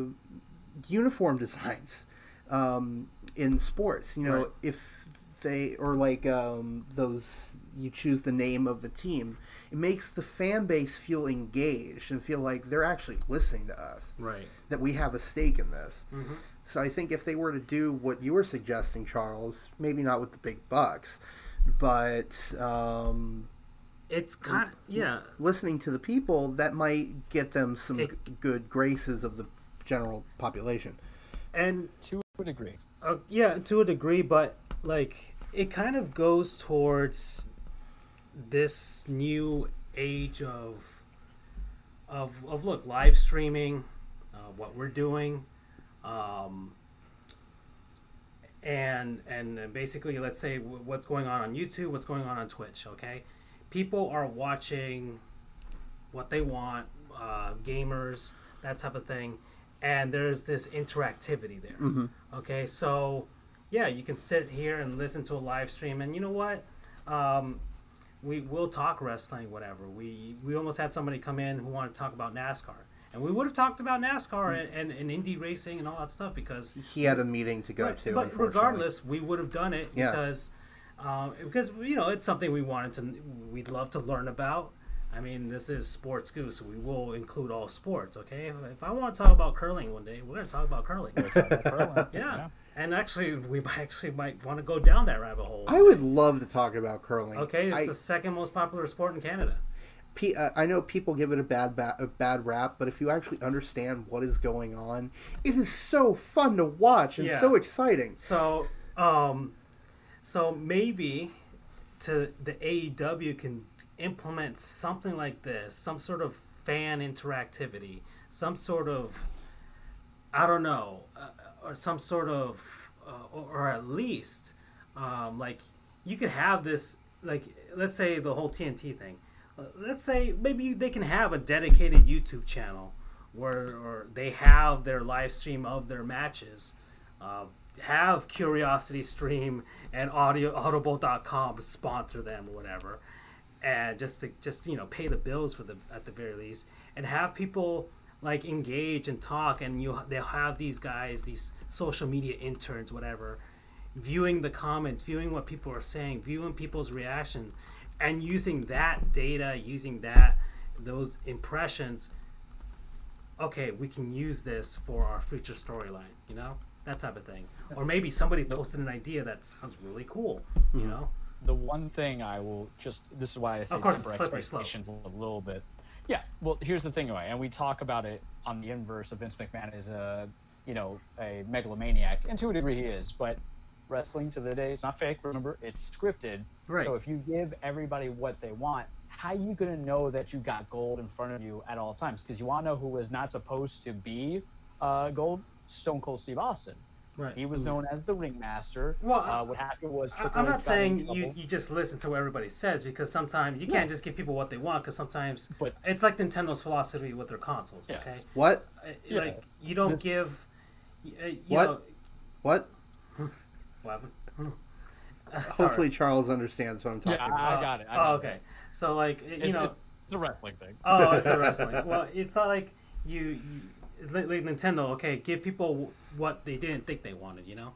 uniform [LAUGHS] designs um, in sports, you know, Right. if they or like um, those you choose the name of the team it makes the fan base feel engaged and feel like they're actually listening to us Right. that we have a stake in this so i think if they were to do what you were suggesting charles maybe not with the big bucks but um, It's kind. Yeah. listening to the people that might get them some It- good graces of the general population And To a degree. Uh, yeah, to a degree, but like it kind of goes towards this new age of of of look live streaming, uh, what we're doing, um, and and basically let's say what's going on on YouTube, what's going on on Twitch. Okay, people are watching what they want, uh, gamers, that type of thing, and there's this interactivity there. Okay, so yeah, you can sit here and listen to a live stream, and you know what? Um, we will talk wrestling, whatever. We we almost had somebody come in who wanted to talk about NASCAR, and we would have talked about NASCAR and, and, and Indy racing and all that stuff because he had a meeting to go but, to but regardless, we would have done it Yeah. because um, because you know it's something we wanted to we'd love to learn about. I mean, this is Sports Goofs, so we will include all sports. Okay, if, if I want to talk about curling one day, we're going to talk about curling. Talk about curling. [LAUGHS] yeah. and actually, we might actually might want to go down that rabbit hole. i would love to talk about curling Okay, it's I, the second most popular sport in Canada. Pe- uh, I know people give it a bad ba- a bad rap, but if you actually understand what is going on, it is so fun to watch and Yeah. so exciting. So, Um, so maybe to the AEW can implement something like this, some sort of fan interactivity, some sort of I don't know, uh, or some sort of, uh, or, or at least um, like you could have this like let's say the whole TNT thing. Uh, let's say maybe they can have a dedicated YouTube channel where or they have their live stream of their matches. Uh, have Curiosity Stream and Audio Audible.com sponsor them or whatever, and just to just you know pay the bills for the at the very least, and have people like engage and talk, and you they'll have these guys, these social media interns, whatever, viewing the comments, viewing what people are saying, viewing people's reaction, and using that data, using that those impressions. Okay, we can use this for our future storyline. You know that type of thing. Or maybe somebody posted an idea that sounds really cool, you mm-hmm. know? The one thing I will just this is why I say Of course, temper slippery slope. expectations a little bit. Yeah, well, here's the thing, anyway, and we talk about it on the inverse of Vince McMahon is a you know a megalomaniac, and to a degree he is, but wrestling to the day it's not fake. Remember, it's scripted. Right. So if you give everybody what they want, how are you gonna know that you got gold in front of you at all times? Because you want to know who was not supposed to be uh, gold? Stone Cold Steve Austin. Right. He was known as the ringmaster. Well, uh, what happened was I- Triple I'm not got saying you, you just listen to what everybody says because sometimes you Yeah. can't just give people what they want because sometimes But- it's like Nintendo's philosophy with their consoles. Yeah. Okay, What? Uh, Yeah. like you don't This- give. uh, You What? Know, What? [LAUGHS] what happened? Hmm. [LAUGHS] Sorry. Hopefully Charles understands what I'm talking Yeah, about. I Oh, got it. I oh, got it. okay. So like you It's, know. it's a wrestling thing. Oh, it's a [LAUGHS] wrestling. well, it's not like you, you like like Nintendo. Okay, give people what they didn't think they wanted. You know.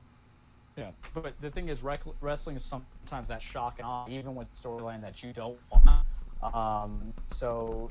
Yeah, but the thing is, rec- wrestling is sometimes that shock and awe, even with storyline that you don't want. Um, so,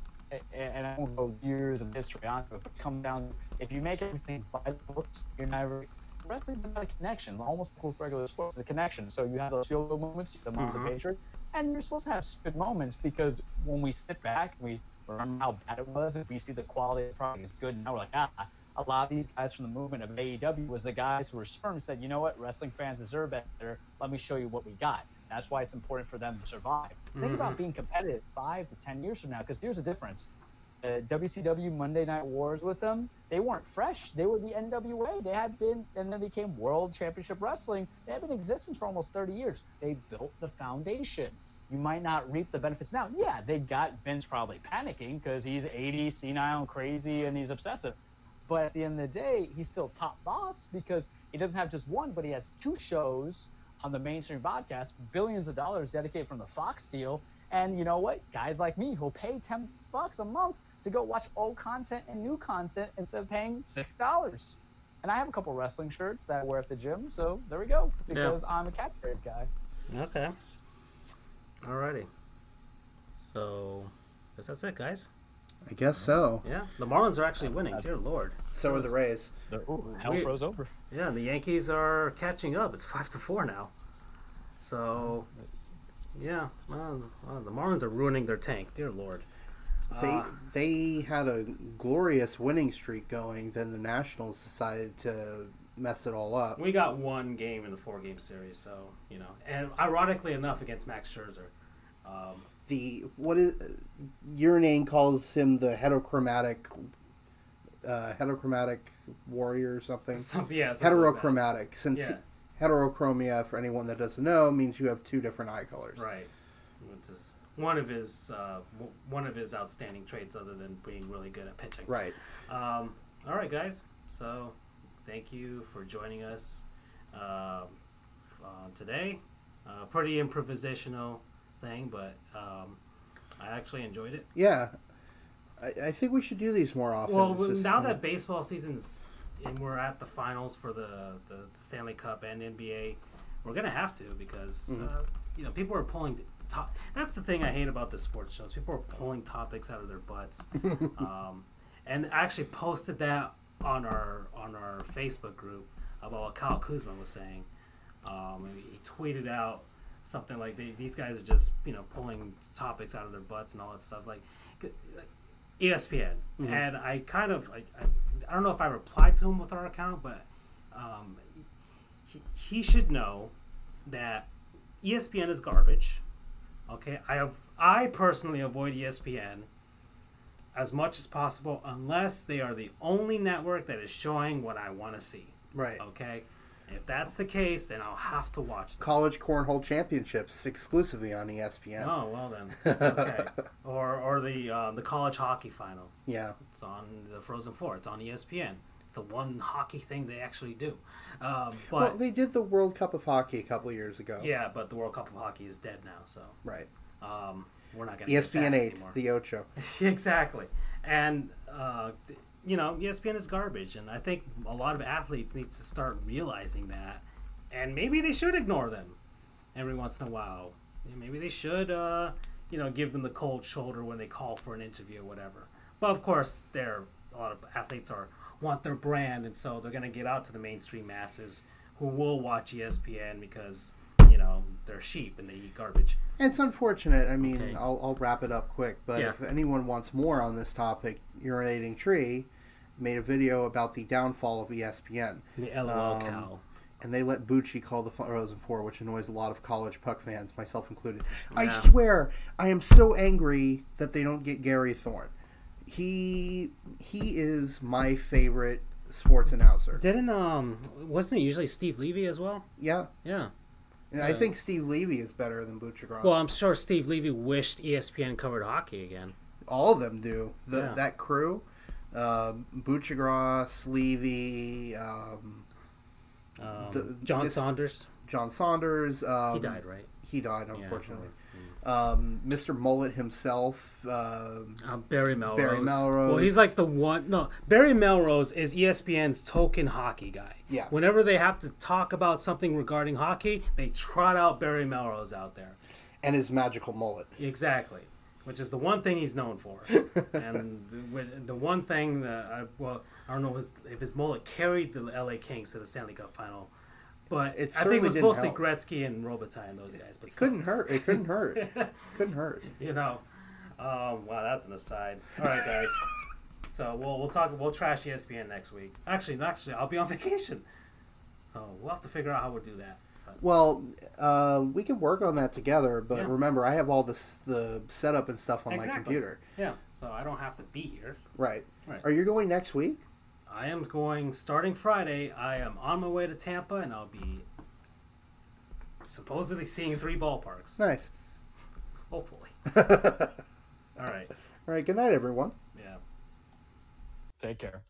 and I won't go years of history on it, but come down. If you make everything by the books, you're never. Wrestling's about a connection, almost like with regular sports, it's a connection. So you have those feel good moments, the moments Mhm. of hatred, and you're supposed to have good moments because when we sit back, we remember how bad it was. If we see the quality of the product is good, now we're like, ah, a lot of these guys from the movement of AEW was the guys who were sperm and said, you know what, wrestling fans deserve better. Let me show you what we got. That's why it's important for them to survive. Think about being competitive five to ten years from now, because here's the difference. Uh, WCW Monday Night Wars with them, they weren't fresh. They were the NWA. They had been, and then they became World Championship Wrestling. They had been in existence for almost 30 years. They built the foundation. You might not reap the benefits now. Yeah, they got Vince probably panicking because he's 80, senile, and crazy, and he's obsessive. But at the end of the day, he's still top boss because he doesn't have just one, but he has two shows on the mainstream podcast, billions of dollars dedicated from the Fox deal. And you know what? Guys like me who'll pay 10 bucks a month to go watch old content and new content instead of paying $6. And I have a couple wrestling shirts that I wear at the gym, so there we go. Because I'm a catchphrase guy. Okay. Alrighty. So, guess that's it, guys. I guess so. Yeah, the Marlins are actually winning. Dear Lord. So are the Rays. Hell We- froze over. Yeah, and the Yankees are catching up. It's five to four now. So, yeah, well, well, the Marlins are ruining their tank. Dear Lord. They Uh, they had a glorious winning streak going. Then the Nationals decided to mess it all up. we got one game in the four game series, so you know, and ironically enough, against Max Scherzer. Um, The what is your name calls him the heterochromatic uh, heterochromatic warrior or something. [LAUGHS] something, yeah, something like. Heterochromatic, since Yeah. heterochromia, for anyone that doesn't know, means you have two different eye colors. Right. Which is one of his uh, w- one of his outstanding traits, other than being really good at pitching. Right. Um, all right, guys. So, thank you for joining us um, uh, today. Uh, pretty improvisational thing, but um, I actually enjoyed it. Yeah. I, I think we should do these more often. Well, just, now uh, that baseball season's and we're at the finals for the, the Stanley Cup and NBA, we're gonna have to because Mm-hmm. uh, you know people are pulling. That's the thing I hate about the sports shows. People are pulling topics out of their butts, [LAUGHS] um, and I actually posted that on our on our Facebook group about what Kyle Kuzma was saying. Um, he tweeted out something like they, these guys are just you know pulling topics out of their butts and all that stuff like ESPN and I kind of like I, I don't know if I replied to him with our account but um, he, he should know that ESPN is garbage. Okay, I have I personally avoid ESPN as much as possible unless they are the only network that is showing what I want to see. Right. Okay, if that's the case, then I'll have to watch them. College cornhole championships exclusively on ESPN. Oh well then, okay. [LAUGHS] or or the uh, the college hockey final. Yeah. It's on the Frozen Four. It's on ESPN. It's the one hockey thing they actually do. Um, but Well, they did the World Cup of Hockey a couple of years ago. yeah, but the World Cup of Hockey is dead now, so Right. um, we're not going to ESPN 8, the Ocho. [LAUGHS] exactly. And uh, you know, ESPN is garbage, and I think a lot of athletes need to start realizing that, and maybe they should ignore them every once in a while. Maybe they should, uh, you know, give them the cold shoulder when they call for an interview or whatever. But of course, there a lot of athletes are want their brand, and so they're going to get out to the mainstream masses who will watch ESPN because you know they're sheep and they eat garbage. It's unfortunate. I mean, Okay. I'll, I'll wrap it up quick. But Yeah. if anyone wants more on this topic, Urinating Tree made a video about the downfall of ESPN. The LOL Um, cow. And they let Bucci call the Frozen Four, which annoys a lot of college puck fans, myself included. I swear, I am so angry that they don't get Gary Thorne. He he is my favorite sports announcer. Didn't um wasn't it usually Steve Levy as well? Yeah, Yeah. And I think Steve Levy is better than Buccigross. Well, I'm sure Steve Levy wished ESPN covered hockey again. all of them do. The, Yeah. That crew, um, Buccigross, Levy, um, Um, The- John this- Saunders, John Saunders. Um, he died, right? He died, unfortunately. Um, Mr. Mullet himself. Um, Uh, Barry Melrose. Barry Melrose. Well, he's like the one. No, Barry Melrose is ESPN's token hockey guy. Yeah. Whenever they have to talk about something regarding hockey, they trot out Barry Melrose out there. and his magical mullet. Exactly, which is the one thing he's known for, [LAUGHS] and the, the one thing that I, well, I don't know his, if his mullet carried the LA Kings to the Stanley Cup final, but It I think it was mostly help. Gretzky and Robitaille and those guys. But still, Couldn't hurt. It couldn't hurt. [LAUGHS] couldn't hurt. you know, um, wow, that's an aside. All right, guys. [LAUGHS] so we'll we'll talk. We'll trash ESPN next week. Actually, actually, I'll be on [LAUGHS] vacation, so we'll have to figure out how we'll do that. But, Well, uh, we can work on that together. But Yeah. remember, I have all this the setup and stuff on my computer. yeah, so I don't have to be here. Right. Right. Are you going next week? I am going starting Friday. I am on my way to Tampa, and I'll be supposedly seeing three ballparks. Nice. Hopefully. all [LAUGHS] All right. right. Good night, everyone. Yeah. Take care.